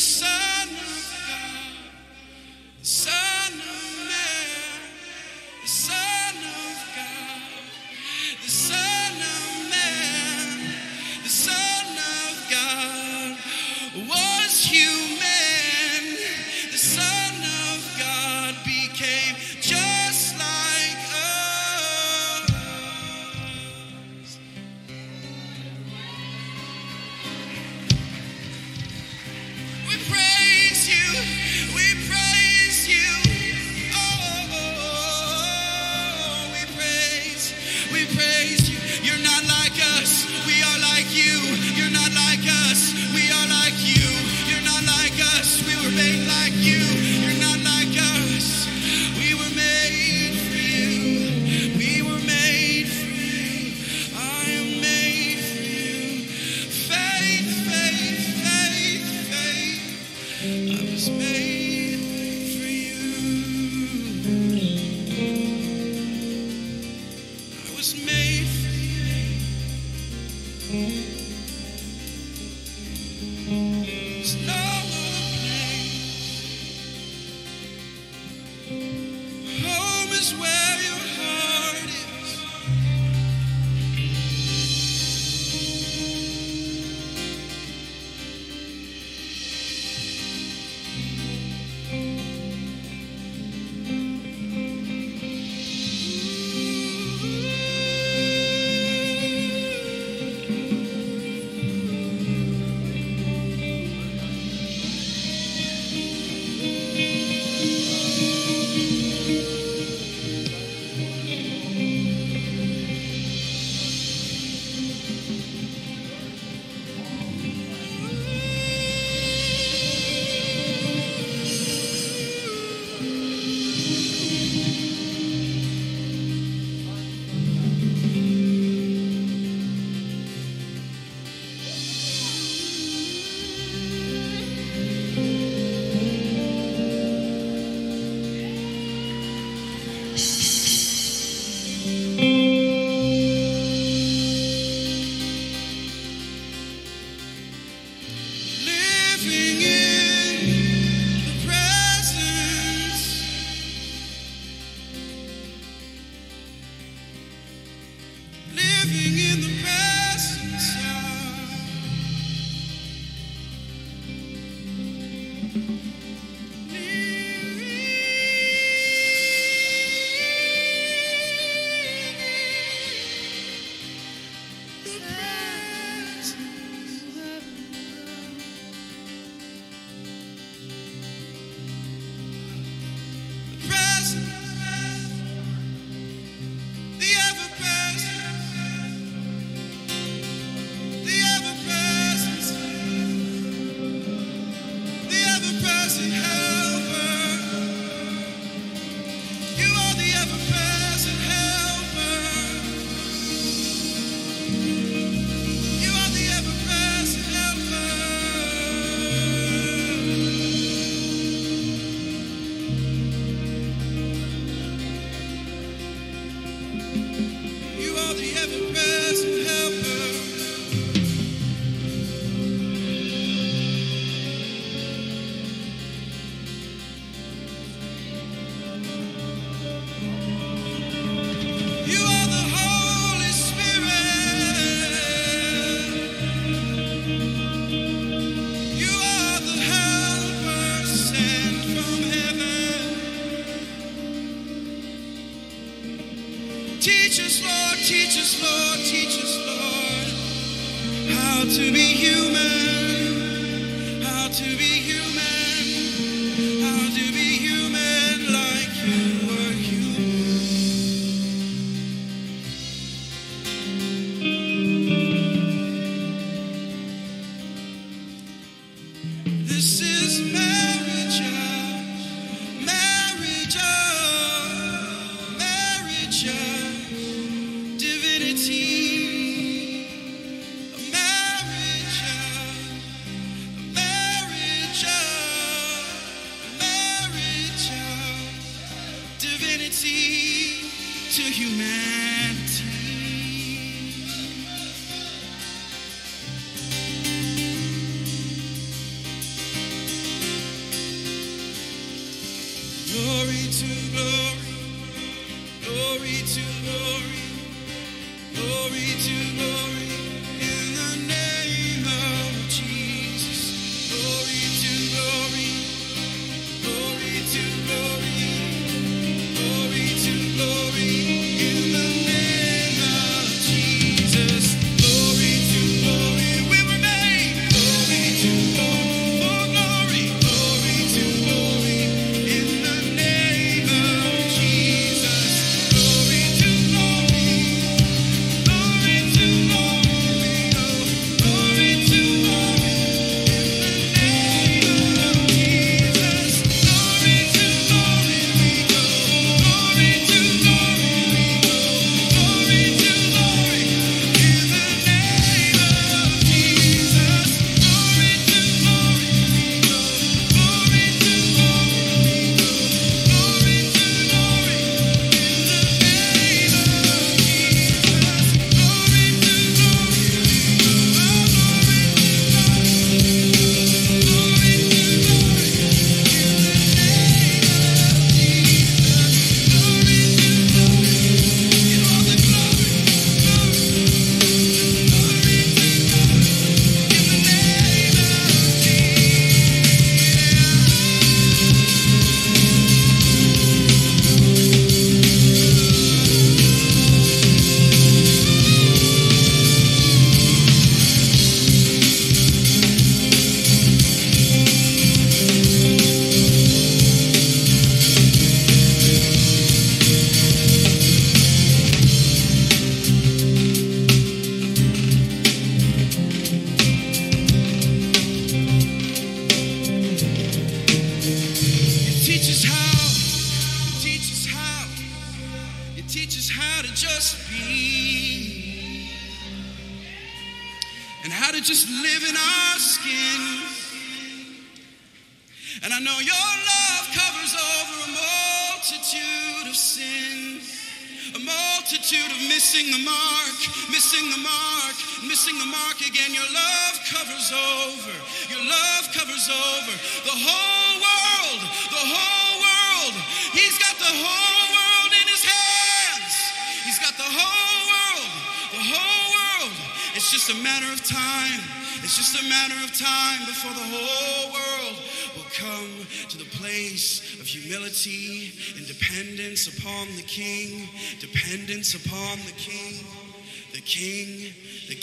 In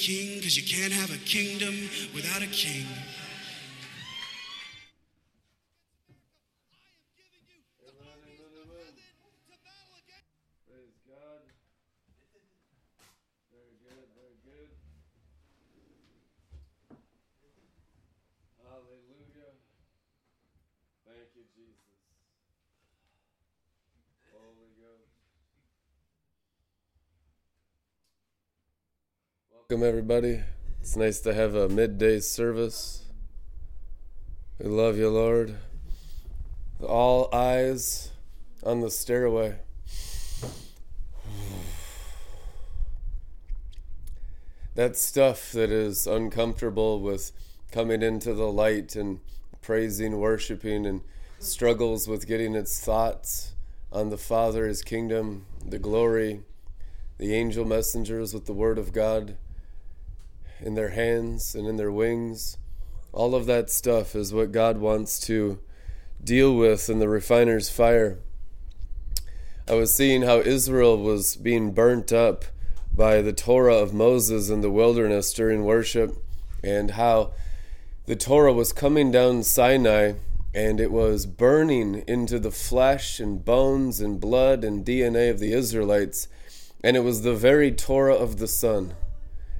King, because you can't have a kingdom without a king. Praise God. Very good, very good. Hallelujah. Thank you, Jesus. Holy Ghost. Welcome, everybody. It's nice to have a midday service. We love you, Lord. All eyes on the stairway. that stuff that is uncomfortable with coming into the light and praising, worshiping, and struggles with getting its thoughts on the Father, His kingdom, the glory, the angel messengers with the Word of God in their hands and in their wings. All of that stuff is what God wants to deal with in the refiner's fire. I was seeing how Israel was being burnt up by the Torah of Moses in the wilderness during worship. and how the Torah was coming down Sinai and it was burning into the flesh and bones and blood and DNA of the Israelites. And it was the very Torah of the Son.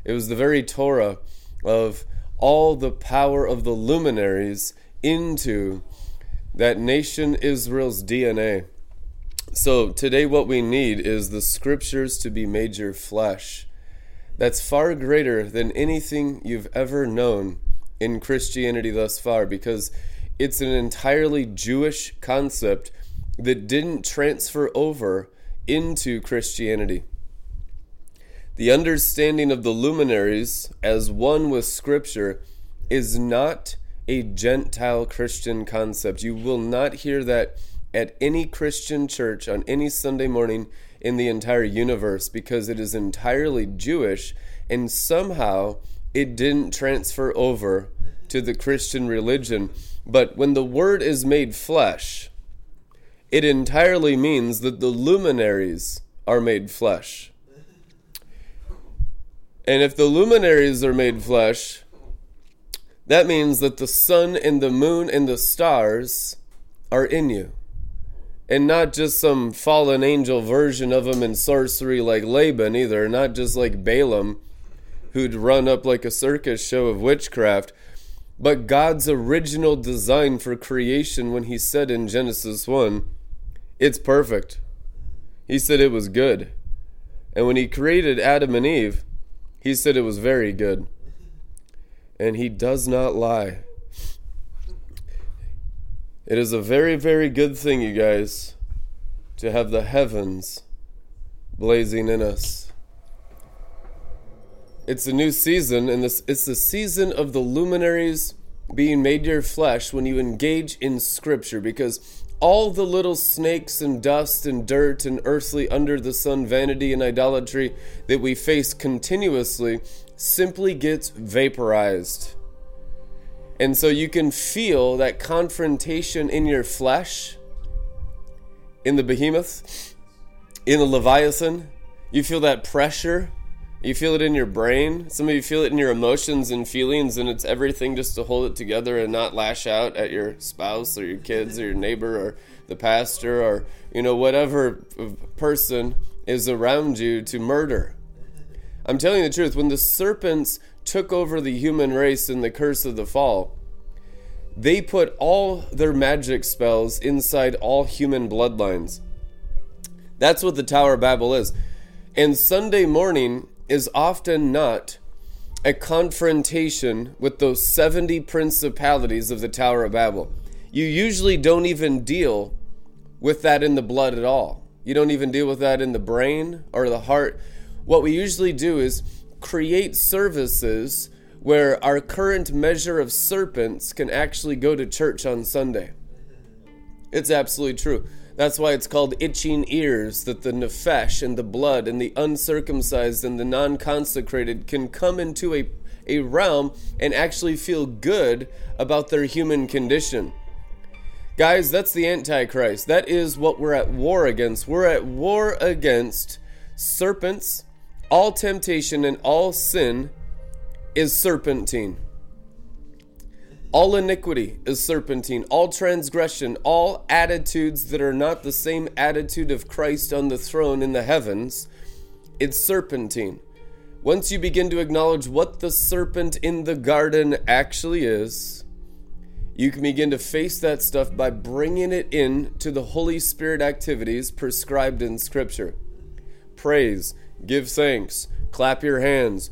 It was the very Torah of all the power of the luminaries into that nation Israel's DNA. So today, what we need is the scriptures to be made your flesh. That's far greater than anything you've ever known in Christianity thus far because it's an entirely Jewish concept that didn't transfer over into Christianity. The understanding of the luminaries as one with Scripture is not a Gentile Christian concept. You will not hear that at any Christian church on any Sunday morning in the entire universe because it is entirely Jewish and somehow it didn't transfer over to the Christian religion. But when the Word is made flesh, it entirely means that the luminaries are made flesh. And if the luminaries are made flesh, that means that the sun and the moon and the stars are in you. And not just some fallen angel version of them in sorcery like Laban either, not just like Balaam, who'd run up like a circus show of witchcraft, but God's original design for creation when He said in Genesis 1, it's perfect. He said it was good. And when He created Adam and Eve, He said it was very good. And He does not lie. It is a very, very good thing, you guys, to have the heavens blazing in us. It's a new season, and this it's the season of the luminaries being made your flesh when you engage in Scripture, because all the little snakes and dust and dirt and earthly under the sun vanity and idolatry that we face continuously simply gets vaporized. And so you can feel that confrontation in your flesh, in the behemoth, in the leviathan. You feel that pressure you feel it in your brain. Some of you feel it in your emotions and feelings, and it's everything just to hold it together and not lash out at your spouse or your kids or your neighbor or the pastor or, you know, whatever person is around you to murder. I'm telling you the truth. When the serpents took over the human race in the curse of the fall, they put all their magic spells inside all human bloodlines. That's what the Tower of Babel is. And Sunday morning is often not a confrontation with those 70 principalities of the Tower of Babel. You usually don't even deal with that in the blood at all. You don't even deal with that in the brain or the heart. What we usually do is create services where our current measure of serpents can actually go to church on Sunday. It's absolutely true. That's why it's called itching ears, that the nephesh and the blood and the uncircumcised and the non consecrated can come into a, a realm and actually feel good about their human condition. Guys, that's the Antichrist. That is what we're at war against. We're at war against serpents. All temptation and all sin is serpentine. All iniquity is serpentine, all transgression, all attitudes that are not the same attitude of Christ on the throne in the heavens, it's serpentine. Once you begin to acknowledge what the serpent in the garden actually is, you can begin to face that stuff by bringing it in to the Holy Spirit activities prescribed in Scripture. Praise, give thanks, clap your hands,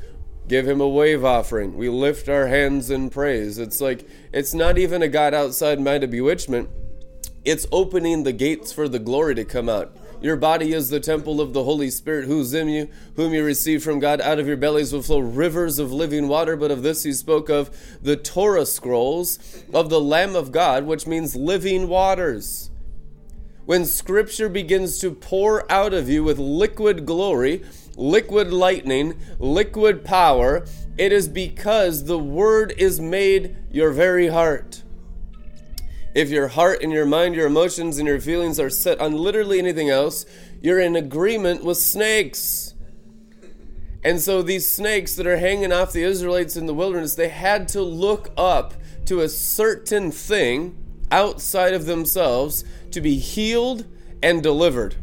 give him a wave offering. We lift our hands in praise. It's like, it's not even a God outside mind of bewitchment, it's opening the gates for the glory to come out. Your body is the temple of the Holy Spirit who's in you, whom you receive from God. Out of your bellies will flow rivers of living water. But of this he spoke of the Torah scrolls of the Lamb of God, which means living waters. When Scripture begins to pour out of you with liquid glory, liquid lightning, liquid power, it is because the Word is made your very heart. If your heart and your mind, your emotions and your feelings are set on literally anything else, you're in agreement with snakes. And so these snakes that are hanging off the Israelites in the wilderness, they had to look up to a certain thing outside of themselves to be healed and delivered.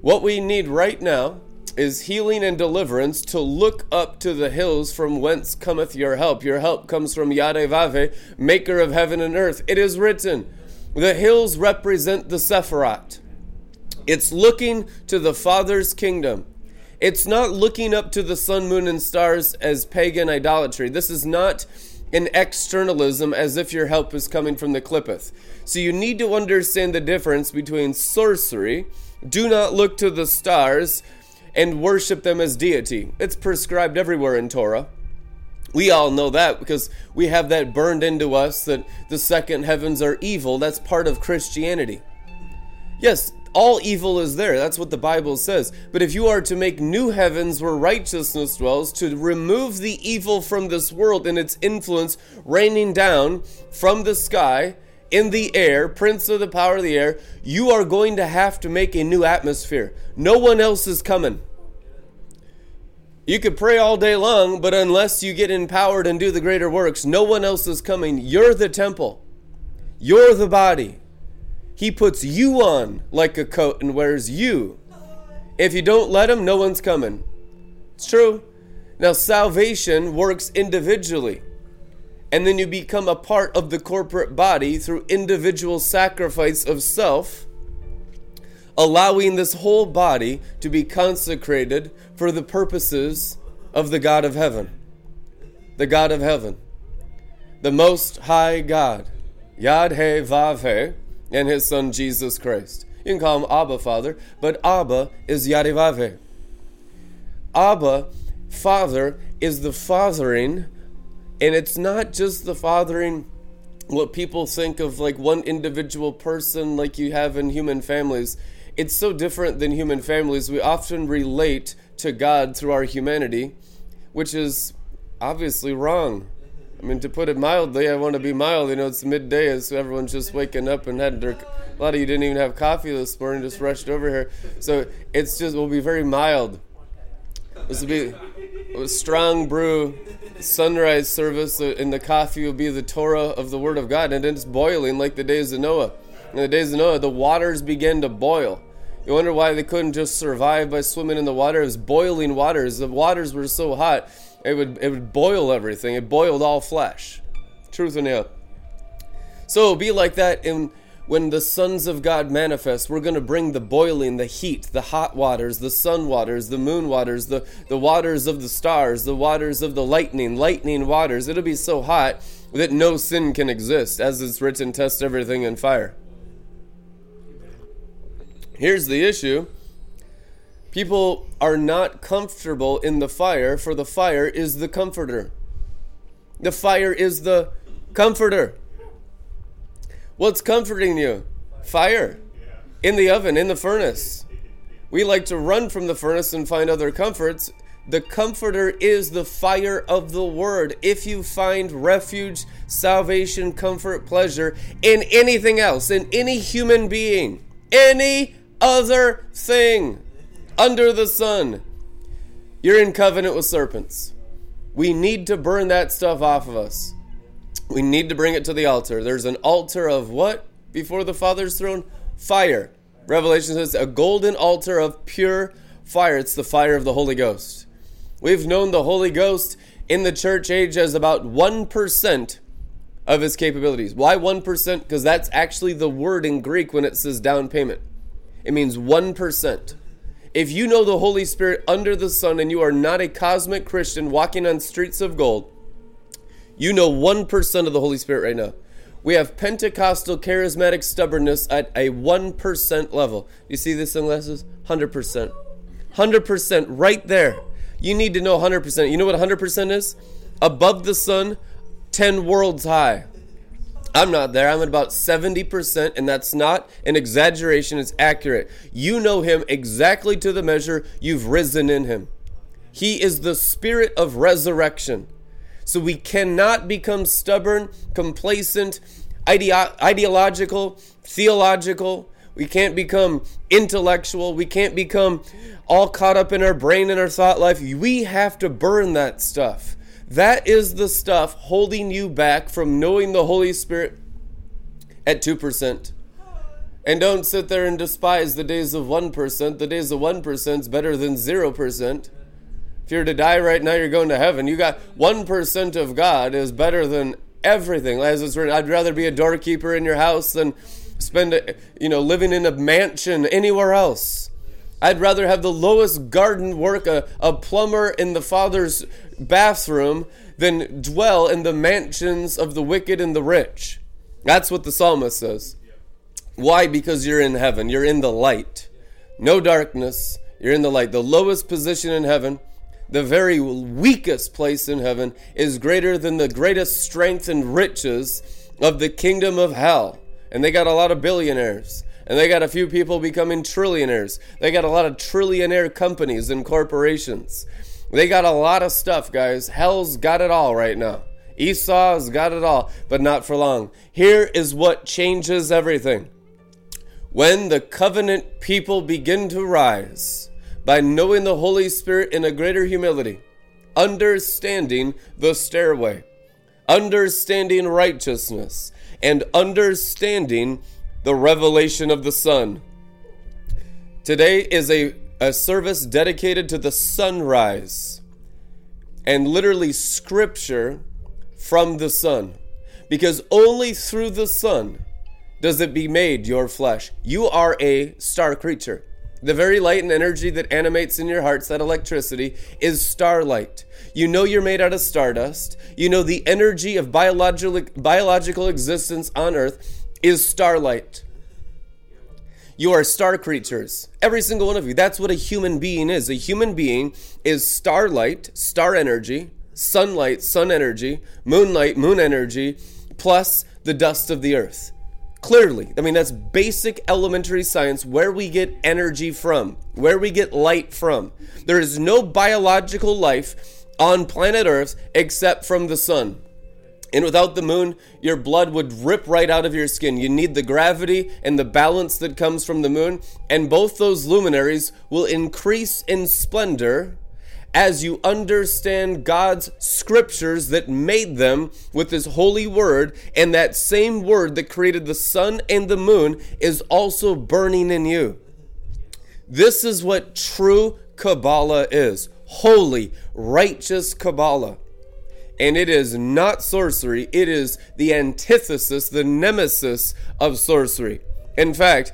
What we need right now is healing and deliverance to look up to the hills from whence cometh your help. Your help comes from Yadevave, maker of heaven and earth. It is written, the hills represent the Sephirat. It's looking to the Father's kingdom. It's not looking up to the sun, moon, and stars as pagan idolatry. This is not an externalism as if your help is coming from the Qliphoth. So you need to understand the difference between sorcery, do not look to the stars, and worship them as deity. It's prescribed everywhere in Torah. We all know that because we have that burned into us that the second heavens are evil. That's part of Christianity. Yes, all evil is there. That's what the Bible says. But if you are to make new heavens where righteousness dwells, to remove the evil from this world and its influence raining down from the sky, in the air, prince of the power of the air, you are going to have to make a new atmosphere. No one else is coming. You could pray all day long, but unless you get empowered and do the greater works, no one else is coming. You're the temple, you're the body. He puts you on like a coat and wears you. If you don't let him, no one's coming. It's true. Now, salvation works individually. And then you become a part of the corporate body through individual sacrifice of self, allowing this whole body to be consecrated for the purposes of the God of heaven. The God of heaven. The Most High God. Yad He Vav He and his son Jesus Christ. You can call him Abba Father, but Abba is Yarivave. Abba, Father, is the fathering, and it's not just the fathering what people think of like one individual person like you have in human families. It's so different than human families. We often relate to God through our humanity, which is obviously wrong. I mean, to put it mildly, I want to be mild. You know, it's midday, so everyone's just waking up and had their. A lot of you didn't even have coffee this morning, just rushed over here. So it's just, we'll be very mild. This will be a strong brew sunrise service, uh, and the coffee will be the Torah of the Word of God, and it's boiling like the days of Noah. In the days of Noah, the waters began to boil. You wonder why they couldn't just survive by swimming in the water? It was boiling waters. The waters were so hot it would it would boil everything. It boiled all flesh. Truth in you. So be like that in when the sons of God manifest, we're going to bring the boiling, the heat, the hot waters, the sun waters, the moon waters, the, the waters of the stars, the waters of the lightning, lightning waters. It'll be so hot that no sin can exist. As it's written, test everything in fire. Here's the issue People are not comfortable in the fire, for the fire is the comforter. The fire is the comforter. What's comforting you? Fire. In the oven, in the furnace. We like to run from the furnace and find other comforts. The comforter is the fire of the word. If you find refuge, salvation, comfort, pleasure in anything else, in any human being, any other thing, under the sun. You're in covenant with serpents. We need to burn that stuff off of us. We need to bring it to the altar. There's an altar of what before the Father's throne? Fire. Revelation says a golden altar of pure fire. It's the fire of the Holy Ghost. We've known the Holy Ghost in the church age as about 1% of his capabilities. Why 1%? Because that's actually the word in Greek when it says down payment. It means 1%. If you know the Holy Spirit under the sun and you are not a cosmic Christian walking on streets of gold, you know 1% of the Holy Spirit right now. We have Pentecostal charismatic stubbornness at a 1% level. You see this sunglasses? 100%. 100% right there. You need to know 100%. You know what 100% is? Above the sun, 10 worlds high. I'm not there. I'm at about 70%, and that's not an exaggeration. It's accurate. You know him exactly to the measure you've risen in him. He is the spirit of resurrection. So we cannot become stubborn, complacent, ideo- ideological, theological. We can't become intellectual. We can't become all caught up in our brain and our thought life. We have to burn that stuff. That is the stuff holding you back from knowing the Holy Spirit at 2%. And don't sit there and despise the days of 1%. The days of 1% is better than 0%. If you're to die right now, you're going to heaven. You got 1% of God is better than everything. As it's written, I'd rather be a doorkeeper in your house than spend, a, you know, living in a mansion anywhere else. I'd rather have the lowest garden work, a, a plumber in the father's bathroom, than dwell in the mansions of the wicked and the rich. That's what the psalmist says. Why? Because you're in heaven. You're in the light. No darkness. You're in the light. The lowest position in heaven, the very weakest place in heaven, is greater than the greatest strength and riches of the kingdom of hell. And they got a lot of billionaires. And they got a few people becoming trillionaires. They got a lot of trillionaire companies and corporations. They got a lot of stuff, guys. Hell's got it all right now. Esau's got it all, but not for long. Here is what changes everything. When the covenant people begin to rise by knowing the Holy Spirit in a greater humility, understanding the stairway, understanding righteousness, and understanding the revelation of the Son. Today is a, a service dedicated to the sunrise and literally scripture from the sun. Because only through the sun does it be made your flesh. You are a star creature. The very light and energy that animates in your hearts, that electricity, is starlight. You know you're made out of stardust. You know the energy of biological, biological existence on earth is starlight. You are star creatures. Every single one of you. That's what a human being is. A human being is starlight, star energy, sunlight, sun energy, moonlight, moon energy, plus the dust of the earth. Clearly, I mean, that's basic elementary science where we get energy from, where we get light from. There is no biological life on planet Earth except from the sun. And without the moon, your blood would rip right out of your skin. You need the gravity and the balance that comes from the moon, and both those luminaries will increase in splendor as you understand God's scriptures that made them with His holy word, and that same word that created the sun and the moon is also burning in you. This is what true Kabbalah is holy, righteous Kabbalah. And it is not sorcery, it is the antithesis, the nemesis of sorcery. In fact,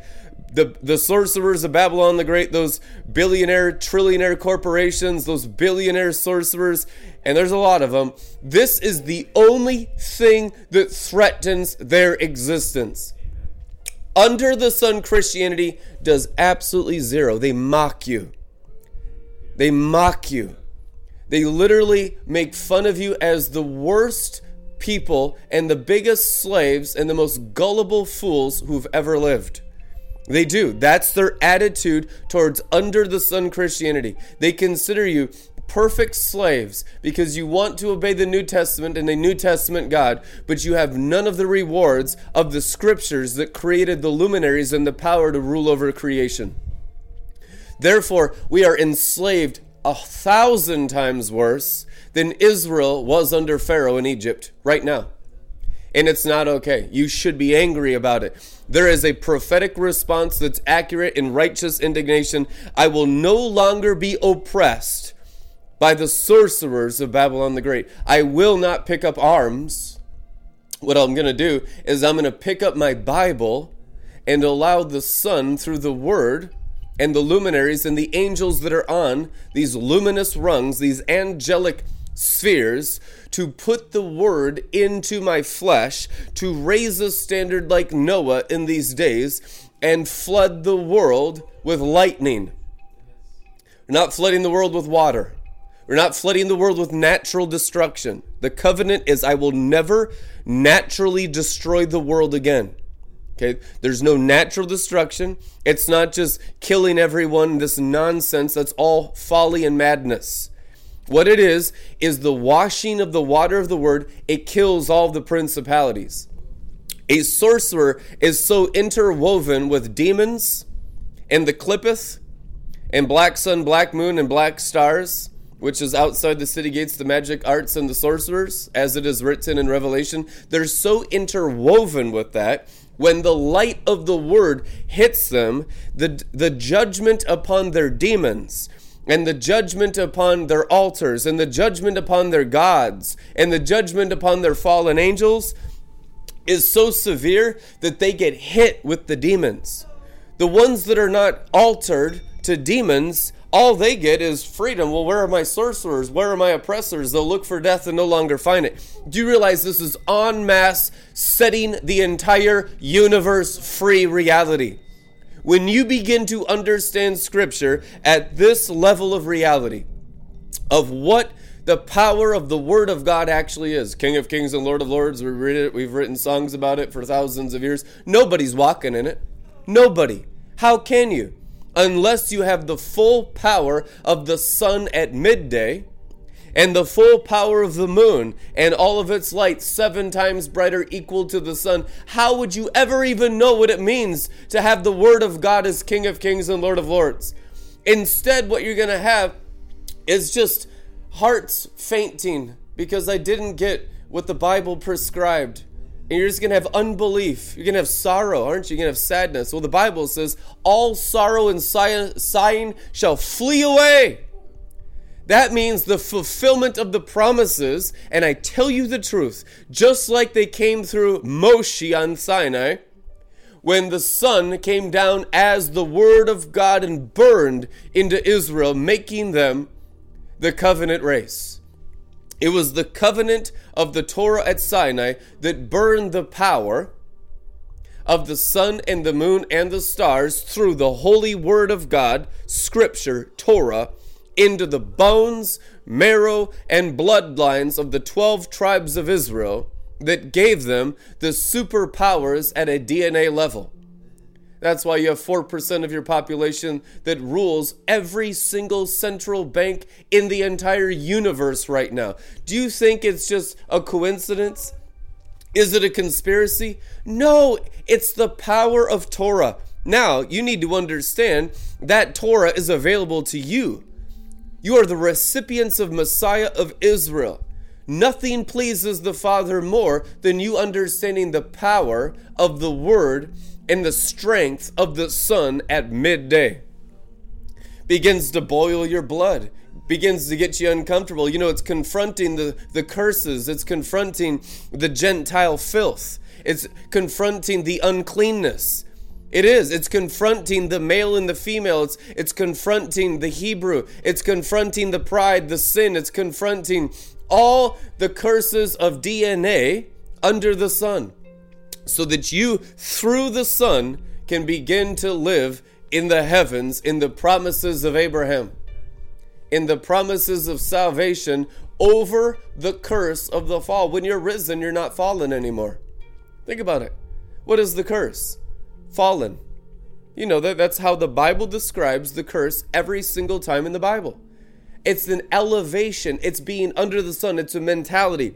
the, the sorcerers of Babylon the Great, those billionaire, trillionaire corporations, those billionaire sorcerers, and there's a lot of them. This is the only thing that threatens their existence. Under the sun, Christianity does absolutely zero. They mock you. They mock you. They literally make fun of you as the worst people and the biggest slaves and the most gullible fools who've ever lived. They do. That's their attitude towards under the sun Christianity. They consider you perfect slaves because you want to obey the New Testament and a New Testament God, but you have none of the rewards of the scriptures that created the luminaries and the power to rule over creation. Therefore, we are enslaved a thousand times worse than Israel was under Pharaoh in Egypt right now. And it's not okay. You should be angry about it. There is a prophetic response that's accurate in righteous indignation. I will no longer be oppressed by the sorcerers of Babylon the Great. I will not pick up arms. What I'm going to do is I'm going to pick up my Bible and allow the sun through the word and the luminaries and the angels that are on these luminous rungs, these angelic spheres, to put the word into my flesh, to raise a standard like Noah in these days, and flood the world with lightning. We're not flooding the world with water. We're not flooding the world with natural destruction. The covenant is I will never naturally destroy the world again. Okay, there's no natural destruction. It's not just killing everyone, this nonsense. That's all folly and madness. What it is, is the washing of the water of the word. It kills all the principalities. A sorcerer is so interwoven with demons and the Qliphoth and black sun, black moon, and black stars, which is outside the city gates, the magic arts and the sorcerers, as it is written in Revelation. They're so interwoven with that. When the light of the word hits them, the, the judgment upon their demons, and the judgment upon their altars, and the judgment upon their gods, and the judgment upon their fallen angels is so severe that they get hit with the demons. The ones that are not altered to demons, all they get is freedom. Well, where are my sorcerers? Where are my oppressors? They'll look for death and no longer find it. Do you realize this is en masse setting the entire universe free reality? When you begin to understand Scripture at this level of reality, of what the power of the Word of God actually is. King of Kings and Lord of Lords. We read it. We've written songs about it for thousands of years. Nobody's walking in it. Nobody. How can you? Unless you have the full power of the sun at midday and the full power of the moon and all of its light seven times brighter equal to the sun how would you ever even know what it means to have the word of god as king of kings and lord of lords instead what you're going to have is just hearts fainting because I didn't get what the Bible prescribed. And you're just going to have unbelief. You're going to have sorrow, aren't you? You're going to have sadness. Well, the Bible says, all sorrow and sighing shall flee away. That means the fulfillment of the promises. And I tell you the truth, just like they came through Moshe on Sinai, when the sun came down as the word of God and burned into Israel, making them the covenant race. It was the covenant of the Torah at Sinai that burned the power of the sun and the moon and the stars through the holy word of God, scripture, Torah, into the bones, marrow, and bloodlines of the 12 tribes of Israel that gave them the superpowers at a DNA level. That's why you have 4% of your population that rules every single central bank in the entire universe right now. Do you think it's just a coincidence? Is it a conspiracy? No, it's the power of Torah. Now, you need to understand that Torah is available to you. You are the recipients of Messiah of Israel. Nothing pleases the Father more than you understanding the power of the Word and the strength of the sun at midday. Begins to boil your blood, begins to get you uncomfortable. You know, it's confronting the, the curses, it's confronting the Gentile filth, it's confronting the uncleanness. It is. It's confronting the male and the female. It's, it's confronting the Hebrew. It's confronting the pride, the sin. It's confronting all the curses of DNA under the sun so that you, through the sun, can begin to live in the heavens in the promises of Abraham, in the promises of salvation over the curse of the fall. When you're risen, you're not fallen anymore. Think about it. What is the curse? Fallen. You know that that's how the Bible describes the curse every single time in the Bible. It's an elevation, it's being under the sun, it's a mentality.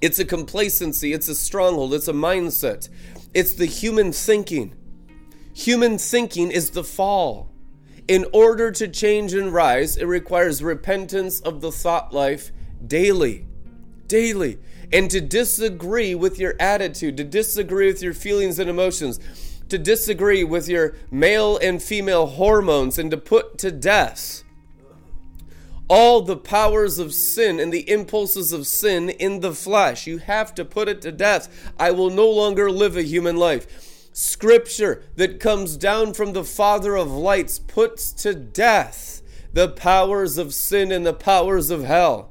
It's a complacency, it's a stronghold, it's a mindset, it's the human thinking. Human thinking is the fall. In order to change and rise, it requires repentance of the thought life daily. Daily. And to disagree with your attitude, to disagree with your feelings and emotions, to disagree with your male and female hormones, and to put to death all the powers of sin and the impulses of sin in the flesh. You have to put it to death. I will no longer live a human life. Scripture that comes down from the Father of lights puts to death the powers of sin and the powers of hell.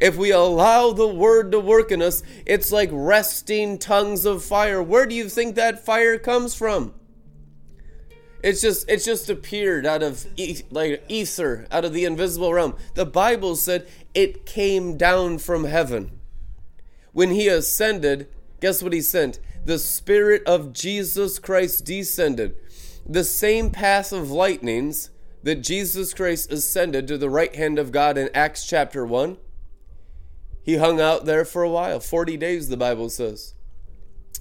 If we allow the word to work in us, it's like resting tongues of fire. Where do you think that fire comes from? It's just it's just appeared out of e- like ether, out of the invisible realm. The Bible said it came down from heaven. When he ascended, guess what he sent? The spirit of Jesus Christ descended. The same path of lightnings that Jesus Christ ascended to the right hand of God in Acts chapter 1. He hung out there for a while, 40 days the Bible says.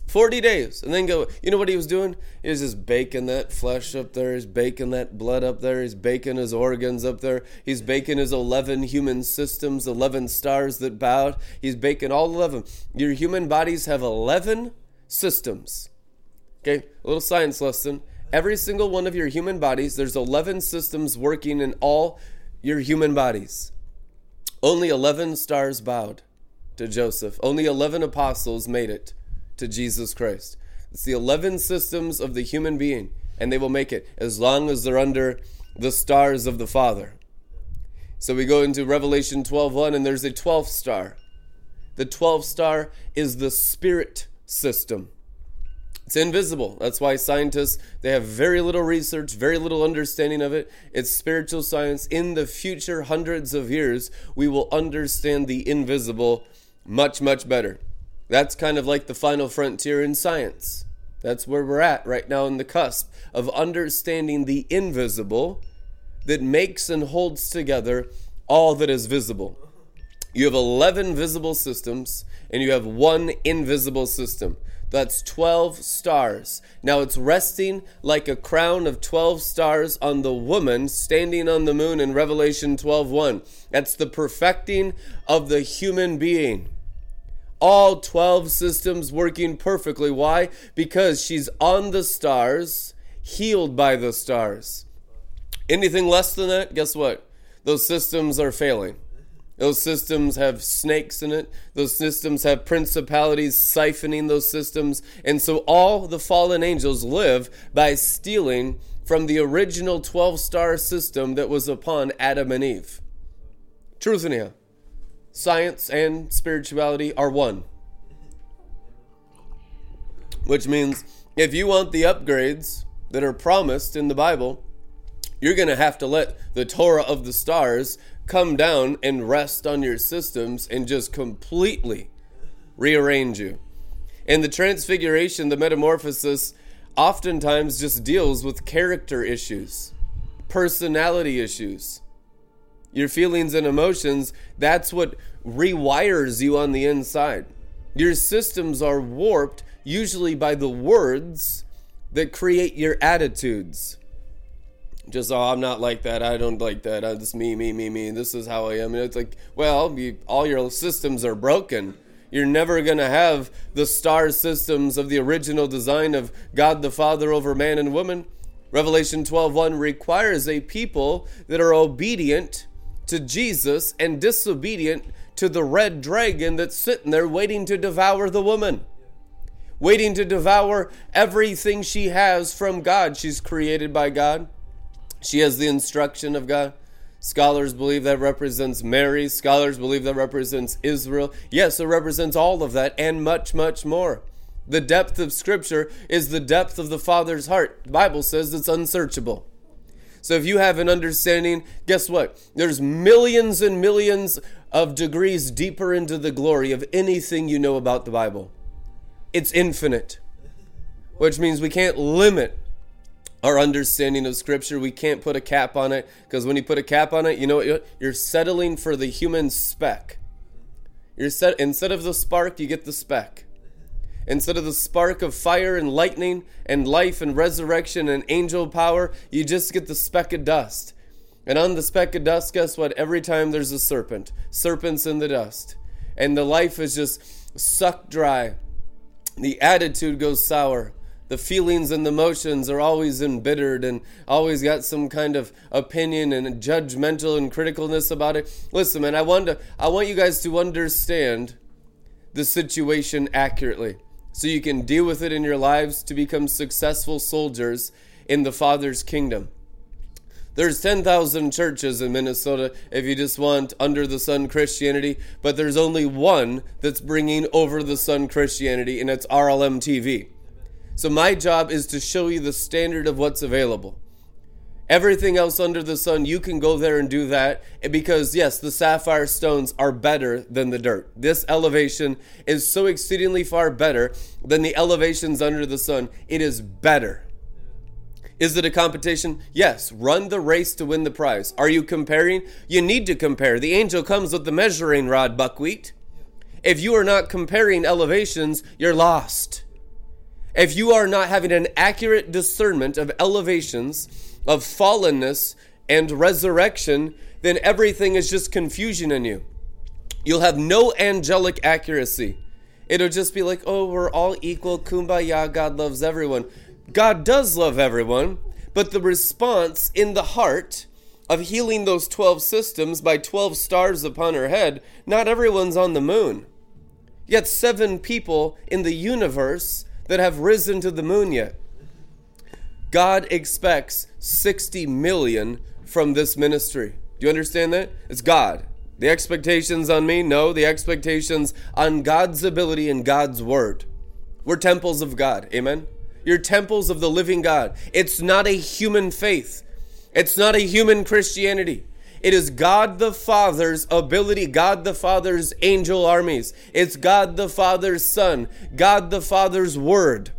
40 days. And then go, you know what he was doing? He was just baking that flesh up there. He's baking that blood up there. He's baking his organs up there. He's baking his 11 human systems, 11 stars that bowed. He's baking all 11. Your human bodies have 11 systems. Okay, a little science lesson. Every single one of your human bodies, there's 11 systems working in all your human bodies. Only 11 stars bowed to Joseph. Only 11 apostles made it to Jesus Christ. It's the 11 systems of the human being, and they will make it as long as they're under the stars of the Father. So we go into Revelation 12:1 and there's a 12th star. The 12th star is the spirit system. It's invisible. That's why scientists they have very little research, very little understanding of it. It's spiritual science. In the future hundreds of years, we will understand the invisible much much better. That's kind of like the final frontier in science. That's where we're at right now in the cusp of understanding the invisible that makes and holds together all that is visible. You have 11 visible systems and you have one invisible system. That's 12 stars. Now it's resting like a crown of 12 stars on the woman standing on the moon in Revelation 12:1. That's the perfecting of the human being all 12 systems working perfectly. Why? Because she's on the stars, healed by the stars. Anything less than that, guess what? Those systems are failing. Those systems have snakes in it. Those systems have principalities siphoning those systems. And so all the fallen angels live by stealing from the original 12 star system that was upon Adam and Eve. Truth in here science and spirituality are one. Which means if you want the upgrades that are promised in the Bible, you're going to have to let the Torah of the stars come down and rest on your systems and just completely rearrange you. And the transfiguration, the metamorphosis, oftentimes just deals with character issues, personality issues your feelings and emotions, that's what rewires you on the inside. Your systems are warped usually by the words that create your attitudes. Just, oh, I'm not like that. I don't like that. I'm just me, me, me, me. This is how I am. And it's like, well, you, all your systems are broken. You're never going to have the star systems of the original design of God the Father over man and woman. Revelation 12:1 requires a people that are obedient to Jesus and disobedient to the red dragon that's sitting there waiting to devour the woman, waiting to devour everything she has from God. She's created by God, she has the instruction of God. Scholars believe that represents Mary. Scholars believe that represents Israel. Yes, it represents all of that and much, much more. The depth of Scripture is the depth of the Father's heart. The Bible says it's unsearchable. So if you have an understanding, guess what? There's millions and millions of degrees deeper into the glory of anything you know about the Bible. It's infinite, which means we can't limit our understanding of Scripture. We can't put a cap on it because when you put a cap on it, you know what you're settling for the human speck. You're set instead of the spark, you get the speck. Instead of the spark of fire and lightning and life and resurrection and angel power, you just get the speck of dust. And on the speck of dust, guess what? Every time there's a serpent, serpents in the dust. And the life is just sucked dry. The attitude goes sour. The feelings and the emotions are always embittered and always got some kind of opinion and judgmental and criticalness about it. Listen, man, I want to I want you guys to understand the situation accurately so you can deal with it in your lives to become successful soldiers in the Father's kingdom. There's 10,000 churches in Minnesota if you just want under the sun Christianity, but there's only one that's bringing over the sun Christianity, and it's RLM TV. So my job is to show you the standard of what's available. Everything else under the sun, you can go there and do that eh, because, yes, the sapphire stones are better than the dirt. This elevation is so exceedingly far better than the elevations under the sun. It is better. Is it a competition? Yes. Run the race to win the prize. Are you comparing? You need to compare. The angel comes with the measuring rod, buckwheat. If you are not comparing elevations, you're lost. If you are not having an accurate discernment of elevations, of fallenness, and resurrection, then everything is just confusion in you. You'll have no angelic accuracy. It'll just be like, oh, we're all equal, kumbaya, God loves everyone. God does love everyone, but the response in the heart of healing those 12 systems by 12 stars upon her head, not everyone's on the moon. Yet, seven people in the universe that have risen to the moon yet. God expects 60 million from this ministry. Do you understand that? It's God. The expectations on me? No, the expectations on God's ability and God's word. We're temples of God. Amen? You're temples of the living God. It's not a human faith, it's not a human Christianity. It is God the Father's ability, God the Father's angel armies. It's God the Father's Son, God the Father's Word.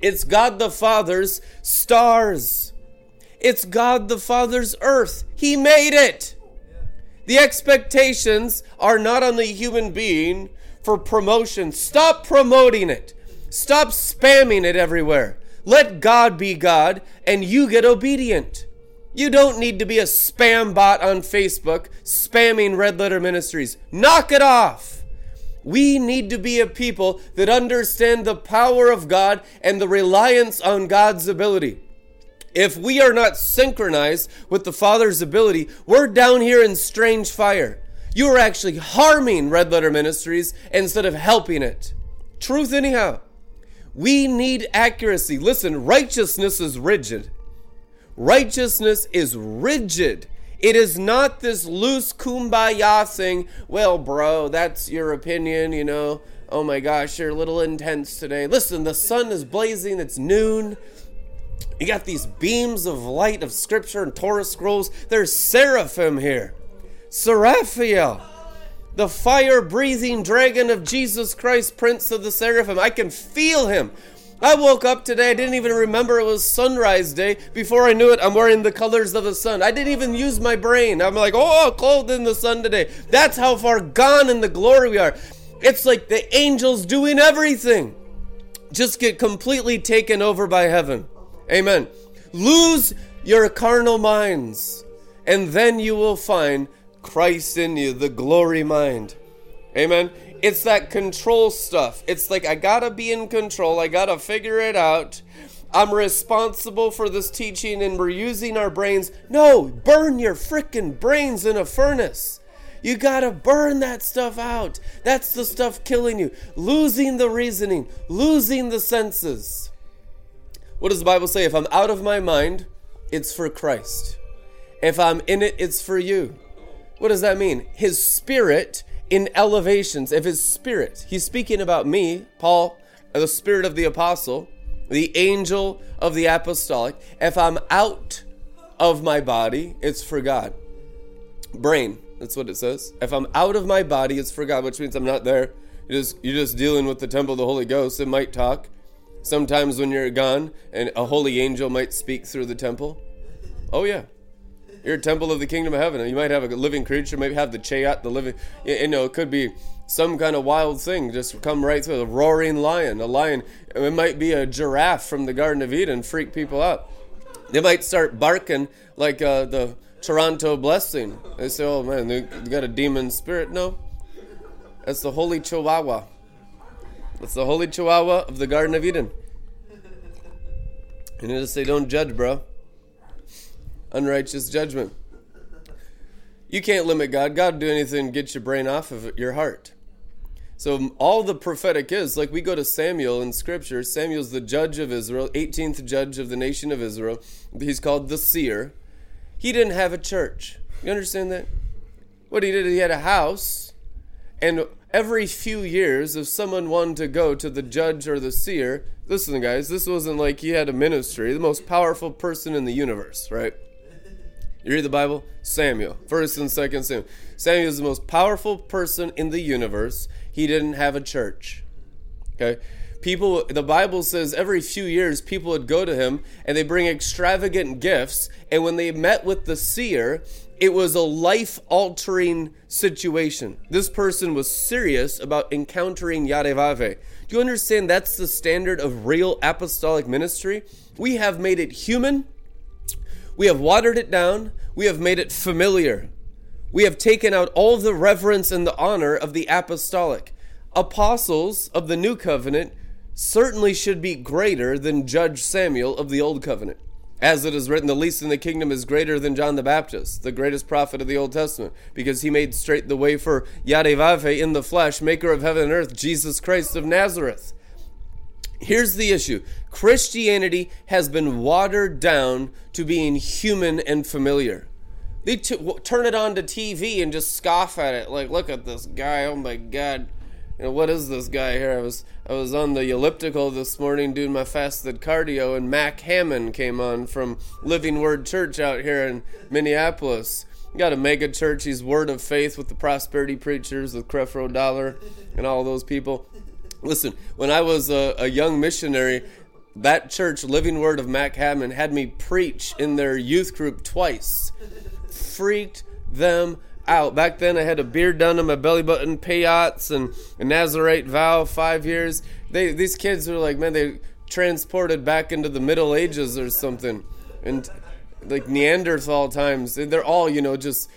It's God the Father's stars. It's God the Father's earth. He made it. The expectations are not on the human being for promotion. Stop promoting it. Stop spamming it everywhere. Let God be God and you get obedient. You don't need to be a spam bot on Facebook spamming Red Letter Ministries. Knock it off. We need to be a people that understand the power of God and the reliance on God's ability. If we are not synchronized with the Father's ability, we're down here in strange fire. You are actually harming Red Letter Ministries instead of helping it. Truth, anyhow. We need accuracy. Listen, righteousness is rigid. Righteousness is rigid. It is not this loose kumbaya thing. Well, bro, that's your opinion, you know. Oh my gosh, you're a little intense today. Listen, the sun is blazing, it's noon. You got these beams of light of scripture and Torah scrolls. There's seraphim here. Seraphiel, the fire breathing dragon of Jesus Christ, Prince of the Seraphim. I can feel him. I woke up today, I didn't even remember it was sunrise day. Before I knew it, I'm wearing the colors of the sun. I didn't even use my brain. I'm like, oh, clothed in the sun today. That's how far gone in the glory we are. It's like the angels doing everything. Just get completely taken over by heaven. Amen. Lose your carnal minds, and then you will find Christ in you, the glory mind. Amen. It's that control stuff. It's like, I gotta be in control, I gotta figure it out. I'm responsible for this teaching and we're using our brains. No, burn your freaking brains in a furnace. You gotta burn that stuff out. That's the stuff killing you. Losing the reasoning, losing the senses. What does the Bible say? If I'm out of my mind, it's for Christ. If I'm in it, it's for you. What does that mean? His spirit in elevations of his spirit. He's speaking about me, Paul, the spirit of the apostle, the angel of the apostolic. If I'm out of my body, it's for God. Brain, that's what it says. If I'm out of my body, it's for God, which means I'm not there. You're just, you're just dealing with the temple of the Holy Ghost. It might talk. Sometimes when you're gone, and a holy angel might speak through the temple. Oh, yeah. You're a temple of the kingdom of heaven. You might have a living creature, maybe have the chayat, the living. You know, it could be some kind of wild thing just come right through. A roaring lion, a lion. It might be a giraffe from the Garden of Eden, freak people out. They might start barking like uh, the Toronto blessing. They say, "Oh man, they got a demon spirit." No, that's the holy Chihuahua. That's the holy Chihuahua of the Garden of Eden. You need to say, "Don't judge, bro." Unrighteous judgment. You can't limit God. God do anything to get your brain off of your heart. So all the prophetic is like we go to Samuel in Scripture. Samuel's the judge of Israel, 18th judge of the nation of Israel. He's called the seer. He didn't have a church. You understand that? What he did, he had a house, and every few years, if someone wanted to go to the judge or the seer, listen, guys, this wasn't like he had a ministry, the most powerful person in the universe, right? You read the Bible? Samuel, 1st and 2nd Samuel. Samuel is the most powerful person in the universe. He didn't have a church. Okay? People, the Bible says every few years people would go to him and they bring extravagant gifts. And when they met with the seer, It was a life altering situation. This person was serious about encountering Yarevave. Do you understand that's the standard of real apostolic ministry? We have made it human, we have watered it down, we have made it familiar. We have taken out all the reverence and the honor of the apostolic. Apostles of the new covenant certainly should be greater than Judge Samuel of the old covenant. As it is written, the least in the kingdom is greater than John the Baptist, the greatest prophet of the Old Testament, because he made straight the way for Yarevave in the flesh, maker of heaven and earth, Jesus Christ of Nazareth. Here's the issue Christianity has been watered down to being human and familiar. They turn it on to TV and just scoff at it, like, look at this guy, oh my god you know, what is this guy here? I was I was on the elliptical this morning doing my fasted cardio, and Mac Hammond came on from Living Word Church out here in Minneapolis. got a mega church. He's Word of Faith with the prosperity preachers, with Creflo Dollar, and all those people. Listen, when I was a, a young missionary, that church, Living Word of Mac Hammond, had me preach in their youth group twice. Freaked them out. Back then, I had a beard done on my belly button, payots, and a Nazarite vow, five years. They These kids were like, man, they transported back into the Middle Ages or something. And like Neanderthal times. They're all, you know, just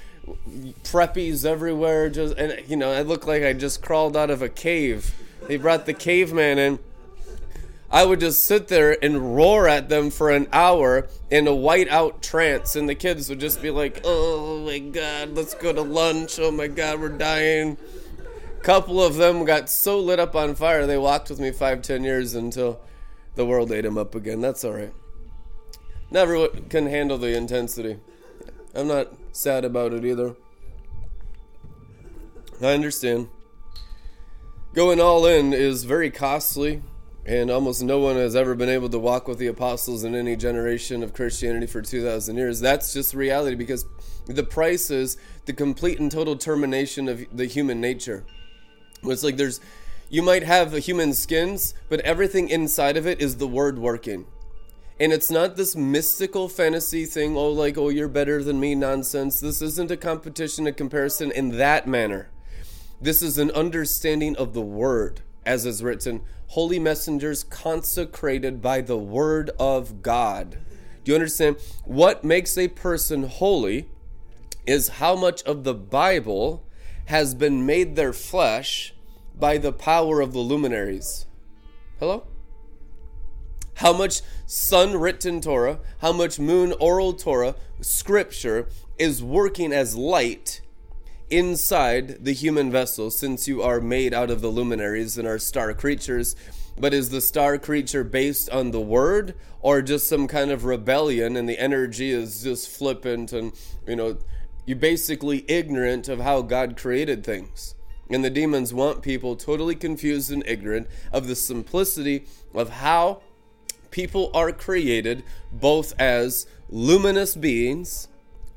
preppies everywhere. Just And, you know, I look like I just crawled out of a cave. They brought the caveman in. I would just sit there and roar at them for an hour in a white out trance, and the kids would just be like, "Oh my god, let's go to lunch! Oh my god, we're dying." A couple of them got so lit up on fire they walked with me five, ten years until the world ate them up again. That's all right. Never can handle the intensity. I'm not sad about it either. I understand. Going all in is very costly and almost no one has ever been able to walk with the apostles in any generation of Christianity for 2,000 years. That's just reality because the price is the complete and total termination of the human nature. It's like there's, you might have human skins, but everything inside of it is the word working. And it's not this mystical fantasy thing, oh, like, oh, you're better than me nonsense. This isn't a competition, a comparison in that manner. This is an understanding of the word, as is written holy messengers consecrated by the word of God. Do you understand? What makes a person holy is how much of the Bible has been made their flesh by the power of the luminaries. Hello? How much sun written Torah, how much moon oral Torah, scripture is working as light inside the human vessel, since you are made out of the luminaries and are star creatures. But is the star creature based on the word or just some kind of rebellion and the energy is just flippant and, you know, you're basically ignorant of how God created things? And the demons want people totally confused and ignorant of the simplicity of how people are created, both as luminous beings,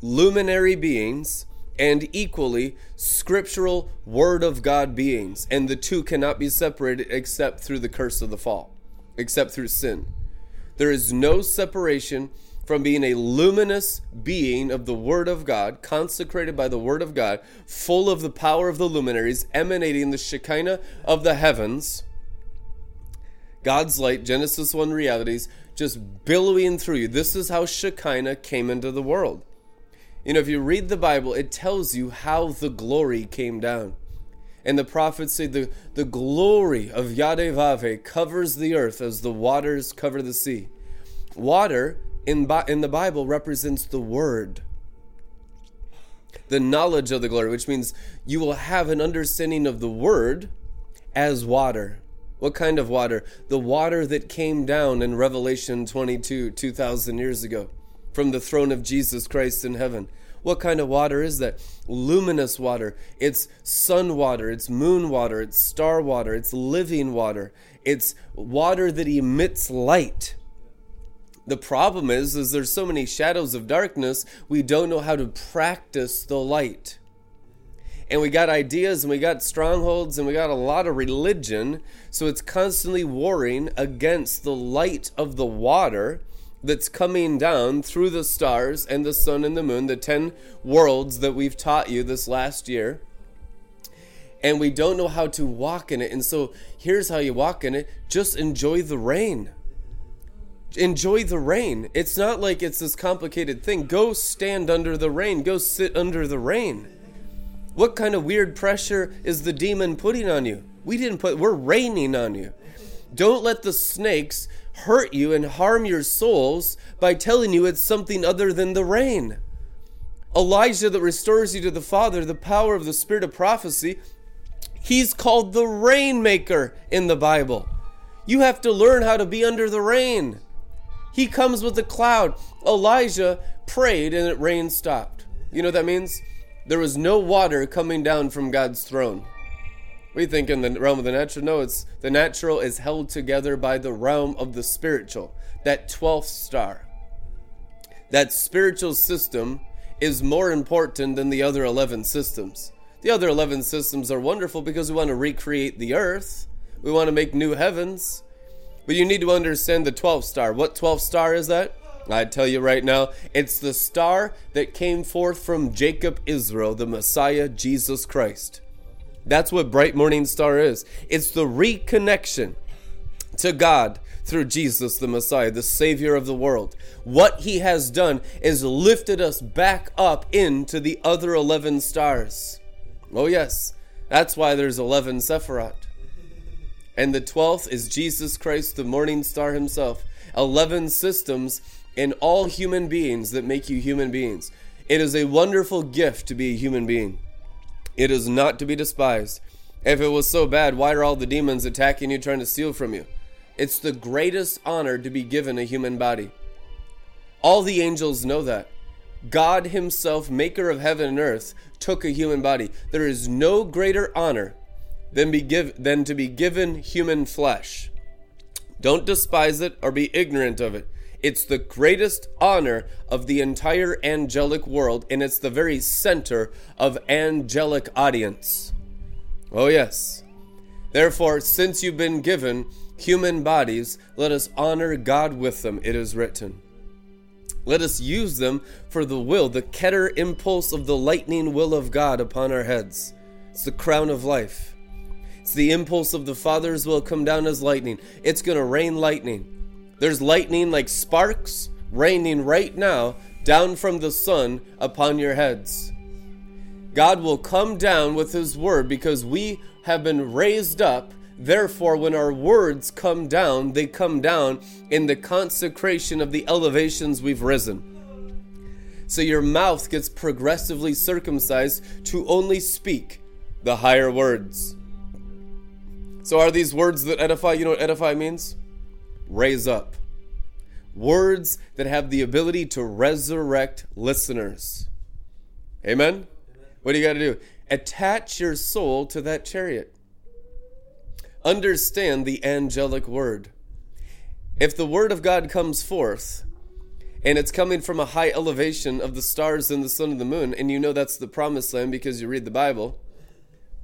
luminary beings, and equally scriptural word of God beings. And the two cannot be separated except through the curse of the fall, except through sin. There is no separation from being a luminous being of the Word of God, consecrated by the Word of God, full of the power of the luminaries, emanating the Shekinah of the heavens, God's light, Genesis 1 realities, just billowing through you. This is how Shekinah came into the world. You know, if you read the Bible, it tells you how the glory came down. And the prophets say the, the glory of Yadevave covers the earth as the waters cover the sea. Water in, in the Bible represents the word, the knowledge of the glory, which means you will have an understanding of the word as water. What kind of water? The water that came down in Revelation 22, 2,000 years ago from the throne of Jesus Christ in heaven. What kind of water is that? Luminous water. It's sun water, it's moon water, it's star water, it's living water. It's water that emits light. The problem is is there's so many shadows of darkness, we don't know how to practice the light. And we got ideas and we got strongholds and we got a lot of religion, so it's constantly warring against the light of the water that's coming down through the stars and the sun and the moon, the 10 worlds that we've taught you this last year. And we don't know how to walk in it. And so here's how you walk in it just enjoy the rain. Enjoy the rain. It's not like it's this complicated thing. Go stand under the rain, go sit under the rain. What kind of weird pressure is the demon putting on you? We didn't put, we're raining on you. Don't let the snakes hurt you and harm your souls by telling you it's something other than the rain. Elijah that restores you to the Father, the power of the Spirit of prophecy, he's called the rainmaker in the Bible. You have to learn how to be under the rain. He comes with a cloud. Elijah prayed and it rain stopped. You know what that means? There was no water coming down from God's throne. We think in the realm of the natural. No, it's the natural is held together by the realm of the spiritual. That 12th star. That spiritual system is more important than the other 11 systems. The other 11 systems are wonderful because we want to recreate the earth. We want to make new heavens. But you need to understand the 12th star. What 12th star is that? I tell you right now, it's the star that came forth from Jacob Israel, the Messiah, Jesus Christ. That's what Bright Morning Star is. It's the reconnection to God through Jesus, the Messiah, the Savior of the world. What He has done is lifted us back up into the other 11 stars. Oh, yes, that's why there's 11 Sephirot. And the 12th is Jesus Christ, the morning star Himself. 11 systems in all human beings that make you human beings. It is a wonderful gift to be a human being. It is not to be despised. If it was so bad, why are all the demons attacking you, trying to steal from you? It's the greatest honor to be given a human body. All the angels know that. God Himself, maker of heaven and earth, took a human body. There is no greater honor than, be give, than to be given human flesh. Don't despise it or be ignorant of it. It's the greatest honor of the entire angelic world, and it's the very center of angelic audience. Oh, yes. Therefore, since you've been given human bodies, let us honor God with them, it is written. Let us use them for the will, the Keter impulse of the lightning will of God upon our heads. It's the crown of life. It's the impulse of the Father's will come down as lightning. It's going to rain lightning. There's lightning like sparks raining right now down from the sun upon your heads. God will come down with His word because we have been raised up. Therefore, when our words come down, they come down in the consecration of the elevations we've risen. So your mouth gets progressively circumcised to only speak the higher words. So, are these words that edify? You know what edify means? Raise up. Words that have the ability to resurrect listeners. Amen? What do you got to do? Attach your soul to that chariot. Understand the angelic word. If the word of God comes forth, and it's coming from a high elevation of the stars and the sun and the moon, and you know that's the promised land because you read the Bible,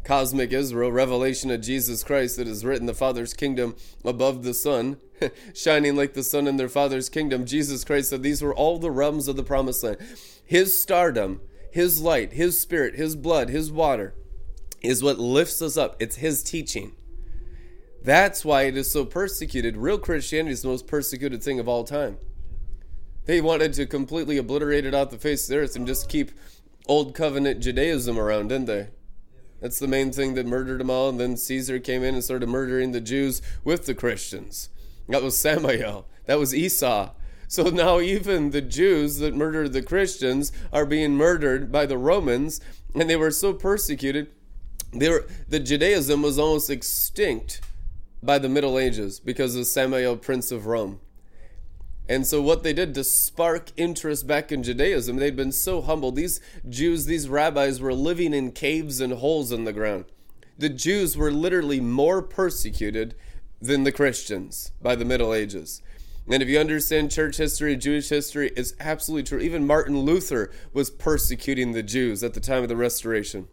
cosmic Israel, revelation of Jesus Christ that is written, the Father's kingdom above the sun, shining like the sun in their Father's kingdom. Jesus Christ said these were all the realms of the promised land. His stardom, His light, His spirit, His blood, His water is what lifts us up. It's His teaching. That's why it is so persecuted. Real Christianity is the most persecuted thing of all time. They wanted to completely obliterate it off the face of the earth and just keep old covenant Judaism around, didn't they? That's the main thing that murdered them all. And then Caesar came in and started murdering the Jews with the Christians. That was Samael. That was Esau. So now even the Jews that murdered the Christians are being murdered by the Romans, and they were so persecuted. They were, the Judaism was almost extinct by the Middle Ages because of Samael, Prince of Rome. And so, what they did to spark interest back in Judaism, they'd been so humble. These Jews, these rabbis, were living in caves and holes in the ground. The Jews were literally more persecuted than the Christians by the Middle Ages. And if you understand church history, Jewish history, it's absolutely true. Even Martin Luther was persecuting the Jews at the time of the Restoration.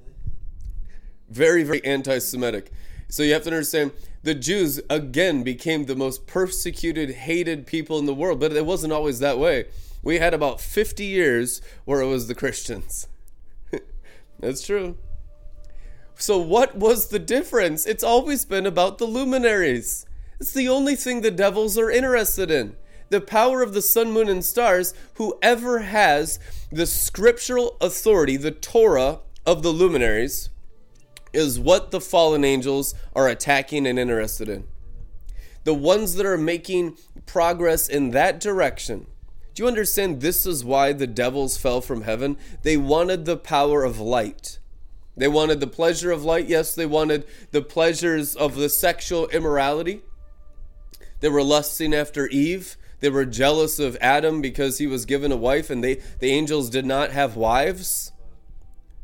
Very, very anti Semitic. So you have to understand the Jews again became the most persecuted, hated people in the world, but it wasn't always that way. We had about 50 years where it was the Christians. That's true. So, what was the difference? It's always been about the luminaries. It's the only thing the devils are interested in. The power of the sun, moon, and stars. Whoever has the scriptural authority, the Torah of the luminaries, is what the fallen angels are attacking and interested in. The ones that are making progress in that direction. Do you understand this is why the devils fell from heaven? They wanted the power of light. They wanted the pleasure of light. Yes, they wanted the pleasures of the sexual immorality. They were lusting after Eve. They were jealous of Adam because he was given a wife and they the angels did not have wives.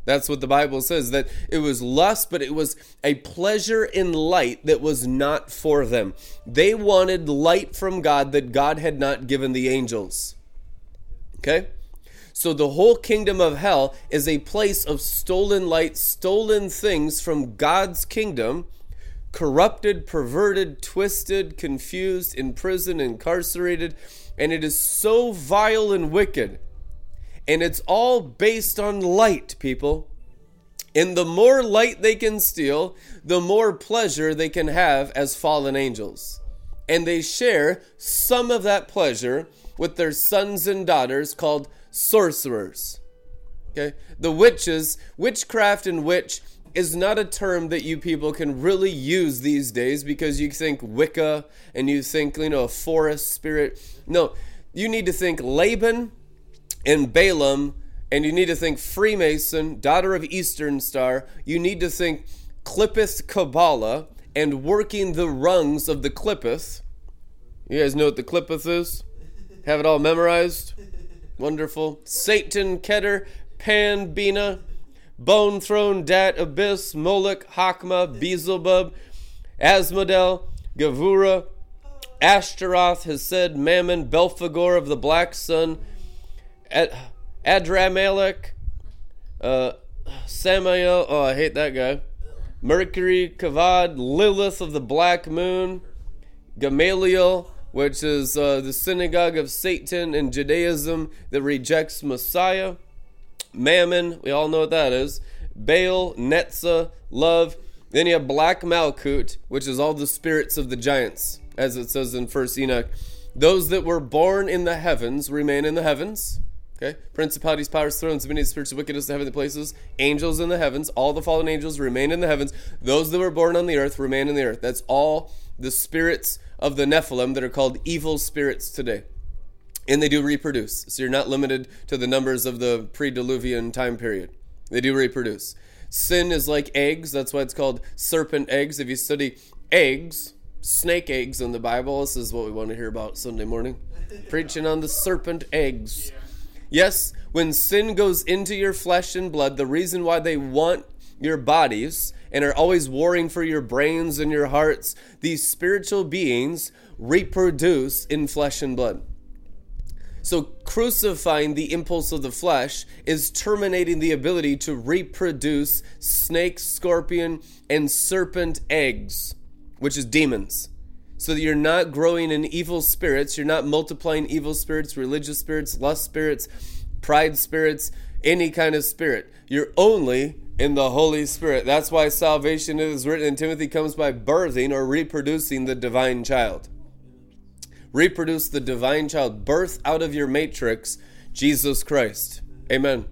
That's what the Bible says that it was lust, but it was a pleasure in light that was not for them. They wanted light from God that God had not given the angels. Okay? So the whole kingdom of hell is a place of stolen light, stolen things from God's kingdom, corrupted, perverted, twisted, confused, imprisoned, incarcerated, and it is so vile and wicked and it's all based on light, people. And the more light they can steal, the more pleasure they can have as fallen angels. And they share some of that pleasure with their sons and daughters called sorcerers. Okay? The witches, witchcraft and witch is not a term that you people can really use these days because you think Wicca and you think, you know, a forest spirit. No, you need to think Laban and Balaam, and you need to think Freemason, daughter of Eastern Star. You need to think Qliphoth Kabbalah and working the rungs of the Qliphoth. You guys know what the Qliphoth is? Have it all memorized? Wonderful. Satan, Keter, Pan, Bina, Bone Throne, Dat, Abyss, Moloch, Hakma, Beelzebub, Asmodel, Gavura, Ashtaroth, Hesed, Mammon, Belphegor of the Black Sun, Ad- Adramelech, uh, Samael, oh, I hate that guy. Mercury, Kavad, Lilith of the Black Moon, Gamaliel, which is uh, the synagogue of Satan in Judaism that rejects Messiah. Mammon, we all know what that is. Baal, Netzah, Love. Then you have Black Malkut, which is all the spirits of the giants, as it says in First Enoch. Those that were born in the heavens remain in the heavens. Okay? Principalities, powers, thrones, dominions, spiritual wickedness in heavenly places, angels in the heavens, all the fallen angels remain in the heavens. Those that were born on the earth remain in the earth. That's all the spirits of the Nephilim that are called evil spirits today. And they do reproduce. So you're not limited to the numbers of the pre diluvian time period. They do reproduce. Sin is like eggs. That's why it's called serpent eggs. If you study eggs, snake eggs in the Bible, this is what we want to hear about Sunday morning. Preaching on the serpent eggs. Yes, when sin goes into your flesh and blood, the reason why they want your bodies and are always warring for your brains and your hearts, these spiritual beings reproduce in flesh and blood. So, crucifying the impulse of the flesh is terminating the ability to reproduce snake, scorpion, and serpent eggs, which is demons. So that you're not growing in evil spirits, you're not multiplying evil spirits, religious spirits, lust spirits, pride spirits, any kind of spirit. You're only in the Holy Spirit. That's why salvation is written in Timothy comes by birthing or reproducing the divine child reproduce the divine child, birth out of your matrix Jesus Christ. Amen.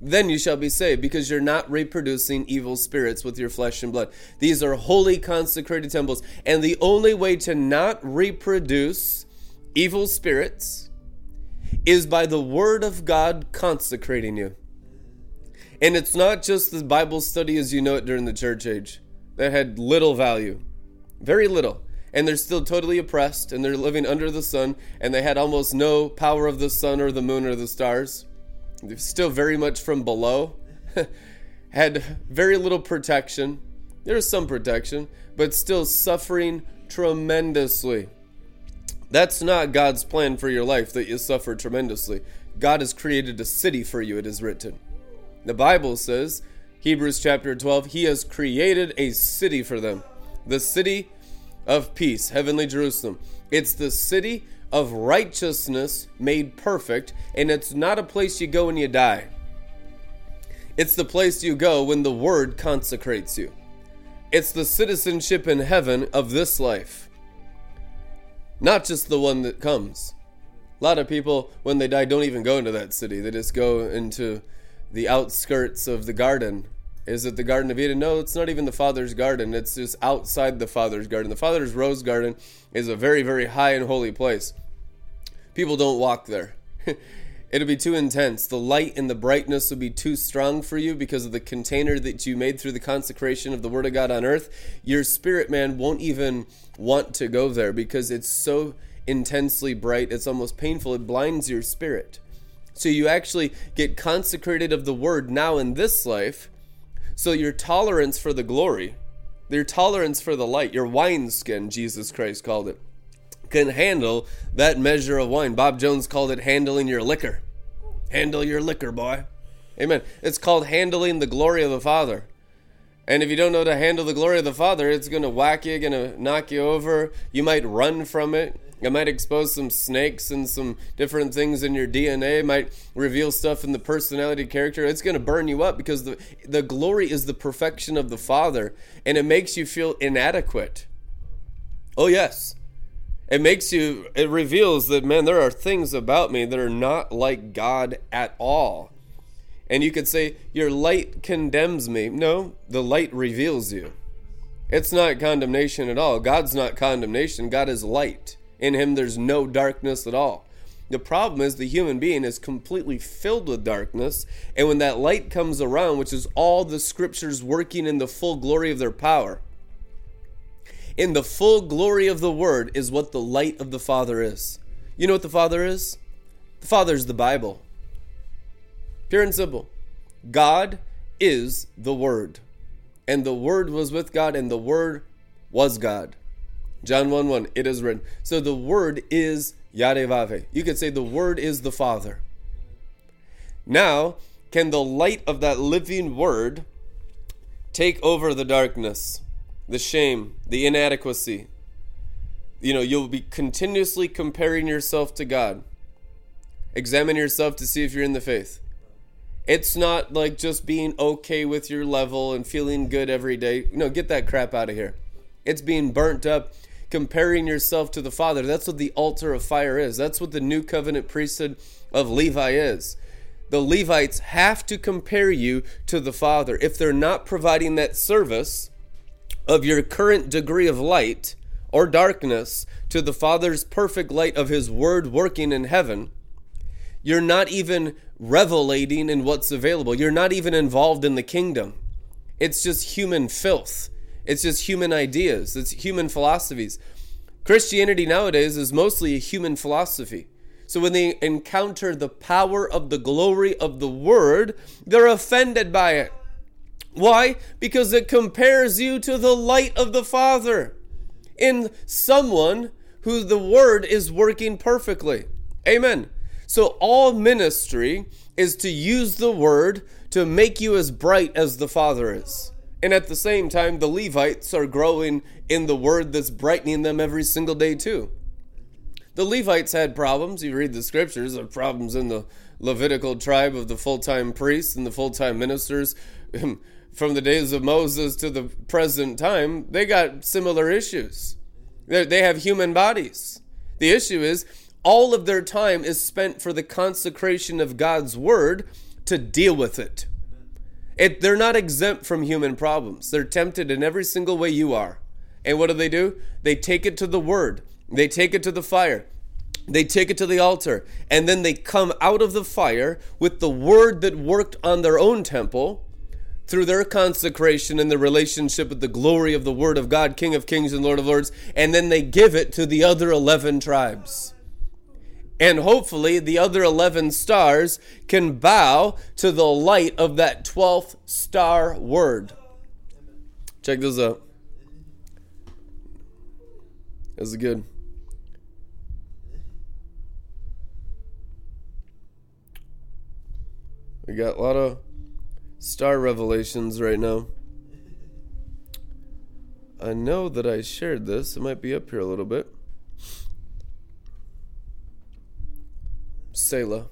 Then you shall be saved because you're not reproducing evil spirits with your flesh and blood. These are holy consecrated temples. And the only way to not reproduce evil spirits is by the Word of God consecrating you. And it's not just the Bible study as you know it during the church age, that had little value. Very little and they're still totally oppressed and they're living under the sun and they had almost no power of the sun or the moon or the stars. Still very much from below. had very little protection. There's some protection, but still suffering tremendously. That's not God's plan for your life that you suffer tremendously. God has created a city for you, it is written. The Bible says, Hebrews chapter 12, He has created a city for them the city of peace, heavenly Jerusalem. It's the city of righteousness made perfect, and it's not a place you go when you die. It's the place you go when the Word consecrates you. It's the citizenship in heaven of this life, not just the one that comes. A lot of people, when they die, don't even go into that city. They just go into the outskirts of the garden. Is it the Garden of Eden? No, it's not even the Father's garden. It's just outside the Father's garden. The Father's rose garden is a very, very high and holy place. People don't walk there. It'll be too intense. The light and the brightness will be too strong for you because of the container that you made through the consecration of the Word of God on earth. Your spirit man won't even want to go there because it's so intensely bright, it's almost painful. It blinds your spirit. So you actually get consecrated of the Word now in this life. So your tolerance for the glory, your tolerance for the light, your wineskin, Jesus Christ called it can handle that measure of wine. Bob Jones called it handling your liquor. Handle your liquor, boy. Amen. It's called handling the glory of the Father. And if you don't know to handle the glory of the Father, it's going to whack you, going to knock you over. You might run from it. It might expose some snakes and some different things in your DNA. It might reveal stuff in the personality character. It's going to burn you up because the, the glory is the perfection of the Father and it makes you feel inadequate. Oh, yes it makes you it reveals that man there are things about me that are not like god at all and you could say your light condemns me no the light reveals you it's not condemnation at all god's not condemnation god is light in him there's no darkness at all the problem is the human being is completely filled with darkness and when that light comes around which is all the scriptures working in the full glory of their power in the full glory of the Word is what the light of the Father is. You know what the Father is? The Father is the Bible. Pure and simple. God is the Word. And the Word was with God, and the Word was God. John 1 1, it is written. So the Word is Yarevave. You could say the Word is the Father. Now, can the light of that living Word take over the darkness? the shame, the inadequacy. You know, you'll be continuously comparing yourself to God. Examine yourself to see if you're in the faith. It's not like just being okay with your level and feeling good every day. No, get that crap out of here. It's being burnt up, comparing yourself to the Father. That's what the altar of fire is. That's what the new covenant priesthood of Levi is. The Levites have to compare you to the Father. If they're not providing that service, of your current degree of light or darkness to the Father's perfect light of His Word working in heaven, you're not even revelating in what's available. You're not even involved in the kingdom. It's just human filth. It's just human ideas. It's human philosophies. Christianity nowadays is mostly a human philosophy. So when they encounter the power of the glory of the Word, they're offended by it. Why? Because it compares you to the light of the Father in someone who the Word is working perfectly. Amen. So, all ministry is to use the Word to make you as bright as the Father is. And at the same time, the Levites are growing in the Word that's brightening them every single day, too. The Levites had problems. You read the scriptures, there problems in the Levitical tribe of the full time priests and the full time ministers. from the days of Moses to the present time, they got similar issues. They have human bodies. The issue is all of their time is spent for the consecration of God's word to deal with it. it. They're not exempt from human problems. They're tempted in every single way you are. And what do they do? They take it to the word, they take it to the fire, they take it to the altar, and then they come out of the fire with the word that worked on their own temple through their consecration and the relationship with the glory of the Word of God, King of Kings and Lord of Lords, and then they give it to the other 11 tribes. And hopefully, the other 11 stars can bow to the light of that 12th star word. Check this out. This is good. We got a lot of star revelations right now. I know that I shared this. It might be up here a little bit. Selah.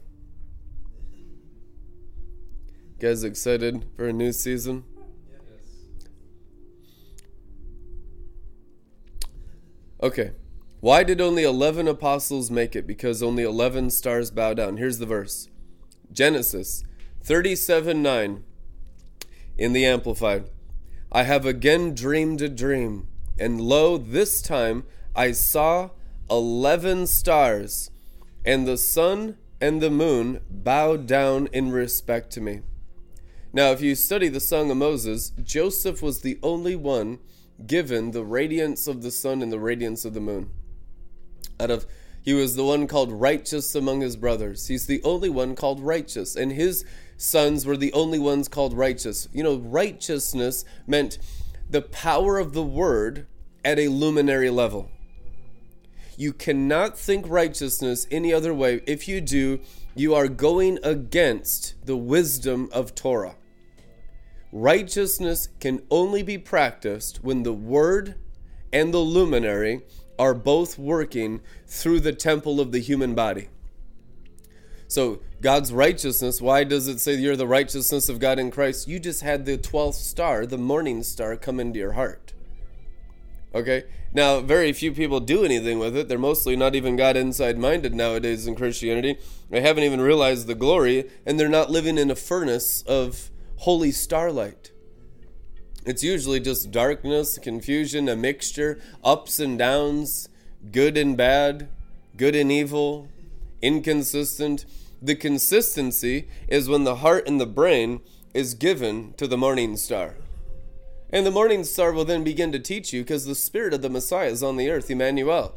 Guys excited for a new season? Okay. Why did only 11 apostles make it? Because only 11 stars bow down. Here's the verse Genesis 37 9 in the Amplified. I have again dreamed a dream, and lo, this time I saw 11 stars, and the sun and the moon bowed down in respect to me. Now, if you study the Song of Moses, Joseph was the only one given the radiance of the sun and the radiance of the moon. Out of he was the one called righteous among his brothers. He's the only one called righteous, and his sons were the only ones called righteous. You know, righteousness meant the power of the word at a luminary level. You cannot think righteousness any other way. If you do, you are going against the wisdom of Torah. Righteousness can only be practiced when the word and the luminary are both working through the temple of the human body. So, God's righteousness, why does it say you're the righteousness of God in Christ? You just had the 12th star, the morning star, come into your heart. Okay? Now, very few people do anything with it. They're mostly not even God inside minded nowadays in Christianity. They haven't even realized the glory, and they're not living in a furnace of holy starlight. It's usually just darkness, confusion, a mixture, ups and downs, good and bad, good and evil, inconsistent. The consistency is when the heart and the brain is given to the morning star. And the morning star will then begin to teach you because the spirit of the Messiah is on the earth, Emmanuel.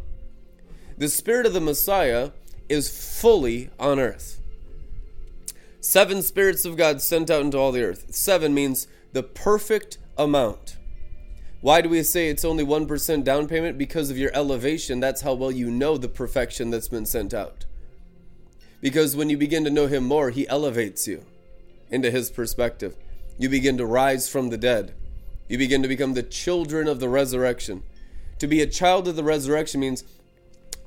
The spirit of the Messiah is fully on earth. Seven spirits of God sent out into all the earth. Seven means the perfect amount. Why do we say it's only 1% down payment? Because of your elevation. That's how well you know the perfection that's been sent out. Because when you begin to know Him more, He elevates you into His perspective. You begin to rise from the dead. You begin to become the children of the resurrection. To be a child of the resurrection means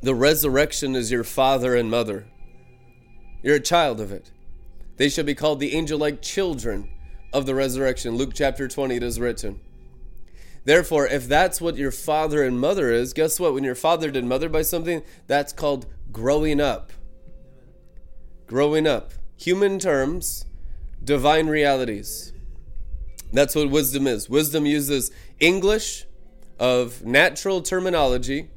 the resurrection is your father and mother. You're a child of it. They shall be called the angel like children of the resurrection. Luke chapter 20, it is written. Therefore, if that's what your father and mother is, guess what? When you're fathered and mothered by something, that's called growing up. Growing up. Human terms, divine realities. That's what wisdom is. Wisdom uses English of natural terminology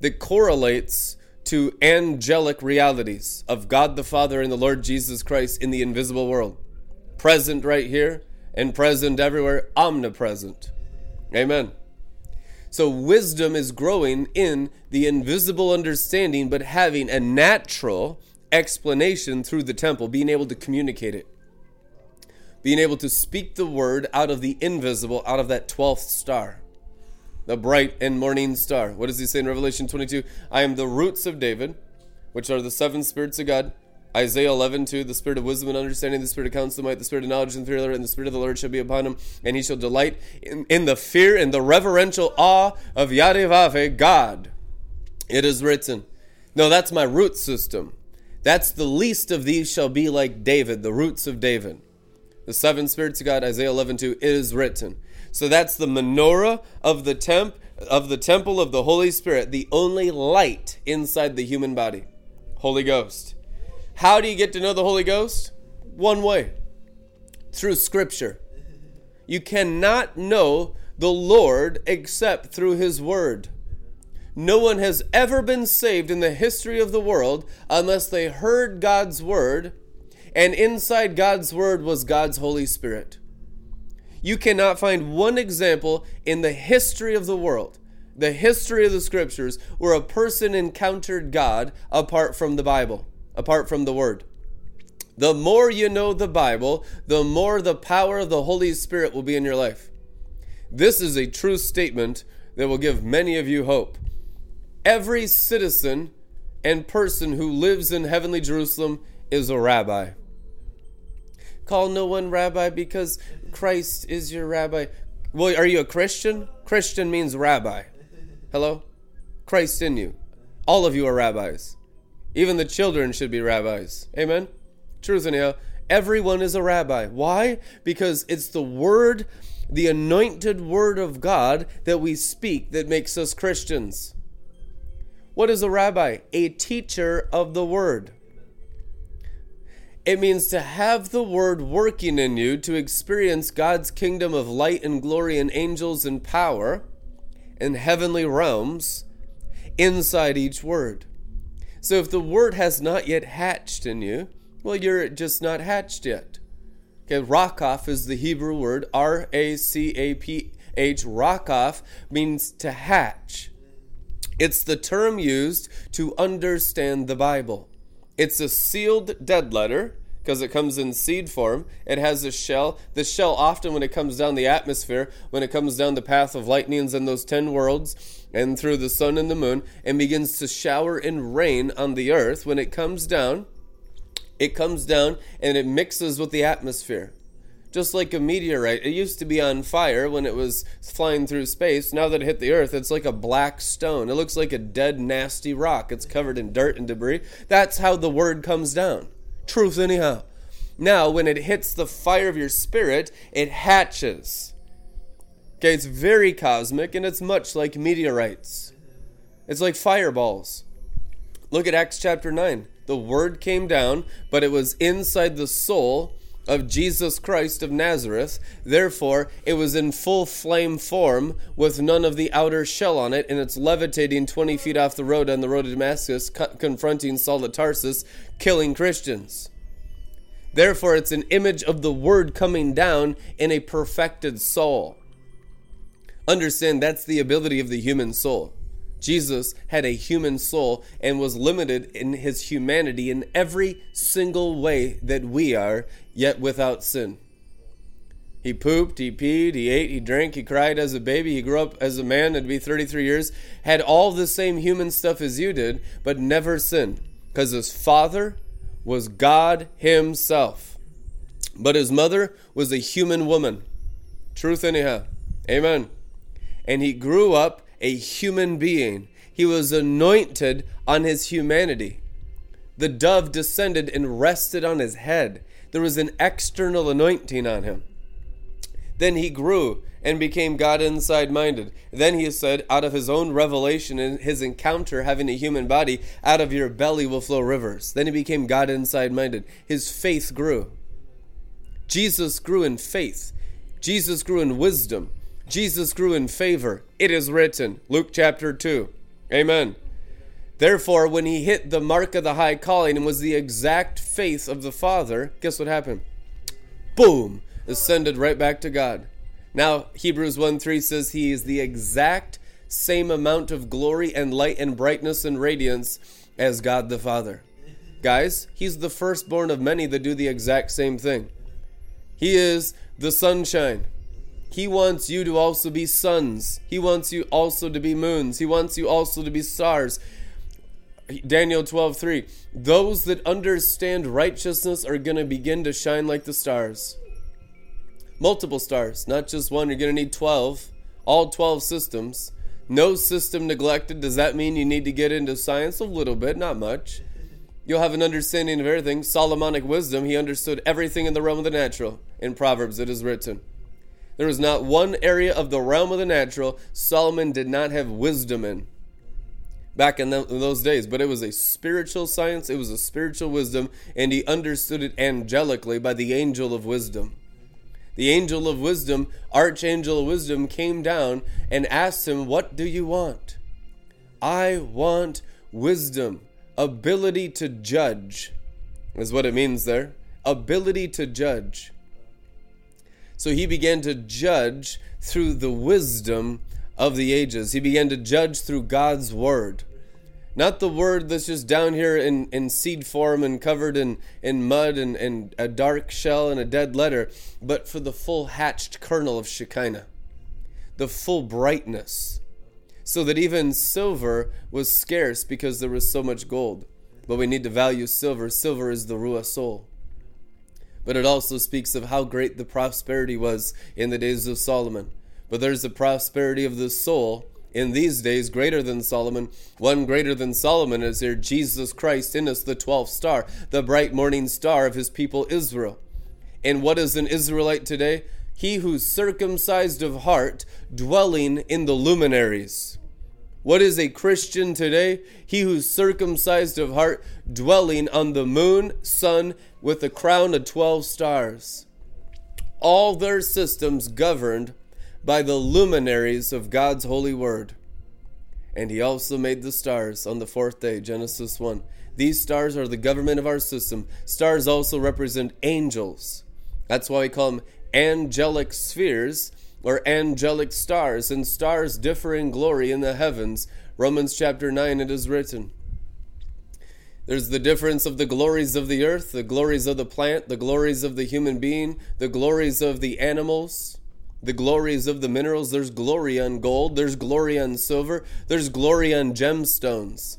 that correlates to angelic realities of God the Father and the Lord Jesus Christ in the invisible world present right here and present everywhere, omnipresent. Amen. So, wisdom is growing in the invisible understanding, but having a natural explanation through the temple, being able to communicate it, being able to speak the word out of the invisible, out of that 12th star, the bright and morning star. What does he say in Revelation 22? I am the roots of David, which are the seven spirits of God Isaiah 11, 2, the spirit of wisdom and understanding, the spirit of counsel, might, the spirit of knowledge and fear, and the spirit of the Lord shall be upon him, and he shall delight in, in the fear and the reverential awe of Yadivave, God. It is written. No, that's my root system. That's the least of these shall be like David, the roots of David. The seven spirits of God, Isaiah 11, 2, is written. So that's the menorah of the temp of the temple of the Holy Spirit, the only light inside the human body. Holy Ghost. How do you get to know the Holy Ghost? One way through Scripture. You cannot know the Lord except through His Word. No one has ever been saved in the history of the world unless they heard God's Word, and inside God's Word was God's Holy Spirit. You cannot find one example in the history of the world, the history of the Scriptures, where a person encountered God apart from the Bible apart from the Word. The more you know the Bible, the more the power of the Holy Spirit will be in your life. This is a true statement that will give many of you hope. Every citizen and person who lives in heavenly Jerusalem is a rabbi. Call no one rabbi because Christ is your rabbi. Well, are you a Christian? Christian means rabbi. Hello? Christ in you. All of you are rabbis. Even the children should be rabbis. Amen? Truth anyhow. Everyone is a rabbi. Why? Because it's the word, the anointed word of God that we speak that makes us Christians. What is a rabbi? A teacher of the word. It means to have the word working in you to experience God's kingdom of light and glory and angels and power and heavenly realms inside each word. So if the word has not yet hatched in you, well, you're just not hatched yet. Okay, rakaf is the Hebrew word R A C A P H. Rakaf means to hatch. It's the term used to understand the Bible. It's a sealed dead letter because it comes in seed form. It has a shell. The shell, often when it comes down the atmosphere, when it comes down the path of lightnings and those ten worlds, and through the sun and the moon, and begins to shower and rain on the earth, when it comes down, it comes down and it mixes with the atmosphere. Just like a meteorite, it used to be on fire when it was flying through space. Now that it hit the earth, it's like a black stone. It looks like a dead, nasty rock. It's covered in dirt and debris. That's how the word comes down. Truth, anyhow. Now, when it hits the fire of your spirit, it hatches. Okay, it's very cosmic and it's much like meteorites. It's like fireballs. Look at Acts chapter 9. The word came down, but it was inside the soul of Jesus Christ of Nazareth. Therefore, it was in full flame form with none of the outer shell on it, and it's levitating 20 feet off the road on the road to Damascus, confronting Saul of Tarsus, killing Christians. Therefore, it's an image of the word coming down in a perfected soul. Understand that's the ability of the human soul. Jesus had a human soul and was limited in his humanity in every single way that we are, yet without sin. He pooped, he peed, he ate, he drank, he cried as a baby, he grew up as a man, it'd be 33 years, had all the same human stuff as you did, but never sinned. Because his father was God himself. But his mother was a human woman. Truth, anyhow. Amen. And he grew up a human being. He was anointed on his humanity. The dove descended and rested on his head. There was an external anointing on him. Then he grew and became God inside minded. Then he said, out of his own revelation and his encounter having a human body, out of your belly will flow rivers. Then he became God inside minded. His faith grew. Jesus grew in faith. Jesus grew in wisdom. Jesus grew in favor. It is written. Luke chapter 2. Amen. Therefore, when he hit the mark of the high calling and was the exact faith of the Father, guess what happened? Boom! Ascended right back to God. Now, Hebrews 1 3 says he is the exact same amount of glory and light and brightness and radiance as God the Father. Guys, he's the firstborn of many that do the exact same thing. He is the sunshine. He wants you to also be suns. He wants you also to be moons. He wants you also to be stars. Daniel 12:3 Those that understand righteousness are going to begin to shine like the stars. Multiple stars, not just one. You're going to need 12, all 12 systems. No system neglected. Does that mean you need to get into science a little bit, not much? You'll have an understanding of everything. Solomonic wisdom, he understood everything in the realm of the natural. In Proverbs it is written. There was not one area of the realm of the natural Solomon did not have wisdom in back in, the, in, those days. But it was a spiritual science, it was a spiritual wisdom, and he understood it angelically by the angel of wisdom. The angel of wisdom, archangel of wisdom, came down and asked him, What do you want? I want wisdom, ability to judge, is what it means there. Ability to judge. So he began to judge through the wisdom of the ages. He began to judge through God's word. Not the word that's just down here in, in seed form and covered in, in mud and, and a dark shell and a dead letter, but for the full hatched kernel of Shekinah, the full brightness, so that even silver was scarce because there was so much gold. But we need to value silver. Silver is the Ruah soul but it also speaks of how great the prosperity was in the days of Solomon. But there's a prosperity of the soul in these days greater than Solomon. One greater than Solomon is here Jesus Christ in us, the 12th star, the bright morning star of his people Israel. And what is an Israelite today? He who's circumcised of heart, dwelling in the luminaries. What is a Christian today? He who's circumcised of heart, dwelling on the moon, sun, with a crown of 12 stars. All their systems governed by the luminaries of God's holy word. And he also made the stars on the fourth day, Genesis 1. These stars are the government of our system. Stars also represent angels. That's why we call them angelic spheres or angelic stars, and stars differ in glory in the heavens. Romans chapter 9, it is written. There's the difference of the glories of the earth, the glories of the plant, the glories of the human being, the glories of the animals, the glories of the minerals. There's glory on gold, there's glory on silver, there's glory on gemstones,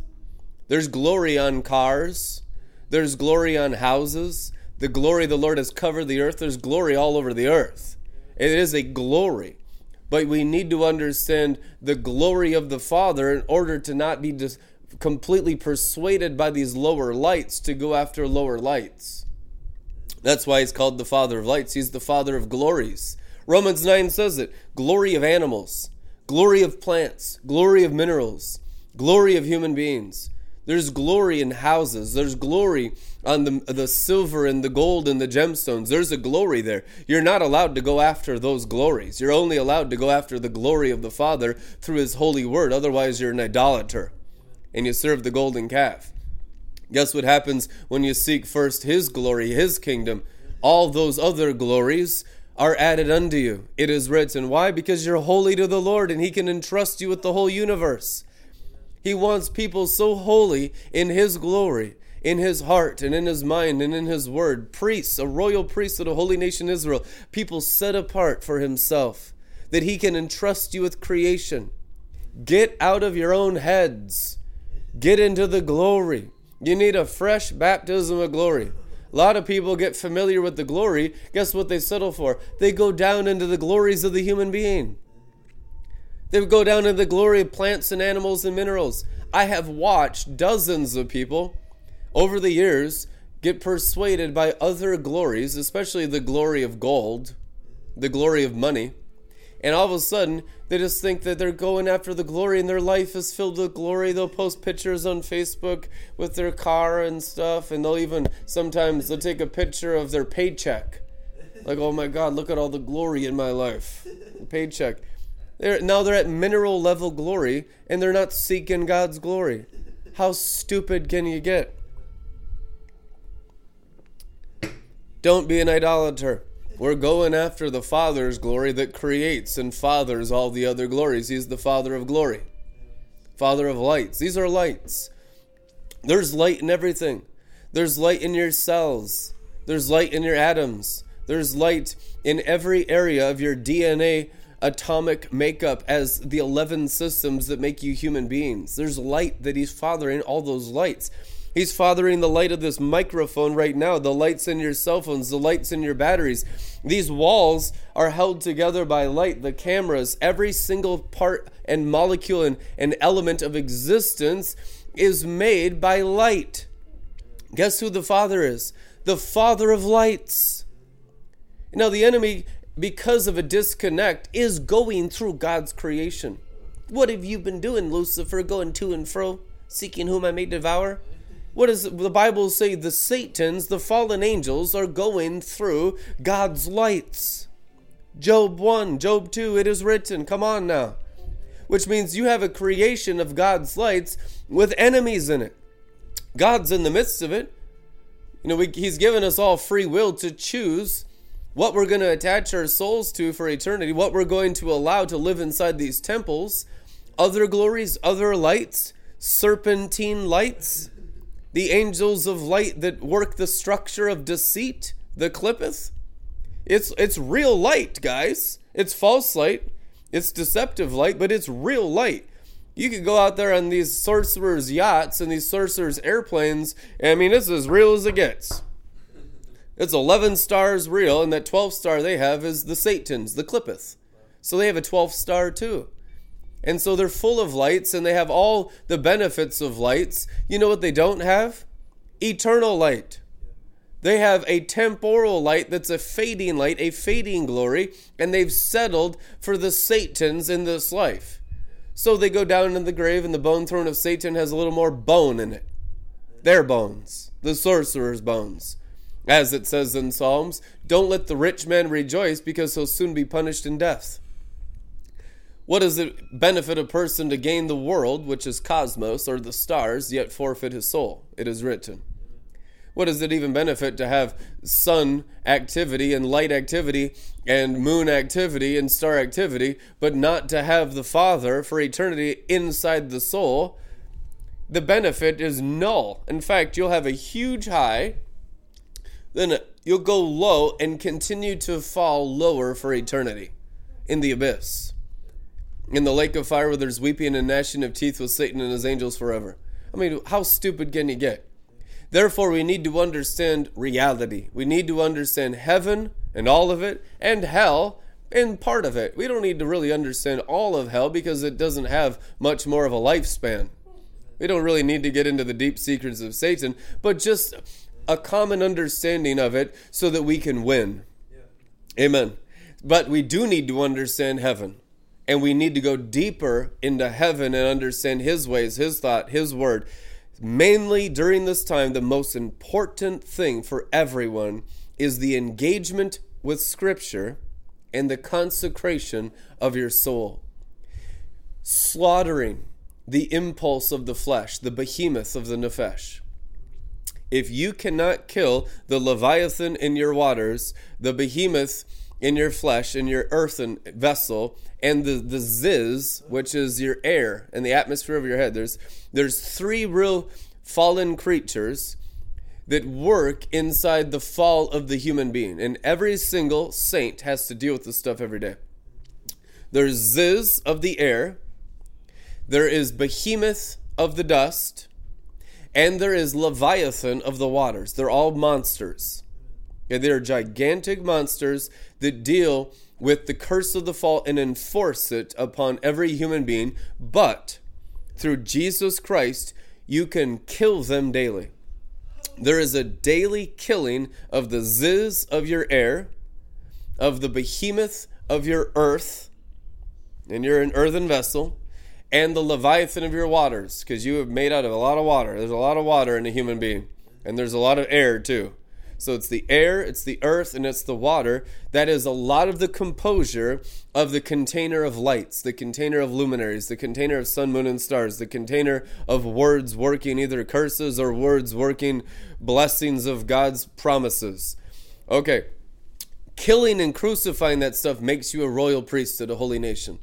there's glory on cars, there's glory on houses. The glory of the Lord has covered the earth. There's glory all over the earth. It is a glory. But we need to understand the glory of the Father in order to not be completely persuaded by these lower lights to go after lower lights. That's why he's called the Father of lights. He's the Father of glories. Romans 9 says it glory of animals, glory of plants, glory of minerals, glory of human beings. There's glory in houses. There's glory on the, the silver and the gold and the gemstones. There's a glory there. You're not allowed to go after those glories. You're only allowed to go after the glory of the Father through His holy word. Otherwise, you're an idolater and you serve the golden calf. Guess what happens when you seek first His glory, His kingdom? All those other glories are added unto you. It is written. Why? Because you're holy to the Lord and He can entrust you with the whole universe. He wants people so holy in His glory, in His heart, and in His mind, and in His word. Priests, a royal priest of the holy nation Israel, people set apart for Himself, that He can entrust you with creation. Get out of your own heads, get into the glory. You need a fresh baptism of glory. A lot of people get familiar with the glory. Guess what they settle for? They go down into the glories of the human being. They go down into the glory of plants and animals and minerals. I have watched dozens of people over the years get persuaded by other glories, especially the glory of gold, the glory of money. And all of a sudden, they just think that they're going after the glory and their life is filled with glory. They'll post pictures on Facebook with their car and stuff, and they'll even sometimes they'll take a picture of their paycheck. Like, oh my God, look at all the glory in my life. Paycheck. They're, now they're at mineral level glory and they're not seeking God's glory. How stupid can you get? Don't be an idolater. We're going after the Father's glory that creates and fathers all the other glories. He's the Father of glory, Father of lights. These are lights. There's light in everything. There's light in your cells. There's light in your atoms. There's light in every area of your DNA atomic makeup as the 11 systems that make you human beings. There's light that he's fathering, all those lights. He's fathering the light of this microphone right now, the lights in your cell phones, the lights in your batteries. These walls are held together by light, the cameras, every single part and molecule and, and element of existence is made by light. Guess who the Father is? The Father of lights. Now, the enemy because of a disconnect, is going through God's creation. What have you been doing, Lucifer, going to and fro, seeking whom I may devour? What does the Bible say? The Satans, the fallen angels, are going through God's lights. Job 1, Job 2, it is written. Come on now. Which means you have a creation of God's lights with enemies in it. God's in the midst of it. You know, we, He's given us all free will to choose what we're going to attach our souls to for eternity, what we're going to allow to live inside these temples, other glories, other lights, serpentine lights, the angels of light that work the structure of deceit, the clippeth. It's it's real light, guys. It's false light. It's deceptive light, but it's real light. You could go out there on these sorcerers' yachts and these sorcerers' airplanes. I mean, it's as real as it gets. It's 11 stars real, and that 12 star they have is the Satans, the Clippeth. So they have a 12th star too. And so they're full of lights and they have all the benefits of lights. You know what they don't have? Eternal light. They have a temporal light that's a fading light, a fading glory, and they've settled for the Satans in this life. So they go down in the grave, and the bone throne of Satan has a little more bone in it. Their bones, the sorcerer's bones. As it says in Psalms, don't let the rich man rejoice because he'll soon be punished in death. What does it benefit a person to gain the world, which is cosmos or the stars, yet forfeit his soul? It is written. What does it even benefit to have sun activity and light activity and moon activity and star activity, but not to have the Father for eternity inside the soul? The benefit is null. In fact, you'll have a huge high, then you'll go low and continue to fall lower for eternity in the abyss. In the lake of fire where there's weeping and gnashing of teeth with Satan and his angels forever. I mean, how stupid can you get? Therefore, we need to understand reality. We need to understand heaven and all of it, and hell and part of it. We don't need to really understand all of hell because it doesn't have much more of a lifespan. We don't really need to get into the deep secrets of Satan, but just a common understanding of it so that we can win. Yeah. Amen. But we do need to understand heaven. And we need to go deeper into heaven and understand His ways, His thought, His word mainly during this time, the most important thing for everyone is the engagement with Scripture and the consecration of your soul. Slaughtering the impulse of the flesh, the behemoth of the nephesh. If you cannot kill the leviathan in your waters, the behemoth in your flesh, in your earthen vessel, and the, the ziz, which is your air and the atmosphere of your head. There's, there's three real fallen creatures that work inside the fall of the human being. And every single saint has to deal with this stuff every day. There's ziz of the air, there is behemoth of the dust, and there is leviathan of the waters. They're all monsters. Okay, they are gigantic monsters that deal with the curse of the fall and enforce it upon every human being. But through Jesus Christ, you can kill them daily. There is a daily killing of the ziz of your air, of the behemoth of your earth, and you're an earthen vessel, and the leviathan of your waters, because you have made out of a lot of water. There's a lot of water in a human being, and there's a lot of air too. So it's the air, it's the earth, and it's the water. That is a lot of the composure of the container of lights, the container of luminaries, the container of sun, moon, and stars, the container of words working either curses or words working blessings of God's promises. Okay. Killing and crucifying that stuff makes you a royal priest priesthood, a holy nation.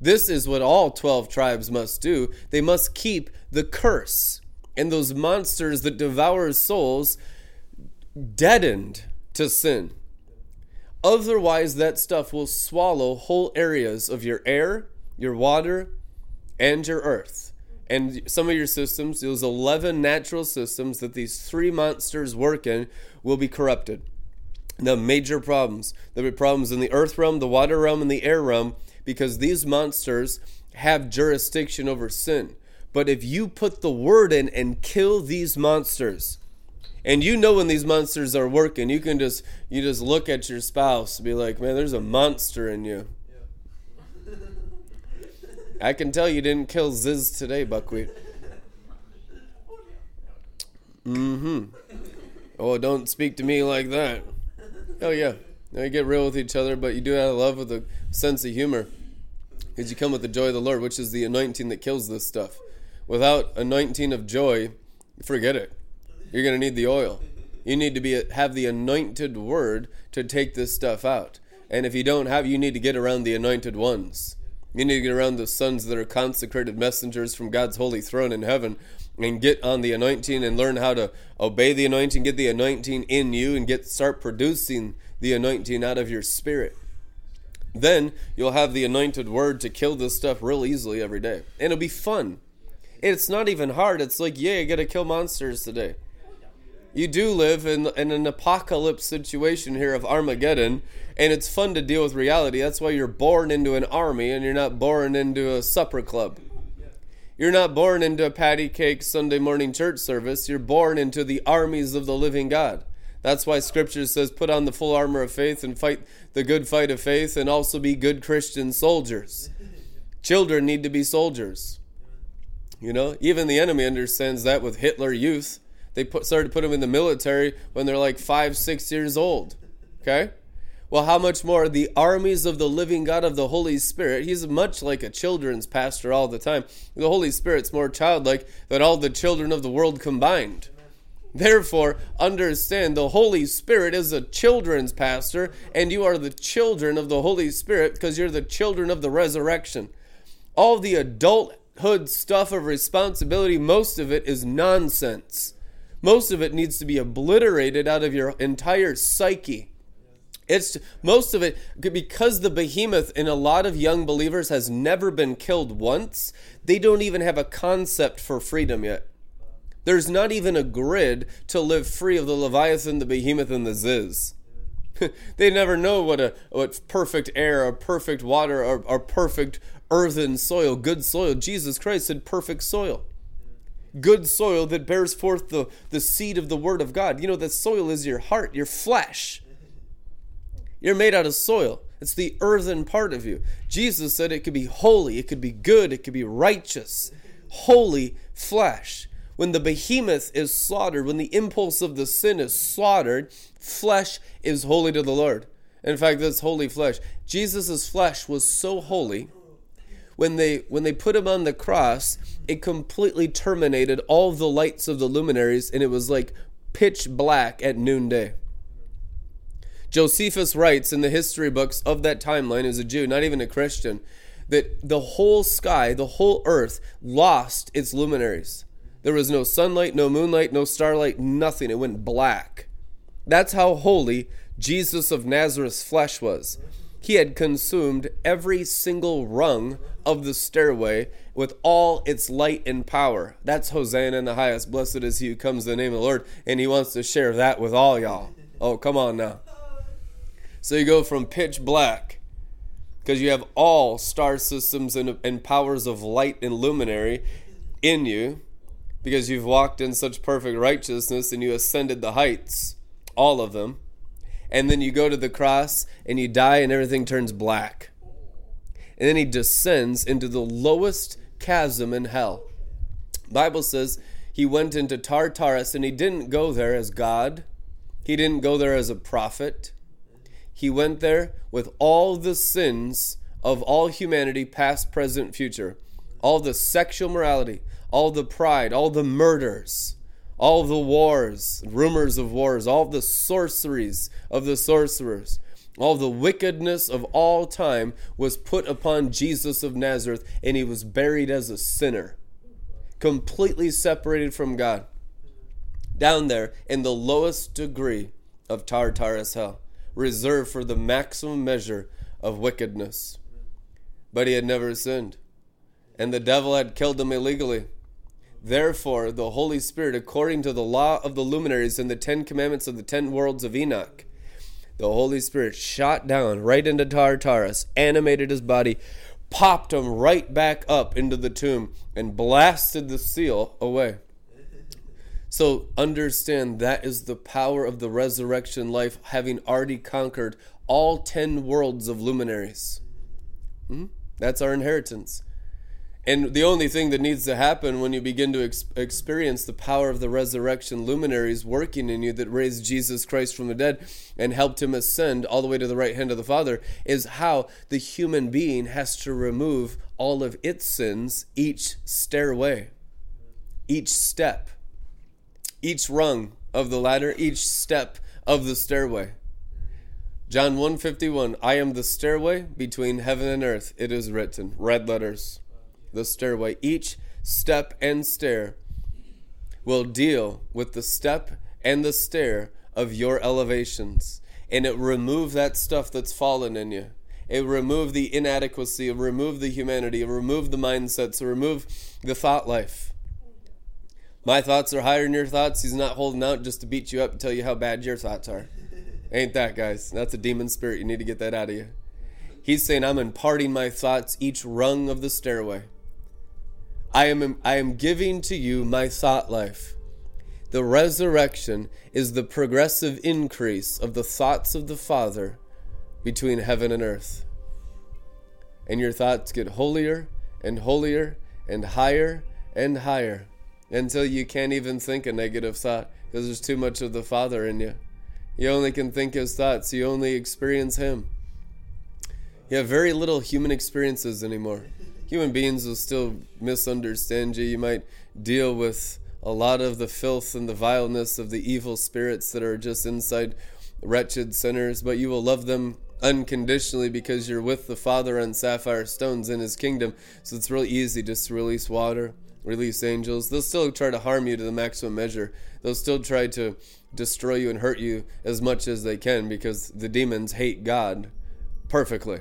This is what all 12 tribes must do. They must keep the curse and those monsters that devour souls deadened to sin. Otherwise, that stuff will swallow whole areas of your air, your water, and your earth. And some of your systems, those 11 natural systems that these three monsters work in, will be corrupted. The major problems. There'll be problems in the earth realm, the water realm, and the air realm because these monsters have jurisdiction over sin. But if you put the word in and kill these monsters, and you know when these monsters are working you can just you just look at your spouse and be like man there's a monster in you. I can tell you didn't kill ziz today buckwheat. Mm-hmm. Oh don't speak to me like that. Oh yeah. Now you get real with each other but you do have love with a sense of humor. Because you come with the joy of the lord which is the anointing that kills this stuff. Without anointing of joy forget it you're going to need the oil. You need to be have the anointed word to take this stuff out. And if you don't have, you need to get around the anointed ones. You need to get around the sons that are consecrated messengers from God's holy throne in heaven and get on the anointing and learn how to obey the anointing, get the anointing in you and get start producing the anointing out of your spirit. Then you'll have the anointed word to kill this stuff real easily every day. And it'll be fun. It's not even hard. It's like, yeah, I got to kill monsters today. You do live in, in an apocalypse situation here of Armageddon, and it's fun to deal with reality. That's why you're born into an army and you're not born into a supper club. You're not born into a patty cake Sunday morning church service. You're born into the armies of the living God. That's why scripture says, put on the full armor of faith and fight the good fight of faith and also be good Christian soldiers. Children need to be soldiers. You know, even the enemy understands that with Hitler Youth. They put, started to put them in the military when they're like five, six years old. Okay? Well, how much more the armies of the living God of the Holy Spirit? He's much like a children's pastor all the time. The Holy Spirit's more childlike than all the children of the world combined. Therefore, understand the Holy Spirit is a children's pastor, and you are the children of the Holy Spirit because you're the children of the resurrection. All the adulthood stuff of responsibility, most of it is nonsense. Most of it needs to be obliterated out of your entire psyche. It's most of it because the behemoth in a lot of young believers has never been killed once. They don't even have a concept for freedom yet. There's not even a grid to live free of the Leviathan, the Behemoth, and the Ziz. they never know what a what perfect air or perfect water or, or perfect earthen soil, good soil. Jesus Christ said perfect soil. Good soil that bears forth the, the seed of the word of God. You know, that soil is your heart, your flesh. You're made out of soil. It's the earthen part of you. Jesus said it could be holy, it could be good, it could be righteous. Holy flesh. When the behemoth is slaughtered, when the impulse of the sin is slaughtered, flesh is holy to the Lord. In fact, this holy flesh. Jesus' flesh was so holy when they when they put him on the cross, it completely terminated all the lights of the luminaries, and it was like pitch black at noonday. Josephus writes in the history books of that timeline as a Jew, not even a Christian, that the whole sky, the whole earth, lost its luminaries. There was no sunlight, no moonlight, no starlight, nothing. It went black. That's how holy Jesus of Nazareth's flesh was. He had consumed every single rung of the stairway with all its light and power. That's Hosanna in the highest. Blessed is he who comes in the name of the Lord. And he wants to share that with all y'all. Oh, come on now. So you go from pitch black because you have all star systems and, and powers of light and luminary in you because you've walked in such perfect righteousness and you ascended the heights, all of them. And then you go to the cross and you die and everything turns black. And then he descends into the lowest chasm in hell. Bible says he went into Tartarus and he didn't go there as God. He didn't go there as a prophet. He went there with all the sins of all humanity, past, present, future. All the sexual morality, all the pride, all the murders, all the wars, rumors of wars, all the sorceries of the sorcerers, all the wickedness of all time was put upon Jesus of Nazareth, and he was buried as a sinner, completely separated from God, down there in the lowest degree of Tartarus hell, reserved for the maximum measure of wickedness. But he had never sinned, and the devil had killed him illegally. Therefore, the Holy Spirit, according to the law of the luminaries and the Ten Commandments of the Ten Worlds of Enoch, the Holy Spirit shot down right into Tartarus, animated his body, popped him right back up into the tomb, and blasted the seal away. So understand that is the power of the resurrection life, having already conquered all ten worlds of luminaries. Hmm? That's our inheritance. And the only thing that needs to happen when you begin to ex- experience the power of the resurrection luminaries working in you that raised Jesus Christ from the dead and helped him ascend all the way to the right hand of the Father is how the human being has to remove all of its sins each stairway, each step, each rung of the ladder, each step of the stairway. John 151 I am the stairway between heaven and earth. It is written, red letters the stairway. Each step and stair will deal with the step and the stair of your elevations. And it remove that stuff that's fallen in you. It remove the inadequacy, it remove the humanity, it remove the mindsets, it remove the thought life. My thoughts are higher than your thoughts. He's not holding out just to beat you up and tell you how bad your thoughts are. Ain't that, guys? That's a demon spirit. You need to get that out of you. He's saying, I'm imparting my thoughts each rung of the stairway. I am, I am giving to you my thought life. The resurrection is the progressive increase of the thoughts of the Father between heaven and earth. And your thoughts get holier and holier and higher and higher until you can't even think a negative thought because there's too much of the Father in you. You only can think His thoughts, you only experience Him. You have very little human experiences anymore. Human beings will still misunderstand you. You might deal with a lot of the filth and the vileness of the evil spirits that are just inside wretched sinners, but you will love them unconditionally because you're with the Father on sapphire stones in His kingdom. So it's real easy just to release water, release angels. They'll still try to harm you to the maximum measure. They'll still try to destroy you and hurt you as much as they can because the demons hate God perfectly.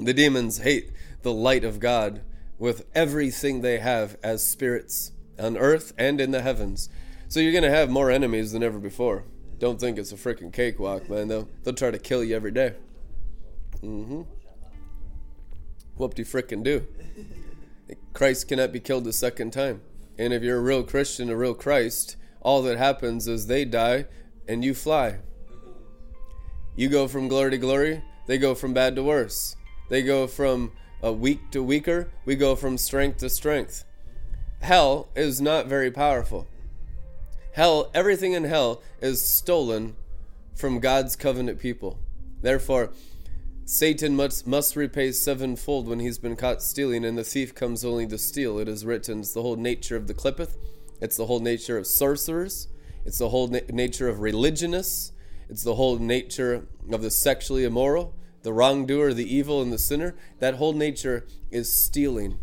The demons hate the light of God with everything they have as spirits on earth and in the heavens. So you're going to have more enemies than ever before. Don't think it's a freaking cakewalk, man. They'll, they'll try to kill you every day. Mm-hmm. Whoop de frickin' do. Christ cannot be killed a second time. And if you're a real Christian, a real Christ, all that happens is they die and you fly. You go from glory to glory, they go from bad to worse. They go from uh, weak to weaker, we go from strength to strength. Hell is not very powerful. Hell, everything in hell is stolen from God's covenant people. Therefore, Satan must, must repay sevenfold when he's been caught stealing, and the thief comes only to steal. It is written. It's the whole nature of the Qliphoth. It's the whole nature of sorcerers. It's the whole na- nature of religionists. It's the whole nature of the sexually immoral, the wrongdoer, the evil, and the sinner. That whole nature is stealing.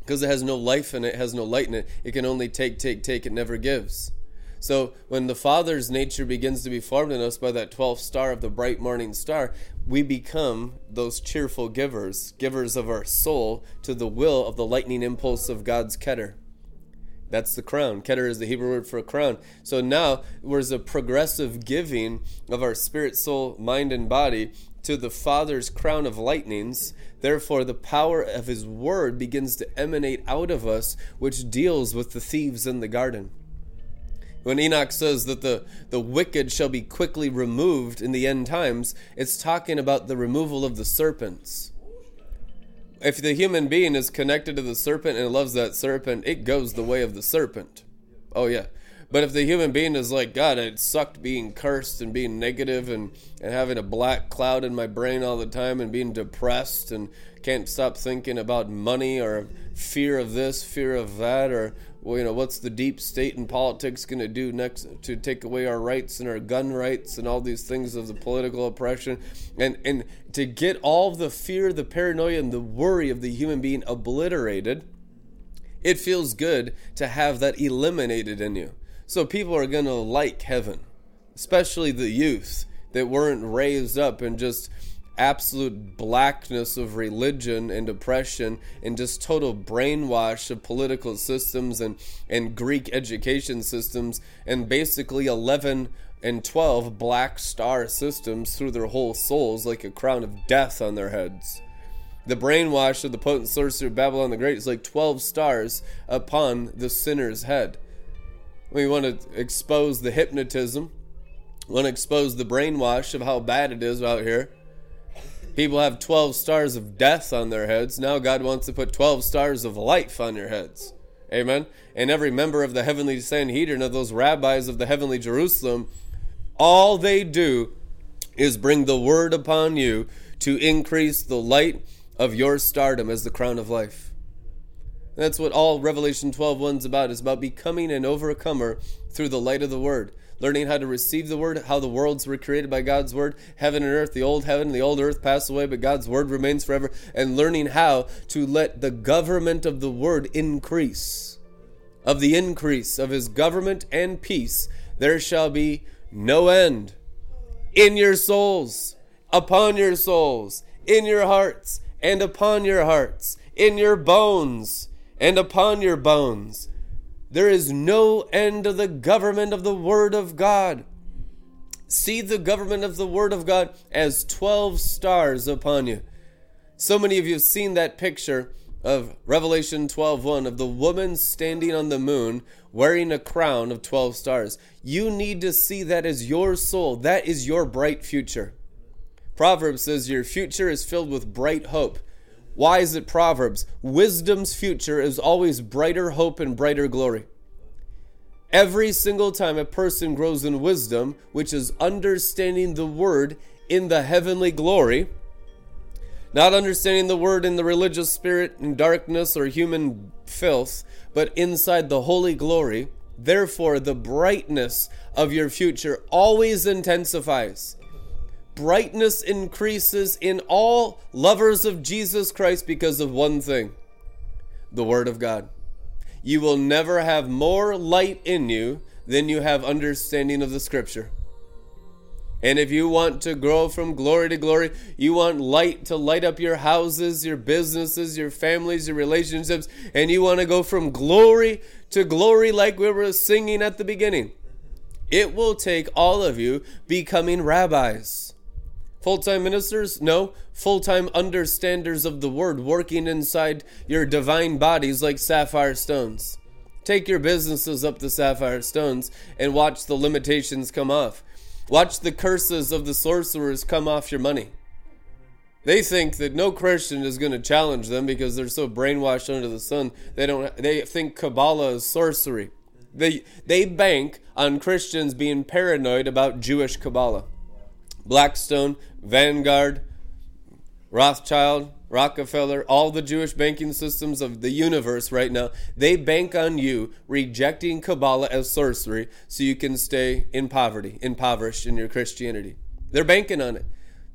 Because it has no life in it, has no light in it. It can only take, take, take. It never gives. So when the Father's nature begins to be formed in us by that 12th star of the bright morning star, we become those cheerful givers, givers of our soul to the will of the lightning impulse of God's Keter. That's the crown. Keter is the Hebrew word for a crown. So now there's a progressive giving of our spirit, soul, mind, and body to the Father's crown of lightnings. Therefore, the power of His word begins to emanate out of us, which deals with the thieves in the garden. When Enoch says that the, the wicked shall be quickly removed in the end times, it's talking about the removal of the serpents. If the human being is connected to the serpent and loves that serpent, it goes the way of the serpent. Oh, yeah. But if the human being is like, God, it sucked being cursed and being negative and, and having a black cloud in my brain all the time and being depressed and can't stop thinking about money or fear of this, fear of that, or well, you know, what's the deep state in politics going to do next to take away our rights and our gun rights and all these things of the political oppression, and and to get all the fear, the paranoia, and the worry of the human being obliterated. It feels good to have that eliminated in you. So people are going to like heaven, especially the youth that weren't raised up in just absolute blackness of religion and oppression and just total brainwash of political systems and, and Greek education systems and basically 11 and 12 black star systems through their whole souls like a crown of death on their heads. The brainwash of the potent sorcerer Babylon the Great is like 12 stars upon the sinner's head. We want to expose the hypnotism, we want to expose the brainwash of how bad it is out here People have 12 stars of death on their heads. Now God wants to put 12 stars of life on your heads. Amen. And every member of the heavenly Sanhedrin, of those rabbis of the heavenly Jerusalem, all they do is bring the word upon you to increase the light of your stardom as the crown of life. That's what all Revelation 12 is about. It's about becoming an overcomer through the light of the word learning how to receive the word, how the worlds were created by God's word, heaven and earth, the old heaven the old earth pass away, but God's word remains forever, and learning how to let the government of the word increase. Of the increase of his government and peace, there shall be no end in your souls, upon your souls, in your hearts, and upon your hearts, in your bones, and upon your bones There is no end to the government of the Word of God. See the government of the Word of God as 12 stars upon you. So many of you have seen that picture of Revelation 12:1 of the woman standing on the moon wearing a crown of 12 stars. You need to see that as your soul. That is your bright future. Proverbs says your future is filled with bright hope. Why is it Proverbs? Wisdom's future is always brighter hope and brighter glory. Every single time a person grows in wisdom, which is understanding the word in the heavenly glory, not understanding the word in the religious spirit and darkness or human filth, but inside the holy glory. Therefore, the brightness of your future always intensifies. Brightness increases in all lovers of Jesus Christ because of one thing the Word of God. You will never have more light in you than you have understanding of the Scripture. And if you want to grow from glory to glory, you want light to light up your houses, your businesses, your families, your relationships, and you want to go from glory to glory like we were singing at the beginning. It will take all of you becoming rabbis. Full time ministers? No. Full time understanders of the word working inside your divine bodies like sapphire stones. Take your businesses up the sapphire stones and watch the limitations come off. Watch the curses of the sorcerers come off your money. They think that no Christian is going to challenge them because they're so brainwashed under the sun. They don't they think Kabbalah is sorcery. They they bank on Christians being paranoid about Jewish Kabbalah. Blackstone, Vanguard, Rothschild, Rockefeller, all the Jewish banking systems of the universe right now, they bank on you rejecting Kabbalah as sorcery so you can stay in poverty, impoverished in your Christianity. They're banking on it.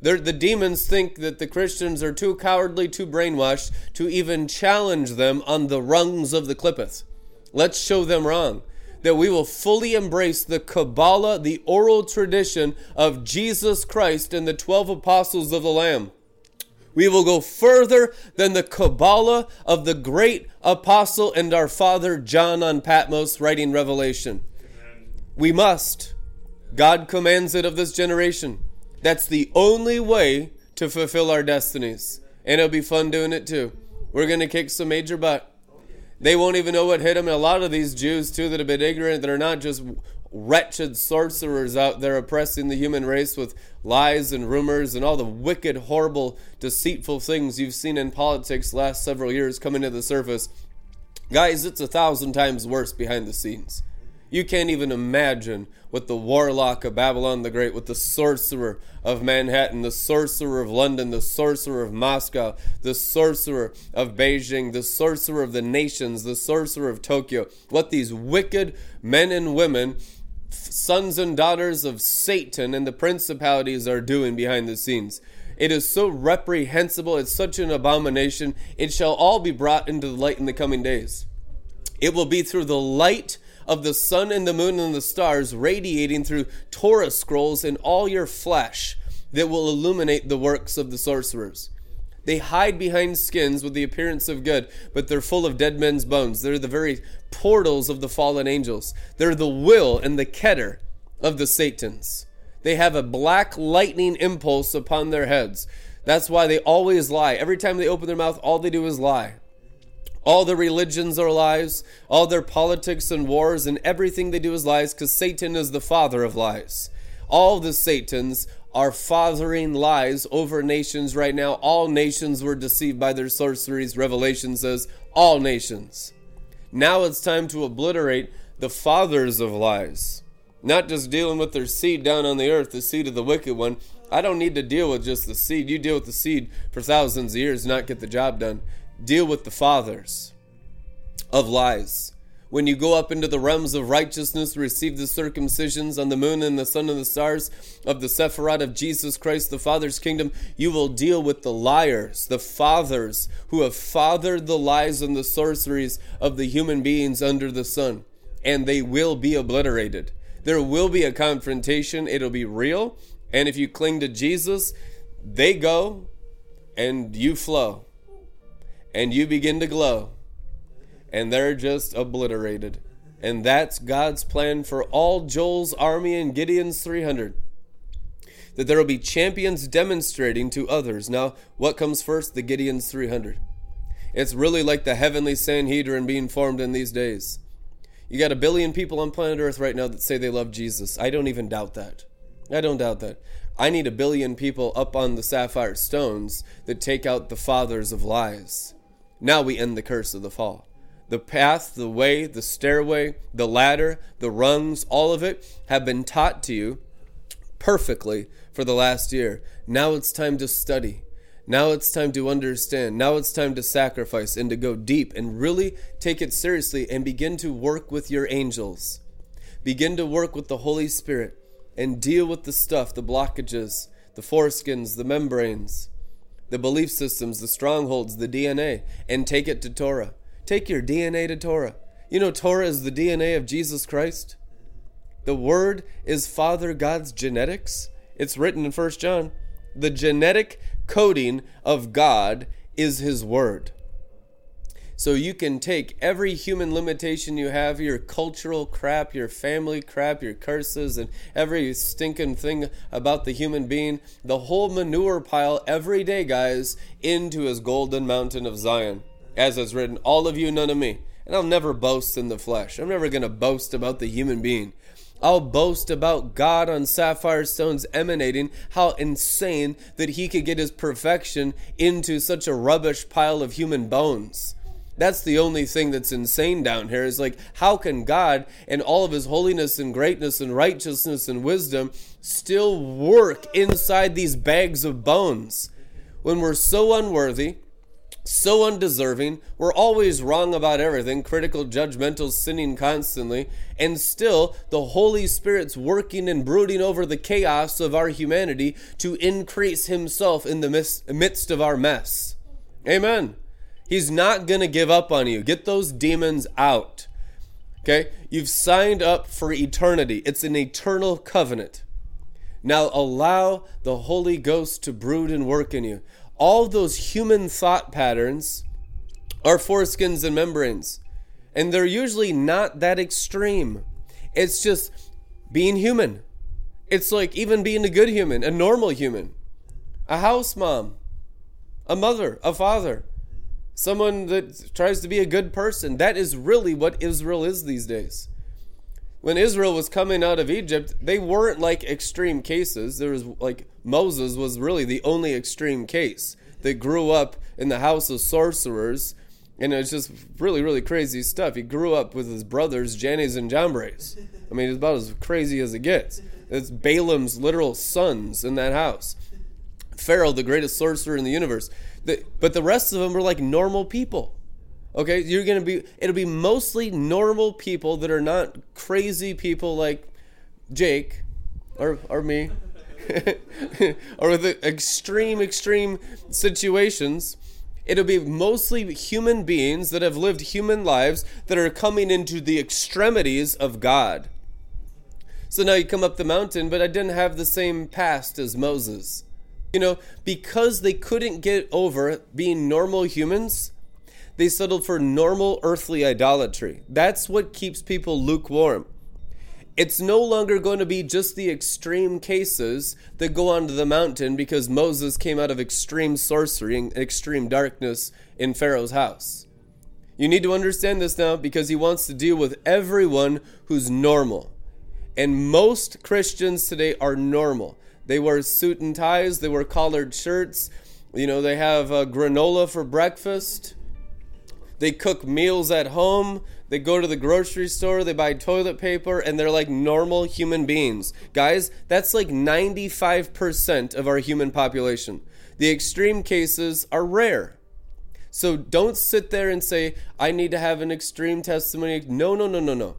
They're, the demons think that the Christians are too cowardly, too brainwashed to even challenge them on the rungs of the Qliphoth. Let's show them wrong. That we will fully embrace the Kabbalah, the oral tradition of Jesus Christ and the 12 apostles of the Lamb. We will go further than the Kabbalah of the great apostle and our father John on Patmos writing Revelation. We must. God commands it of this generation. That's the only way to fulfill our destinies. And it'll be fun doing it too. We're going to kick some major butt. They won't even know what hit them. And a lot of these Jews, too, that have been ignorant, that are not just wretched sorcerers out there oppressing the human race with lies and rumors and all the wicked, horrible, deceitful things you've seen in politics last several years coming to the surface. Guys, it's a thousand times worse behind the scenes. You can't even imagine what the warlock of Babylon the Great, with the sorcerer of Manhattan, the sorcerer of London, the sorcerer of Moscow, the sorcerer of Beijing, the sorcerer of the nations, the sorcerer of Tokyo, what these wicked men and women sons and daughters of Satan and the principalities are doing behind the scenes. It is so reprehensible, it's such an abomination. It shall all be brought into the light in the coming days. It will be through the light of the sun and the moon and the stars radiating through Torah scrolls in all your flesh that will illuminate the works of the sorcerers. They hide behind skins with the appearance of good, but they're full of dead men's bones. They're the very portals of the fallen angels. They're the will and the keter of the Satans. They have a black lightning impulse upon their heads. That's why they always lie. Every time they open their mouth, all they do is lie. All their religions are lies, all their politics and wars and everything they do is lies because Satan is the father of lies. All the Satans are fathering lies over nations right now. All nations were deceived by their sorceries. Revelation says, all nations. Now it's time to obliterate the fathers of lies. Not just dealing with their seed down on the earth, the seed of the wicked one. I don't need to deal with just the seed. You deal with the seed for thousands of years, not get the job done. Deal with the fathers of lies. When you go up into the realms of righteousness, receive the circumcisions on the moon and the sun and the stars of the Sephiroth of Jesus Christ, the Father's kingdom, you will deal with the liars, the fathers who have fathered the lies and the sorceries of the human beings under the sun, and they will be obliterated. There will be a confrontation, it'll be real, and if you cling to Jesus, they go and you flow, and you begin to glow and they're just obliterated. And that's God's plan for all Joel's army and Gideon's 300. That there will be champions demonstrating to others. Now, what comes first? The Gideon's 300. It's really like the heavenly Sanhedrin being formed in these days. You got a billion people on planet Earth right now that say they love Jesus. I don't even doubt that. I don't doubt that. I need a billion people up on the sapphire stones that take out the fathers of lies. Now we end the curse of the fall. The path, the way, the stairway, the ladder, the rungs, all of it have been taught to you perfectly for the last year. Now it's time to study. Now it's time to understand. Now it's time to sacrifice and to go deep and really take it seriously and begin to work with your angels. Begin to work with the Holy Spirit and deal with the stuff, the blockages, the foreskins, the membranes, the belief systems, the strongholds, the DNA, and take it to Torah. Take your DNA to Torah. You know, Torah is the DNA of Jesus Christ. The Word is Father God's genetics. It's written in 1 John. The genetic coding of God is His Word. So you can take every human limitation you have, your cultural crap, your family crap, your curses, and every stinking thing about the human being, the whole manure pile every day, guys, into his golden mountain of Zion. As is written, all of you, none of me. And I'll never boast in the flesh. I'm never going to boast about the human being. I'll boast about God on sapphire stones emanating how insane that he could get his perfection into such a rubbish pile of human bones. That's the only thing that's insane down here is like, how can God and all of his holiness and greatness and righteousness and wisdom still work inside these bags of bones when we're so unworthy, so undeserving, we're always wrong about everything, critical, judgmental, sinning constantly, and still the Holy Spirit's working and brooding over the chaos of our humanity to increase himself in the midst of our mess. Amen. He's not going to give up on you. Get those demons out. Okay? You've signed up for eternity, it's an eternal covenant. Now allow the Holy Ghost to brood and work in you. All those human thought patterns are foreskins and membranes, and they're usually not that extreme. It's just being human. It's like even being a good human, a normal human, a house mom, a mother, a father someone that tries to be a good person. That is really what Israel is these days. When Israel was coming out of Egypt, they weren't like extreme cases. There was like Moses was really the only extreme case that grew up in the house of sorcerers. And it's just really, really crazy stuff. He grew up with his brothers, Jannes and Jambres. I mean, it's about as crazy as it gets. It's Balaam's literal sons in that house. Pharaoh, the greatest sorcerer in the universe. The, but the rest of them were like normal people. Okay, you're gonna be. It'll be mostly normal people that are not crazy people like Jake, or or me, or with extreme extreme situations. It'll be mostly human beings that have lived human lives that are coming into the extremities of God. So now you come up the mountain, but I didn't have the same past as Moses. You know, because they couldn't get over being normal humans, they settled for normal earthly idolatry. That's what keeps people lukewarm. It's no longer going to be just the extreme cases that go onto the mountain because Moses came out of extreme sorcery and extreme darkness in Pharaoh's house. You need to understand this now because he wants to deal with everyone who's normal. And most Christians today are normal. They wear suit and ties. They wear collared shirts. You know, they have uh, granola for breakfast. They cook meals at home. They go to the grocery store. They buy toilet paper, and they're like normal human beings. Guys, that's like 95% of our human population. The extreme cases are rare. So don't sit there and say, I need to have an extreme testimony. No, no, no, no, no.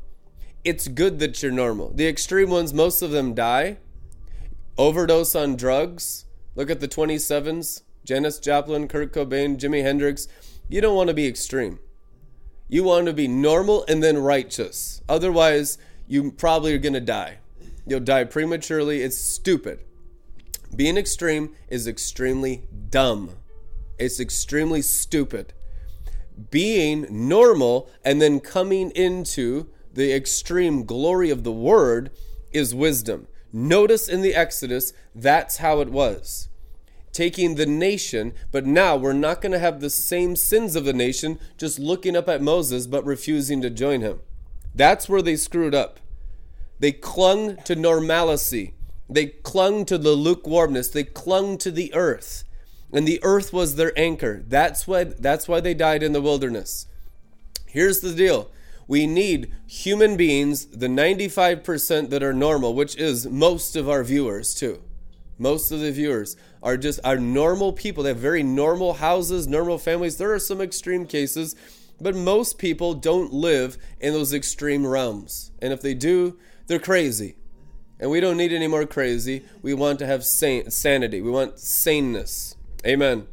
It's good that you're normal. The extreme ones, most of them die overdose on drugs. Look at the 27s Janis Joplin, Kurt Cobain, Jimi Hendrix. You don't want to be extreme. You want to be normal and then righteous. Otherwise, you probably are going to die. You'll die prematurely. It's stupid. Being extreme is extremely dumb. It's extremely stupid. Being normal and then coming into the extreme glory of the word is wisdom. Notice in the Exodus, that's how it was. Taking the nation, but now we're not going to have the same sins of the nation just looking up at Moses but refusing to join him. That's where they screwed up. They clung to normalcy. They clung to the lukewarmness. They clung to the earth. And the earth was their anchor. That's why that's why they died in the wilderness. Here's the deal. We need human beings, the 95% that are normal, which is most of our viewers too. Most of the viewers are just are normal people. They have very normal houses, normal families. There are some extreme cases, but most people don't live in those extreme realms. And if they do, they're crazy. And we don't need any more crazy. We want to have san- sanity. We want saneness. Amen.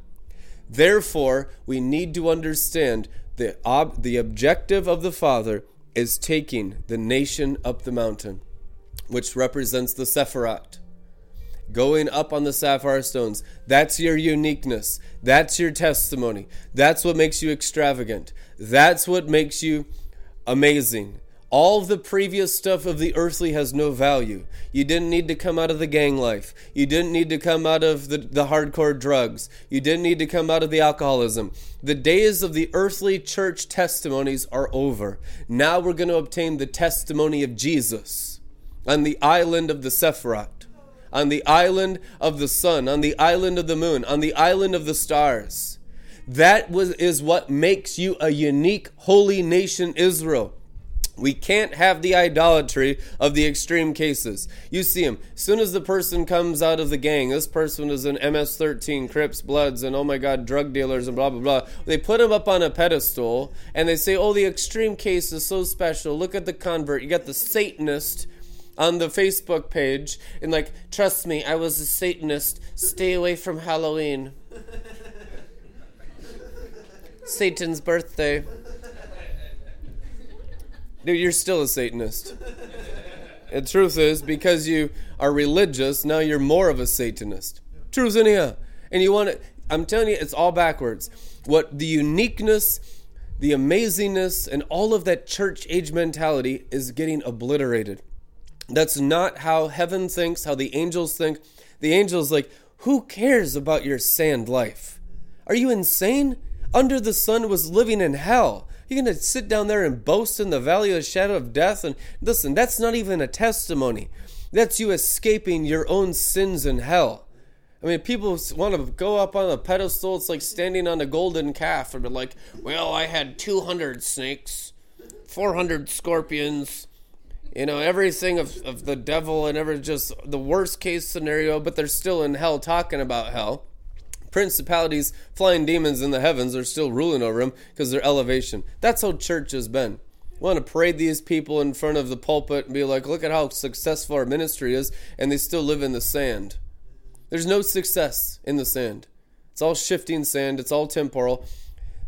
Therefore, we need to understand the, ob- the objective of the Father is taking the nation up the mountain, which represents the Sephiroth. Going up on the sapphire stones. That's your uniqueness. That's your testimony. That's what makes you extravagant. That's what makes you amazing. All the previous stuff of the earthly has no value. You didn't need to come out of the gang life. You didn't need to come out of the, the hardcore drugs. You didn't need to come out of the alcoholism. The days of the earthly church testimonies are over. Now we're going to obtain the testimony of Jesus on the island of the Sephiroth, on the island of the sun, on the island of the moon, on the island of the stars. That was, is what makes you a unique holy nation, Israel. We can't have the idolatry of the extreme cases. You see them. As soon as the person comes out of the gang, this person is an MS 13, Crips, Bloods, and oh my God, drug dealers, and blah, blah, blah. They put him up on a pedestal and they say, oh, the extreme case is so special. Look at the convert. You got the Satanist on the Facebook page and like, trust me, I was a Satanist. Stay away from Halloween. Satan's birthday. Dude, you're still a Satanist. the truth is, because you are religious, now you're more of a Satanist. Truth in here. And you want to, I'm telling you, it's all backwards. What the uniqueness, the amazingness, and all of that church age mentality is getting obliterated. That's not how heaven thinks, how the angels think. The angels, like, who cares about your sand life? Are you insane? Under the sun was living in hell. You're going to sit down there and boast in the valley of the shadow of death? And listen, that's not even a testimony. That's you escaping your own sins in hell. I mean, people want to go up on a pedestal. It's like standing on a golden calf and be like, well, I had 200 snakes, 400 scorpions, you know, everything of, of the devil and ever just the worst case scenario, but they're still in hell talking about hell principalities, flying demons in the heavens are still ruling over them because their elevation. That's how church has been. We want to parade these people in front of the pulpit and be like, look at how successful our ministry is, and they still live in the sand. There's no success in the sand. It's all shifting sand, it's all temporal.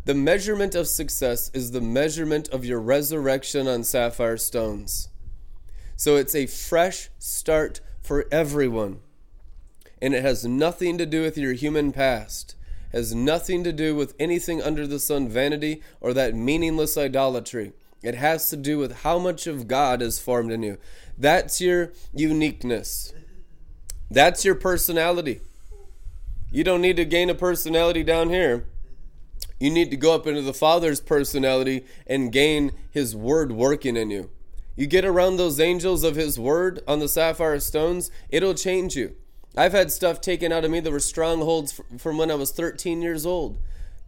The measurement of success is the measurement of your resurrection on sapphire stones. So it's a fresh start for everyone and it has nothing to do with your human past. Has nothing to do with anything under the sun vanity or that meaningless idolatry. It has to do with how much of god is formed in you. That's your uniqueness. That's your personality. You don't need to gain a personality down here. You need to go up into the father's personality and gain his word working in you. You get around those angels of his word on the sapphire stones it'll change you I've had stuff taken out of me that were strongholds from when I was 13 years old.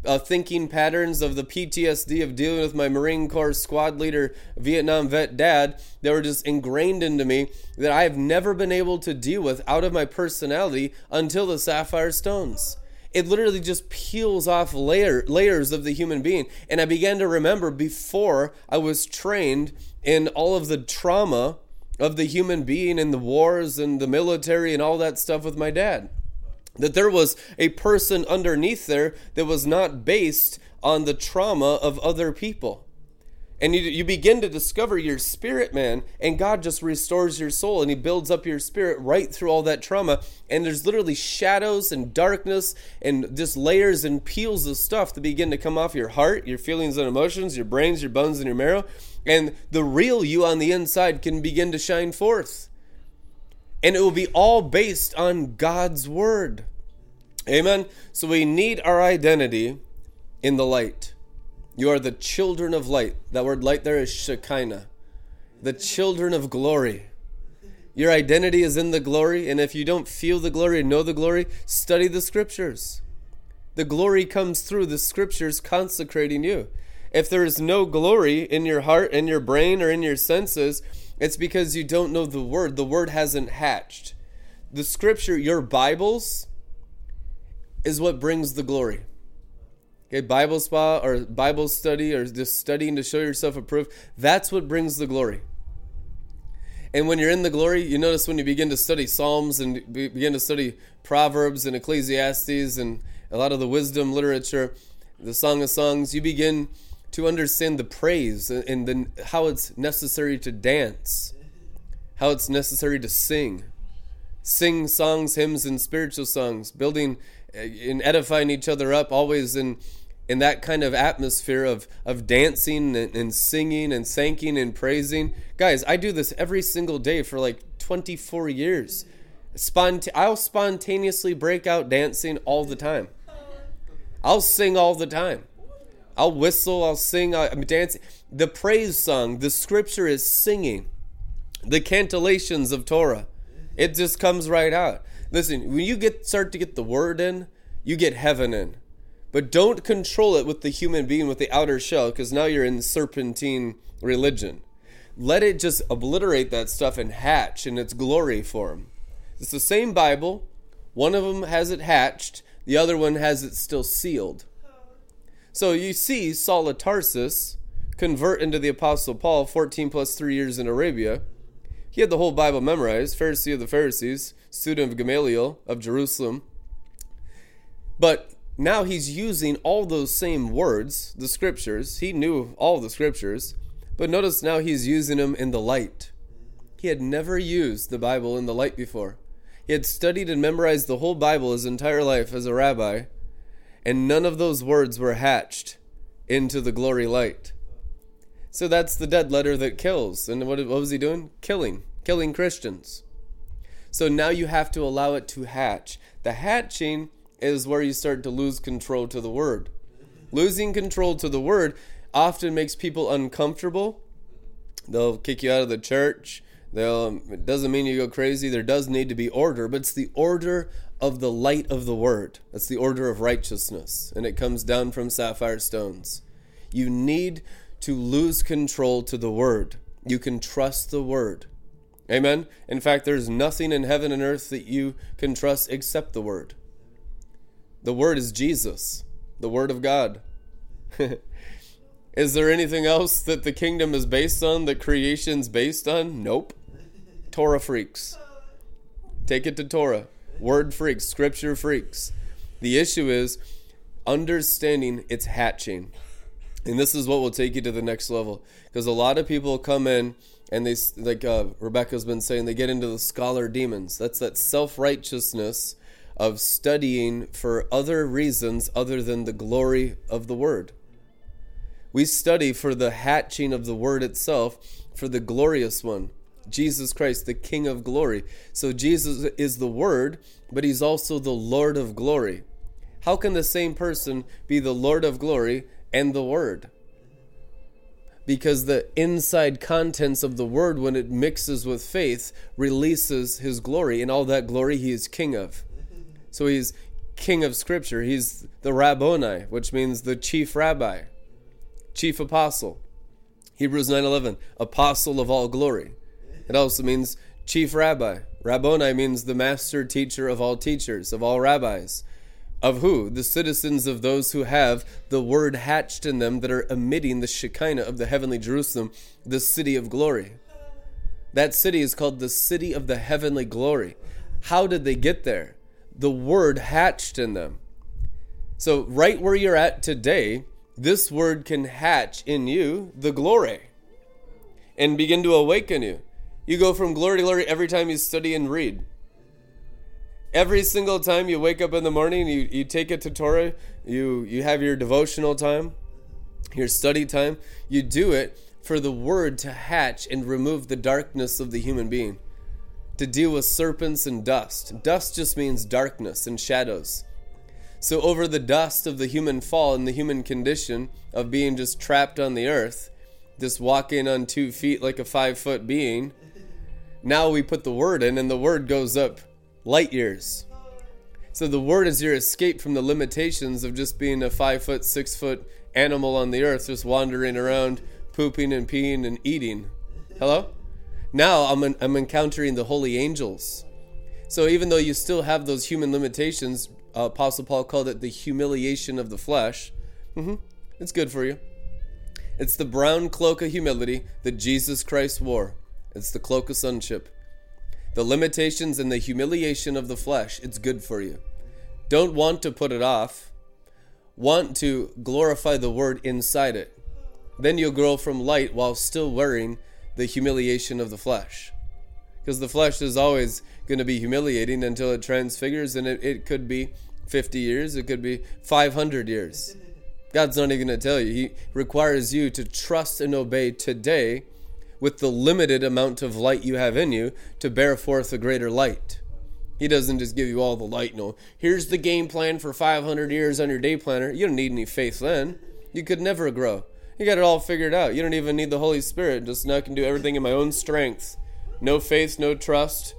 Uh, thinking patterns of the PTSD of dealing with my Marine Corps squad leader, Vietnam vet dad, that were just ingrained into me that I have never been able to deal with out of my personality until the Sapphire Stones. It literally just peels off layer, layers of the human being. And I began to remember before I was trained in all of the trauma of the human being and the wars and the military and all that stuff with my dad. That there was a person underneath there that was not based on the trauma of other people. and you, you begin to discover your spirit man and god just restores your soul and he builds up your spirit right through all that trauma and there's literally shadows and darkness and just layers and peels of stuff that begin to come off your heart your feelings and emotions your brains your bones and your marrow and the real you on the inside can begin to shine forth and it will be all based on god's word amen so we need our identity in the light you are the children of light. That word light there is Shekinah. The children of glory. Your identity is in the glory, and if you don't feel the glory and know the glory, study the scriptures. The glory comes through the scriptures consecrating you. If there is no glory in your heart, in your brain, or in your senses, it's because you don't know the word. The word hasn't hatched. The scripture, your Bibles, is what brings the glory. Okay, Bible spa or Bible study or just studying to show yourself approved, that's what brings the glory. And when you're in the glory, you notice when you begin to study Psalms and begin to study Proverbs and Ecclesiastes and a lot of the wisdom literature, the Song of Songs, you begin to understand the praise and the, how it's necessary to dance, how it's necessary to sing. Sing songs, hymns, and spiritual songs, building and edifying each other up, always in in that kind of atmosphere of of dancing and, and, singing and thanking and praising. Guys, I do this every single day for like 24 years. Spont- I'll spontaneously break out dancing all the time. I'll sing all the time. I'll whistle, I'll sing, I'm dancing. The praise song, the scripture is singing. The cantillations of Torah. It just comes right out. Listen, when you get start to get the word in, you get heaven in. But don't control it with the human being with the outer shell, because now you're in serpentine religion. Let it just obliterate that stuff and hatch in its glory form. It's the same Bible. One of them has it hatched, the other one has it still sealed. So you see Saul of Tarsus convert into the Apostle Paul 14 plus 3 years in Arabia. He had the whole Bible memorized, Pharisee of the Pharisees, student of Gamaliel of Jerusalem. But now he's using all those same words, the scriptures. He knew all the scriptures, but notice now he's using them in the light. He had never used the Bible in the light before. He had studied and memorized the whole Bible his entire life as a rabbi, and none of those words were hatched into the glory light. So that's the dead letter that kills. And what, what was he doing? Killing. Killing Christians. So now you have to allow it to hatch. The hatching is where you start to lose control to the word. Losing control to the word often makes people uncomfortable. They'll kick you out of the church. They'll, it doesn't mean you go crazy. There does need to be order, but it's the order of the light of the word. That's the order of righteousness, and it comes down from sapphire stones. You need to lose control to the word. You can trust the word. Amen. In fact, there's nothing in heaven and earth that you can trust except the word. The Word is Jesus, the Word of God. is there anything else that the kingdom is based on, that creation's based on? Nope. Torah freaks. Take it to Torah. Word freaks, scripture freaks. The issue is understanding its hatching. And this is what will take you to the next level. Because a lot of people come in and they, like uh, Rebekah's been saying, they get into the scholar demons. That's that self righteousness of studying for other reasons other than the glory of the Word. We study for the hatching of the Word itself, for the glorious one, Jesus Christ, the King of glory. So Jesus is the Word, but He's also the Lord of glory. How can the same person be the Lord of glory and the Word? because the inside contents of the word, when it mixes with faith, releases his glory, and all that glory he is king of. So he's king of scripture. He's the Rabboni, which means the chief rabbi, chief apostle. Hebrews 9:11, apostle of all glory. It also means chief rabbi. Rabboni means the master teacher of all teachers, of all rabbis. Of who? The citizens of those who have the word hatched in them that are emitting the Shekinah of the heavenly Jerusalem, the city of glory. That city is called the city of the heavenly glory. How did they get there? the word hatched in them. So, right where you're at today this word can hatch in you the glory and begin to awaken you. You go from glory to glory every time you study and read. Every single time you wake up in the morning, you, you take it to Torah, you, you have your devotional time, your study time. You do it for the word to hatch and remove the darkness of the human being, to deal with serpents and dust. Dust just means darkness and shadows. So, over the dust of the human fall and the human condition of being just trapped on the earth, just walking on two feet like a five foot being, now we put the word in, and the word goes up light years. So, the word is your escape from the limitations of just being a five foot, six foot animal on the earth, just wandering around, pooping and peeing and eating. Hello? Now I'm, I'm encountering the holy angels. So, even though you still have those human limitations, uh, Apostle Paul called it the humiliation of the flesh. Mm-hmm. It's good for you. It's the brown cloak of humility that Jesus Christ wore. It's the cloak of sonship. The limitations and the humiliation of the flesh, it's good for you. Don't want to put it off. Want to glorify the word inside it. Then you'll grow from light while still wearing the humiliation of the flesh. Because the flesh is always going to be humiliating until it transfigures, and it, it could be 50 years, it could be 500 years. God's not even going to tell you. He requires you to trust and obey today with the limited amount of light you have in you to bear forth a greater light. He doesn't just give you all the light. No, here's the game plan for 500 years on your day planner. You don't need any faith then. You could never grow. You got it all figured out. You don't even need the Holy Spirit. Just now I can do everything in my own strength. No faith, no trust.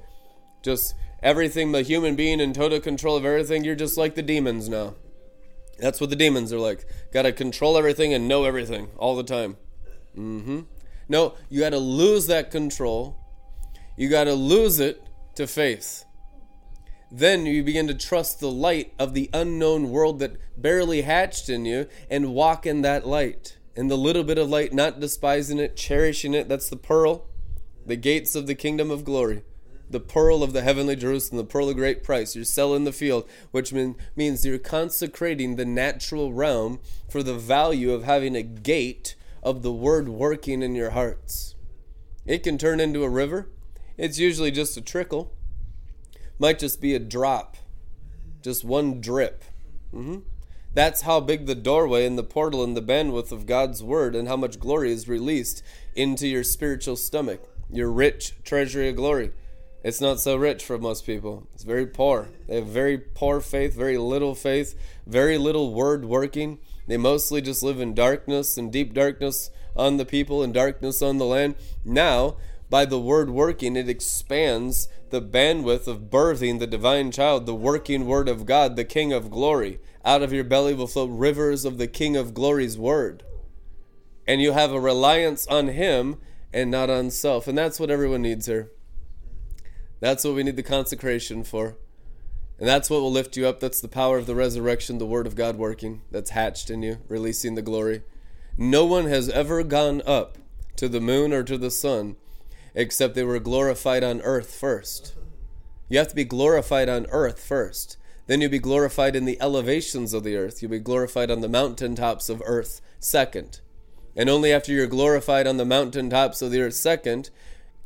Just everything, the human being in total control of everything. You're just like the demons now. That's what the demons are like. Got to control everything and know everything all the time. Mm-hmm. No, you got to lose that control. You got to lose it to faith. Then you begin to trust the light of the unknown world that barely hatched in you and walk in that light. In the little bit of light, not despising it, cherishing it. That's the pearl, the gates of the kingdom of glory the pearl of the heavenly Jerusalem, the pearl of great price. You're selling the field, which mean, means you're consecrating the natural realm for the value of having a gate of the word working in your hearts. It can turn into a river. It's usually just a trickle, might just be a drop, just one drip. Mm-hmm. That's how big the doorway and the portal and the bandwidth of God's word and how much glory is released into your spiritual stomach, your rich treasury of glory. It's not so rich for most people. It's very poor. They have very poor faith, very little faith, very little word working. They mostly just live in darkness and deep darkness on the people and darkness on the land. Now, by the word working, it expands the bandwidth of birthing the divine child, the working word of God, the King of glory. Out of your belly will flow rivers of the King of glory's word. And you have a reliance on Him and not on self. And that's what everyone needs here. That's what we need the consecration for. And that's what will lift you up. That's the power of the resurrection, the Word of God working, that's hatched in you, releasing the glory. No one has ever gone up to the moon or to the sun except they were glorified on earth first. You have to be glorified on earth first. Then you'll be glorified in the elevations of the earth. You'll be glorified on the mountaintops of earth second. And only after you're glorified on the mountaintops of the earth second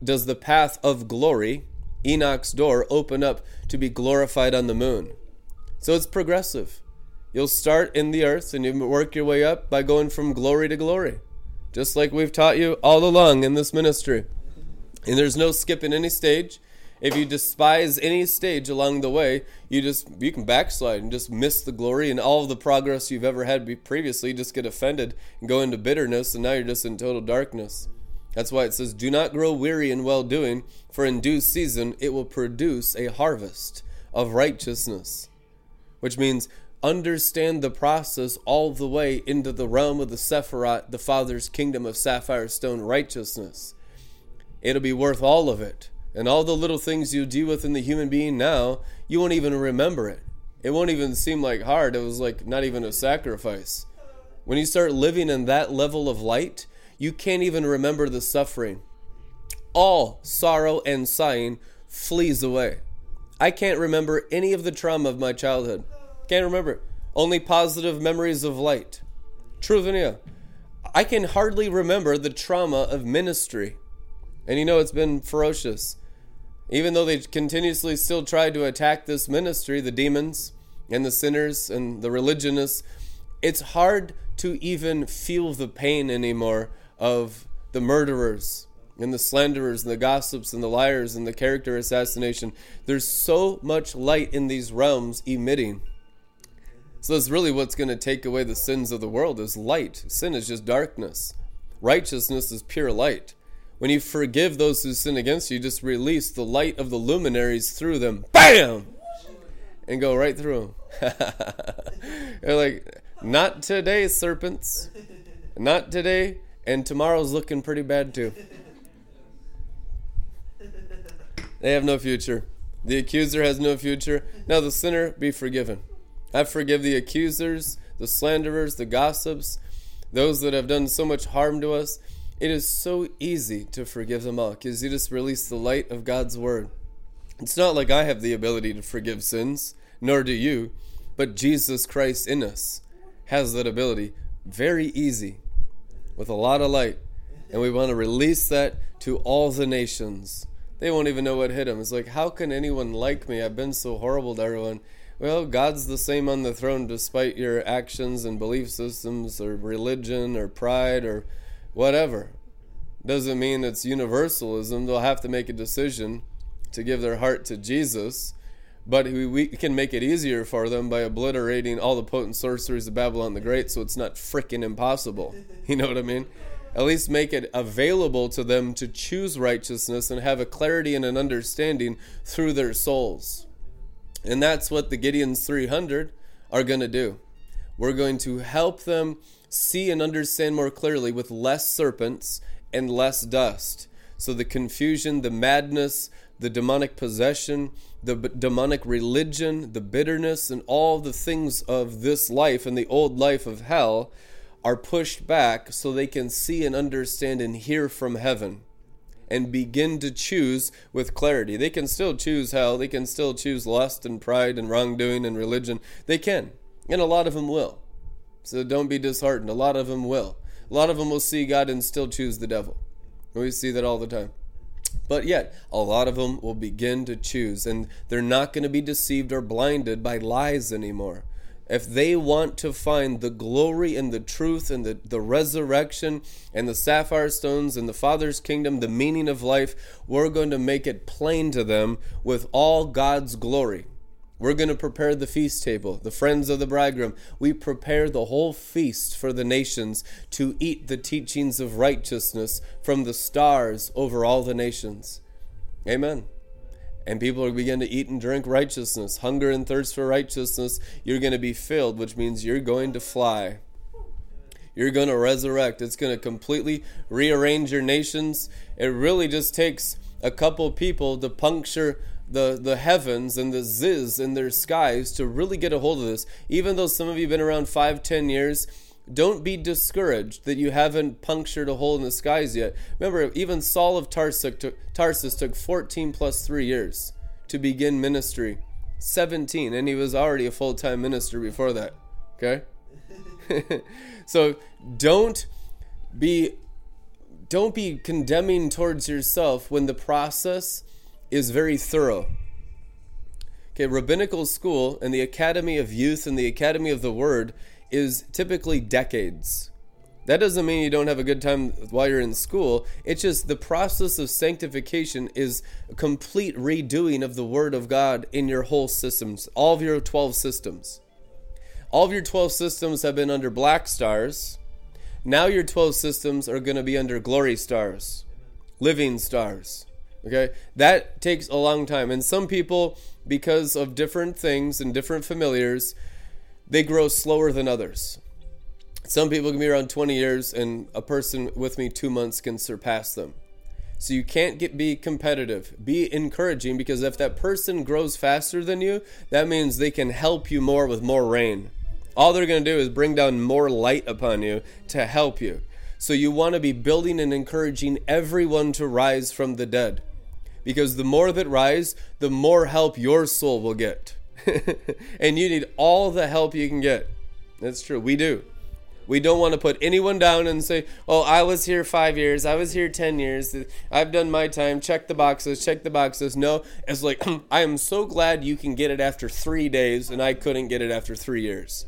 does the path of glory Enoch's door open up to be glorified on the moon. So it's progressive. You'll start in the earth and you work your way up by going from glory to glory, just like we've taught you all along in this ministry. And there's no skipping any stage. If you despise any stage along the way, you just you can backslide and just miss the glory and all of the progress you've ever had previously. Just get offended and go into bitterness, and now you're just in total darkness. That's why it says, Do not grow weary in well doing, for in due season it will produce a harvest of righteousness. Which means understand the process all the way into the realm of the Sephiroth, the Father's kingdom of sapphire stone righteousness. It'll be worth all of it. And all the little things you deal with in the human being now, you won't even remember it. It won't even seem like hard. It was like not even a sacrifice. When you start living in that level of light, you can't even remember the suffering. All sorrow and sighing flees away. I can't remember any of the trauma of my childhood. Can't remember. Only positive memories of light. Truth in. I can hardly remember the trauma of ministry. And you know, it's been ferocious. Even though they continuously still tried to attack this ministry, the demons and the sinners and the religionists, it's hard to even feel the pain anymore of the murderers and the slanderers and the gossips and the liars and the character assassination. There's so much light in these realms emitting. So that's really what's going to take away the sins of the world is light. Sin is just darkness. Righteousness is pure light. When you forgive those who sin against you, just release the light of the luminaries through them. Bam! And go right through them. They're like, not today, serpents. Not today. And tomorrow's looking pretty bad too. They have no future. The accuser has no future. Now the sinner be forgiven. I forgive the accusers, the slanderers, the gossips, those that have done so much harm to us. It is so easy to forgive them all because you just release the light of God's word. It's not like I have the ability to forgive sins, nor do you, but Jesus Christ in us has that ability. Very easy, with a lot of light. And we want to release that to all the nations. They won't even know what hit them. It's like, how can anyone like me? I've been so horrible to everyone. Well, God's the same on the throne despite your actions and belief systems or religion or pride or whatever. Doesn't mean it's universalism. They'll have to make a decision to give their heart to Jesus. But we can make it easier for them by obliterating all the potent sorceries of Babylon the Great so it's not freaking impossible. You know what I mean? At least make it available to them to choose righteousness and have a clarity and an understanding through their souls. And that's what the Gideon's 300 are going to do. We're going to help them see and understand more clearly with less serpents and less dust. So the confusion, the madness, the demonic possession, the b- demonic religion, the bitterness, and all the things of this life and the old life of hell are pushed back so they can see and understand and hear from heaven and begin to choose with clarity. They can still choose hell, they can still choose lust and pride and wrongdoing and religion. They can, and a lot of them will. So don't be disheartened. A lot of them will. A lot of them will see God and still choose the devil. We see that all the time. But yet, a lot of them will begin to choose, and they're not going to be deceived or blinded by lies anymore if they want to find the glory and the truth and the, the resurrection and the sapphire stones and the Father's kingdom, the meaning of life, we're going to make it plain to them with all God's glory. We're going to prepare the feast table, the friends of the bridegroom. We prepare the whole feast for the nations to eat the teachings of righteousness from the stars over all the nations. Amen and people are begin to eat and drink righteousness, hunger and thirst for righteousness, you're going to be filled, which means you're going to fly. You're going to resurrect. It's going to completely rearrange your nations. It really just takes a couple people to puncture the, the heavens and the ziz in their skies to really get a hold of this. Even though some of you have been around five, ten years, don't be discouraged that you haven't punctured a hole in the skies yet. Remember, even Saul of Tarsus took, Tarsus took 14 plus 3 years to begin ministry. 17, and he was already a full time minister before that. Okay? so don't be don't be condemning towards yourself when the process is very thorough. Okay, rabbinical school and the Academy of Youth and the Academy of the Word is typically decades. That doesn't mean you don't have a good time while you're in school. It's just the process of sanctification is a complete redoing of the Word of God in your whole systems, all of your 12 systems. All of your 12 systems have been under black stars. Now your 12 systems are going to be under glory stars, living stars. Okay? That takes a long time. And some people, because of different things and different familiars, they grow slower than others. Some people can be around 20 years, and a person with me two months can surpass them. So you can't get be competitive. Be encouraging because if that person grows faster than you, that means they can help you more with more rain. All they're going to do is bring down more light upon you to help you. So you want to be building and encouraging everyone to rise from the dead. Because the more that rise, the more help your soul will get. and you need all the help you can get. That's true. We do. We don't want to put anyone down and say, oh, I was here five years, I was here 10 years, I've done my time, check the boxes, check the boxes. No, it's like, I am so glad you can get it after three days and I couldn't get it after three years.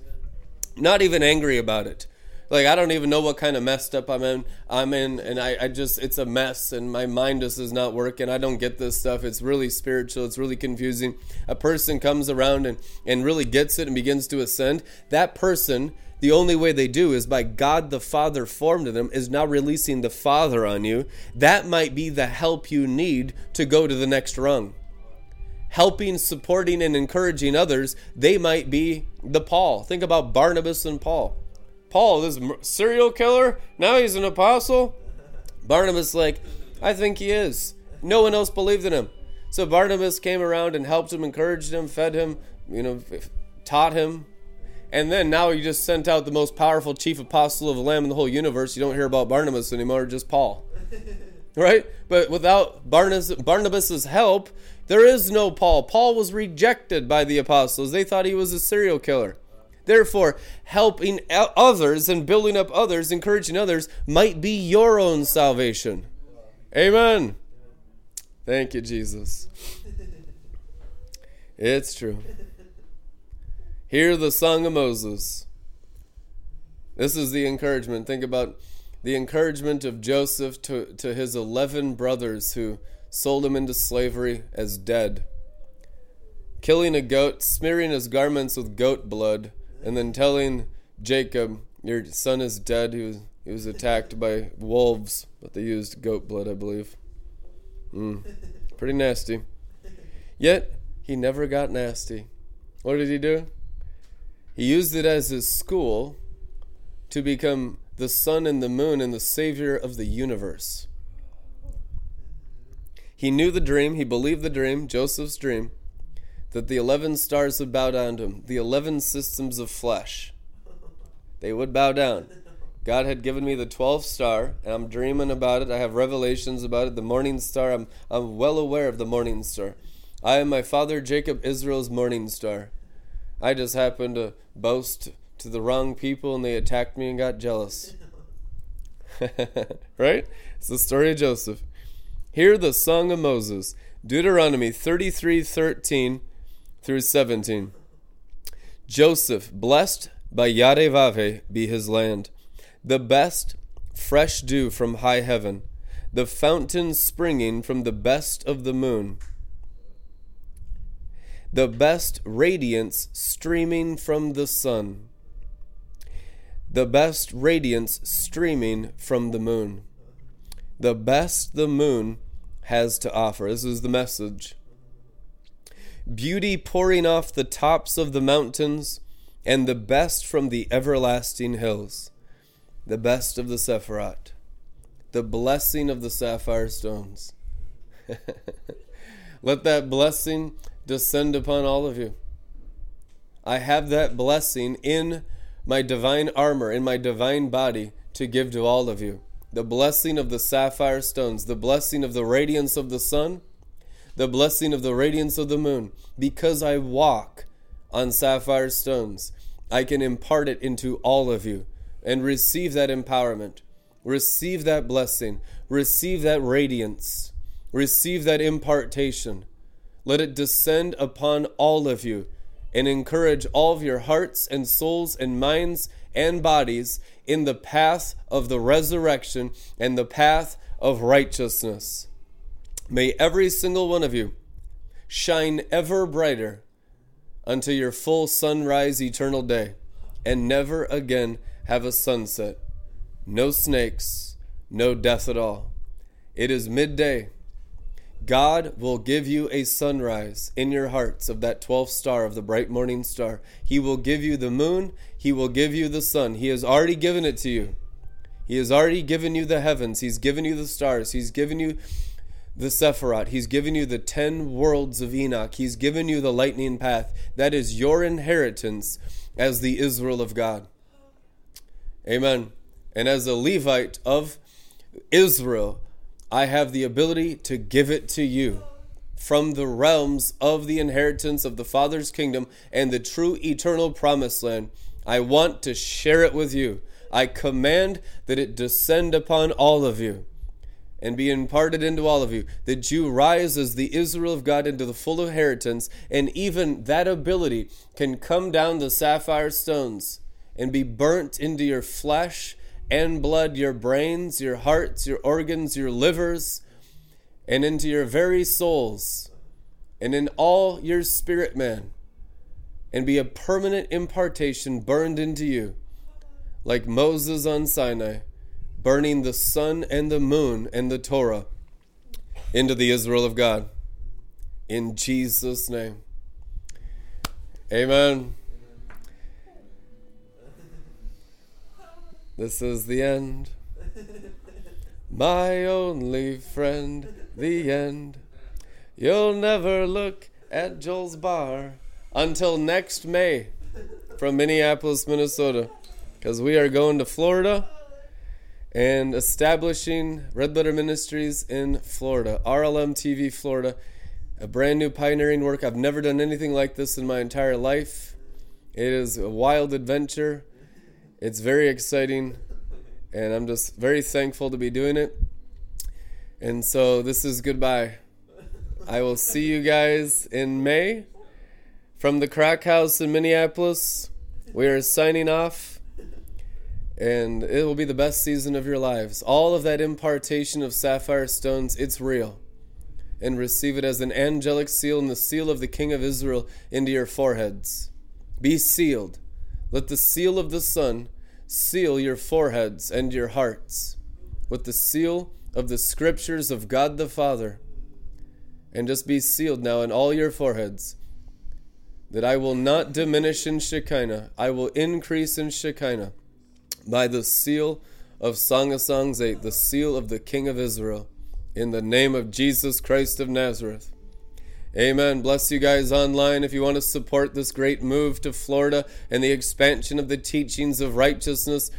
Not even angry about it. Like I don't even know what kind of messed up I'm in. I'm in, and I, I just it's a mess, and my mind just is not working. I don't get this stuff. It's really spiritual. It's really confusing. A person comes around and and really gets it and begins to ascend. That person the only way they do is by God the Father formed them is now releasing the Father on you. That might be the help you need to go to the next rung. Helping, supporting, and encouraging others, they might be the Paul. Think about Barnabas and Paul. Paul, this serial killer, now he's an apostle. Barnabas, like, I think he is. No one else believed in him. So Barnabas came around and helped him, encouraged him, fed him, you know, taught him, and then now you just sent out the most powerful chief apostle of the Lamb in the whole universe. You don't hear about Barnabas anymore, just Paul. right? But without Barnabas, Barnabas's help, there is no Paul. Paul was rejected by the apostles. They thought he was a serial killer. Therefore, helping others and building up others, encouraging others, might be your own salvation. Amen. Thank you, Jesus. It's true. Hear the song of Moses. This is the encouragement. Think about the encouragement of Joseph to, to his 11 brothers who sold him into slavery as dead. Killing a goat, smearing his garments with goat blood, and then telling Jacob, Your son is dead. He was, he was attacked by wolves, but they used goat blood, I believe. Mm, pretty nasty. Yet, he never got nasty. What did he do? He used it as his school to become the sun and the moon and the savior of the universe. He knew the dream, he believed the dream, Joseph's dream, that the 11 stars would bow down to him, the 11 systems of flesh. They would bow down. God had given me the 12th star, and I'm dreaming about it. I have revelations about it. The morning star, I'm, I'm well aware of the morning star. I am my father Jacob Israel's morning star. I just happened to boast to the wrong people and they attacked me and got jealous. right? It's the story of Joseph. Hear the song of Moses, Deuteronomy 33 13 through 17. Joseph, blessed by Yarevave, be his land, the best fresh dew from high heaven, the fountain springing from the best of the moon the best radiance streaming from the sun, the best radiance streaming from the moon, the best the moon has to offer. This is the message. Beauty pouring off the tops of the mountains, and the best from the everlasting hills, the best of the Sephiroth, the blessing of the sapphire stones. Let that blessing descend upon all of you. I have that blessing in my divine armor, in my divine body, to give to all of you. The blessing of the sapphire stones, the blessing of the radiance of the sun, the blessing of the radiance of the moon. Because I walk on sapphire stones, I can impart it into all of you and receive that empowerment, receive that blessing, receive that radiance, receive that impartation let it descend upon all of you and encourage all of your hearts and souls and minds and bodies in the path of the resurrection and the path of righteousness. May every single one of you shine ever brighter unto your full sunrise eternal day and never again have a sunset. No snakes, no death at all. It is midday. God will give you a sunrise in your hearts of that 12th star of the bright morning star. He will give you the moon. He will give you the sun. He has already given it to you. He has already given you the heavens. He's given you the stars. He's given you the Sephiroth. He's given you the 10 worlds of Enoch. He's given you the lightning path. That is your inheritance as the Israel of God. Amen. And as a Levite of Israel, I have the ability to give it to you from the realms of the inheritance of the Father's kingdom and the true eternal promised land. I want to share it with you. I command that it descend upon all of you and be imparted into all of you, that you rise as the Israel of God into the full inheritance, and even that ability can come down the sapphire stones and be burnt into your flesh and blood, your brains, your hearts, your organs, your livers, and into your very souls, and in all your spirit man, and be a permanent impartation burned into you, like Moses on Sinai burning the sun and the moon and the Torah into the Israel of God. In Jesus' name. Amen. This is the end. My only friend, the end. You'll never look at Joel's bar until next May from Minneapolis, Minnesota, because we are going to Florida and establishing Red Letter Ministries in Florida, RLM TV Florida. A brand new pioneering work. I've never done anything like this in my entire life. It is a wild adventure. It's very exciting, and I'm just very thankful to be doing it. And so this is goodbye. I will see you guys in May from the Crack House in Minneapolis. We are signing off and it will be the best season of your lives. All of that impartation of sapphire stones, it's real. And receive it as an angelic seal and the seal of the King of Israel into your foreheads. Be sealed. Let the seal of the Son seal your foreheads and your hearts with the seal of the scriptures of God the Father. And just be sealed now in all your foreheads that I will not diminish in Shekinah, I will increase in Shekinah by the seal of Song of Songs 8, the seal of the King of Israel, in the name of Jesus Christ of Nazareth. Amen. Bless you guys online. If you want to support this great move to Florida and the expansion of the teachings of righteousness,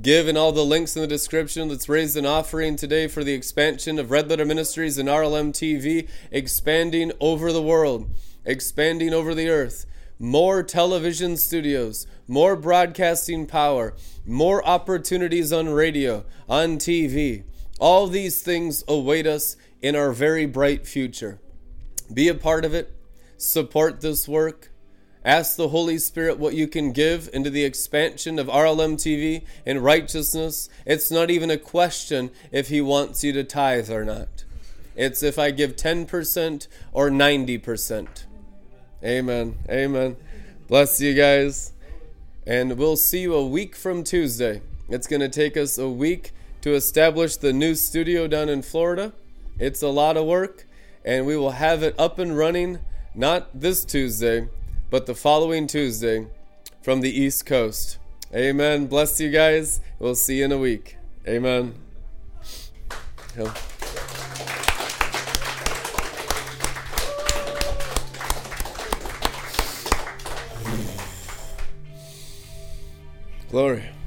give in all the links in the description. Let's raise an offering today for the expansion of Red Letter Ministries and RLM TV, expanding over the world, expanding over the earth. More television studios, more broadcasting power, more opportunities on radio, on TV. All these things await us in our very bright future. Be a part of it, support this work. Ask the Holy Spirit what you can give into the expansion of RLM TV and righteousness. It's not even a question if He wants you to tithe or not. It's if I give 10% or 90%. Amen. Amen. Bless you guys. And we'll see you a week from Tuesday. It's going to take us a week to establish the new studio down in Florida. It's a lot of work, and we will have it up and running not this Tuesday, but the following Tuesday from the East Coast. Amen. Bless you guys. We'll see you in a week. Amen. Yeah. Glory.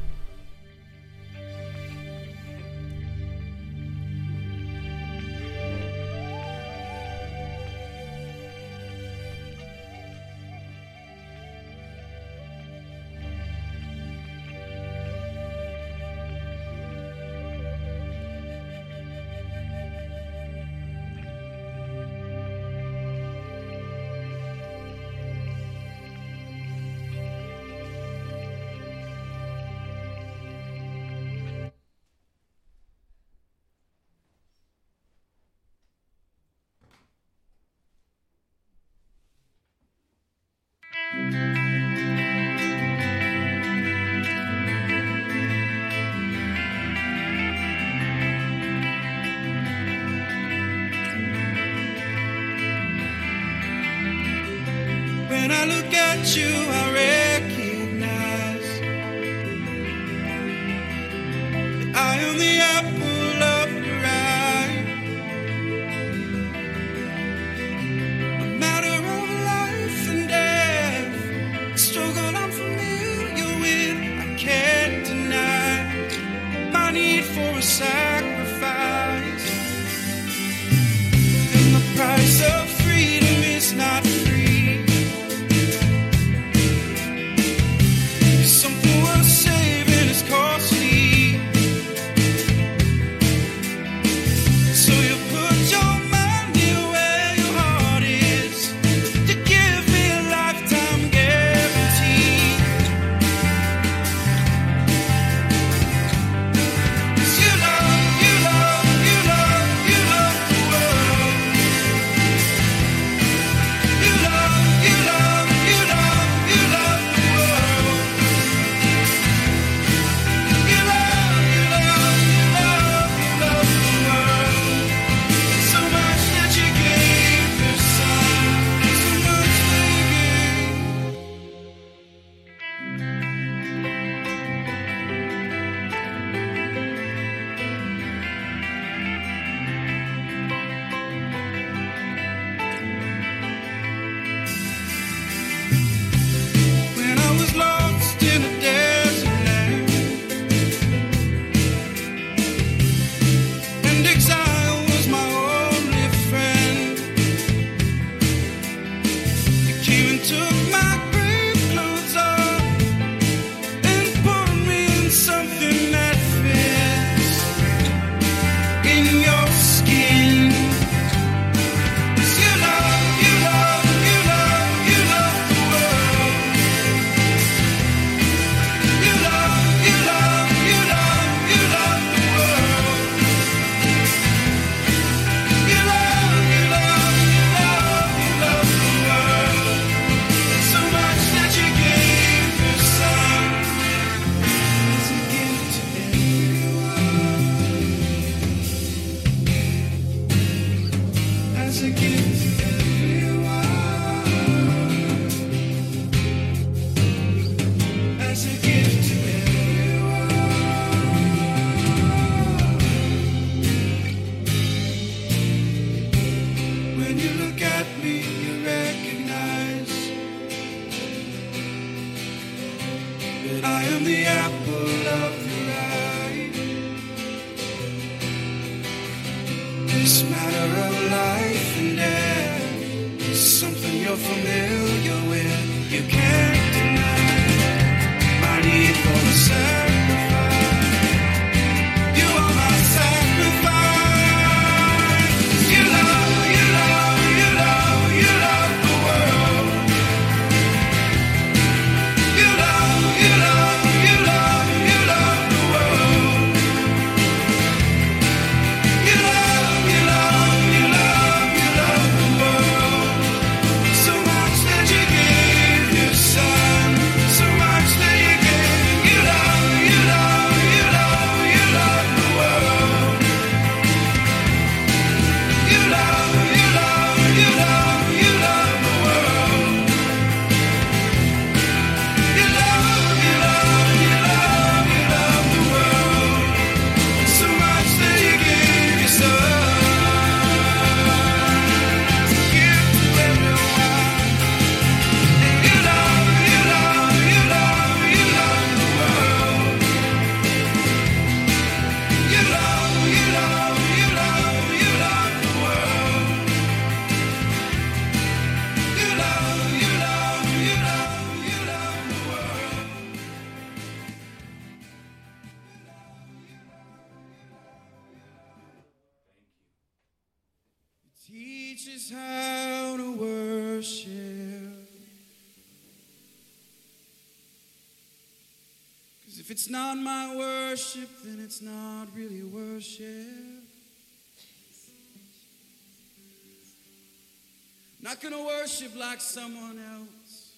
Not gonna worship like someone else.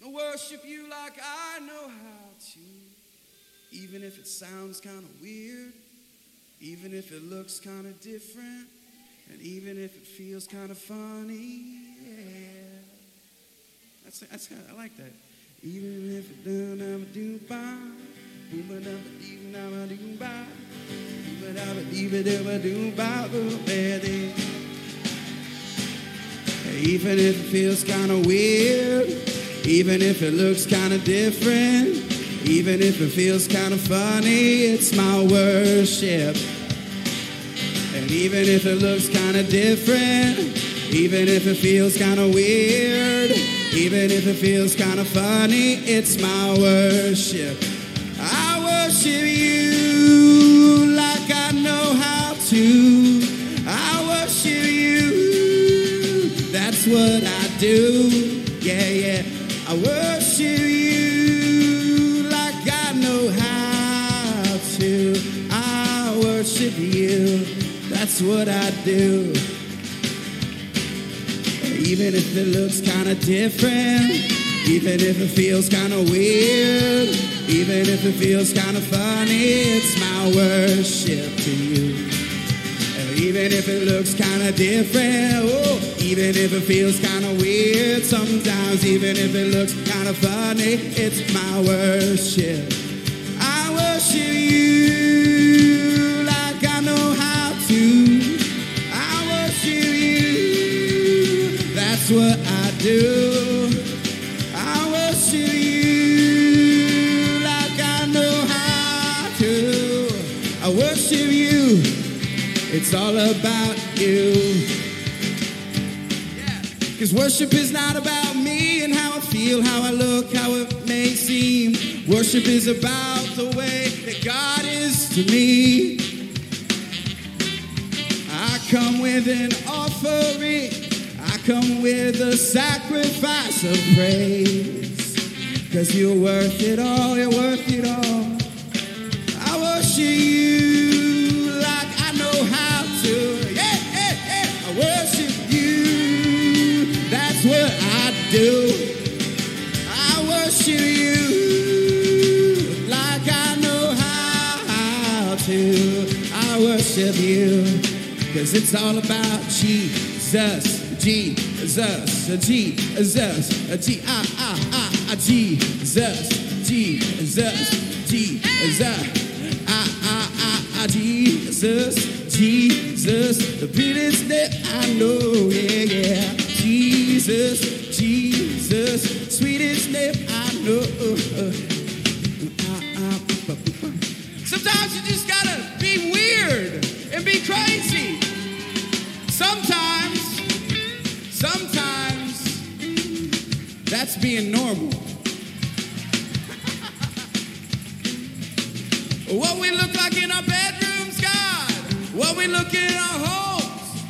Gonna worship you like I know how to. Even if it sounds kind of weird, even if it looks kind of different, and even if it feels kind of funny. Yeah. That's, that's I like that. Even if it done, I'm a do Even if it feels kind of weird, even if it looks kind of different, even if it feels kind of funny, it's my worship. And even if it looks kind of different, even if it feels kind of weird, even if it feels kind of funny, it's my worship. I worship you like I know how to. I worship you. That's what I do. Yeah, yeah. I worship you like I know how to. I worship you. That's what I do. Even if it looks kind of different, even if it feels kind of weird, even if it feels kind of funny, it's my worship to you. Even if it looks kind of different, oh, even if it feels kind of weird, sometimes even if it looks kind of funny, it's my worship. I worship you like I know how to. I worship you. That's what I do. You like I know how to. I worship you. It's all about you. Because worship is not about me and how I feel, how I look, how it may seem. Worship is about the way that God is to me. I come with an offering, I come with a sacrifice of praise. Because you're worth it all, you're worth it all. I worship you like I know how to. Yeah, yeah, yeah. I worship you. That's what I do. I worship you like I know how to. I worship you. Cause it's all about Jesus, Jesus, Jesus, G, ah, Jesus, Jesus, Jesus, ah, ah, ah, ah, Jesus, Jesus, the prettiest name I know, yeah, yeah. Jesus, Jesus, sweetest name I know. Sometimes you just gotta be weird and be crazy. Sometimes that's being normal. What we look like in our bedrooms, God. What we look in our homes.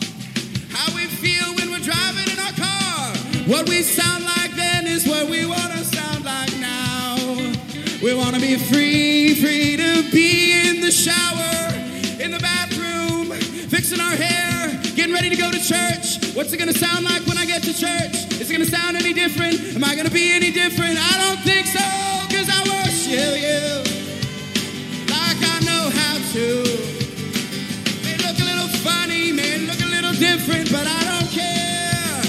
How we feel when we're driving in our car. What we sound like then is what we want to sound like now. We want to be free, free to be in the shower, in the bathroom, fixing our hair, getting ready to go to church. What's it to sound like when I get to church? Is it to sound any different? Am I to be any different? I don't think so, because I worship you like I know how to. May look a little funny, may look a little different, but I don't care.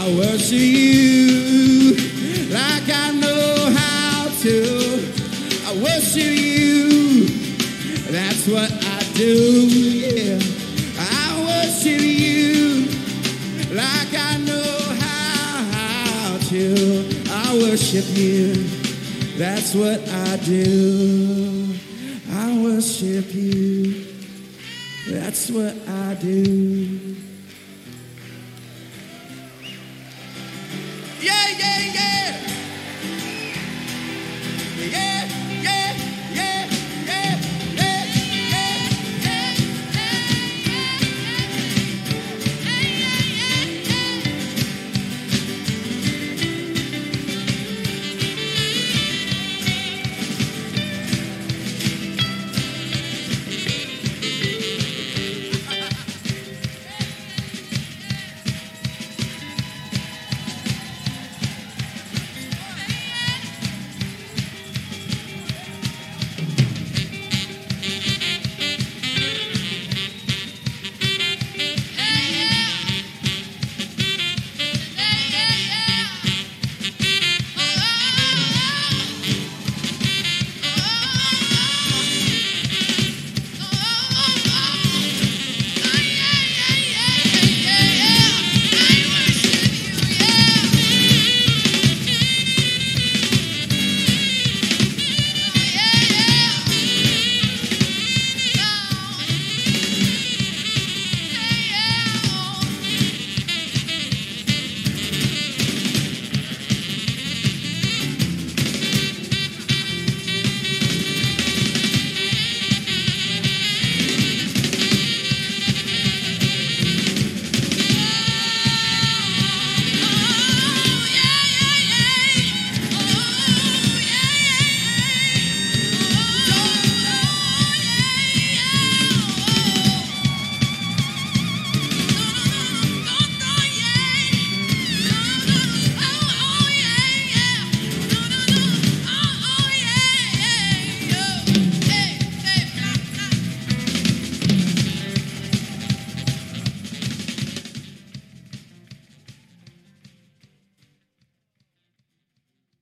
I worship you like I know how to. I worship you. That's what I do, yeah. you. I worship you. That's what I do. I worship you. That's what I do. Yeah, yeah, yeah.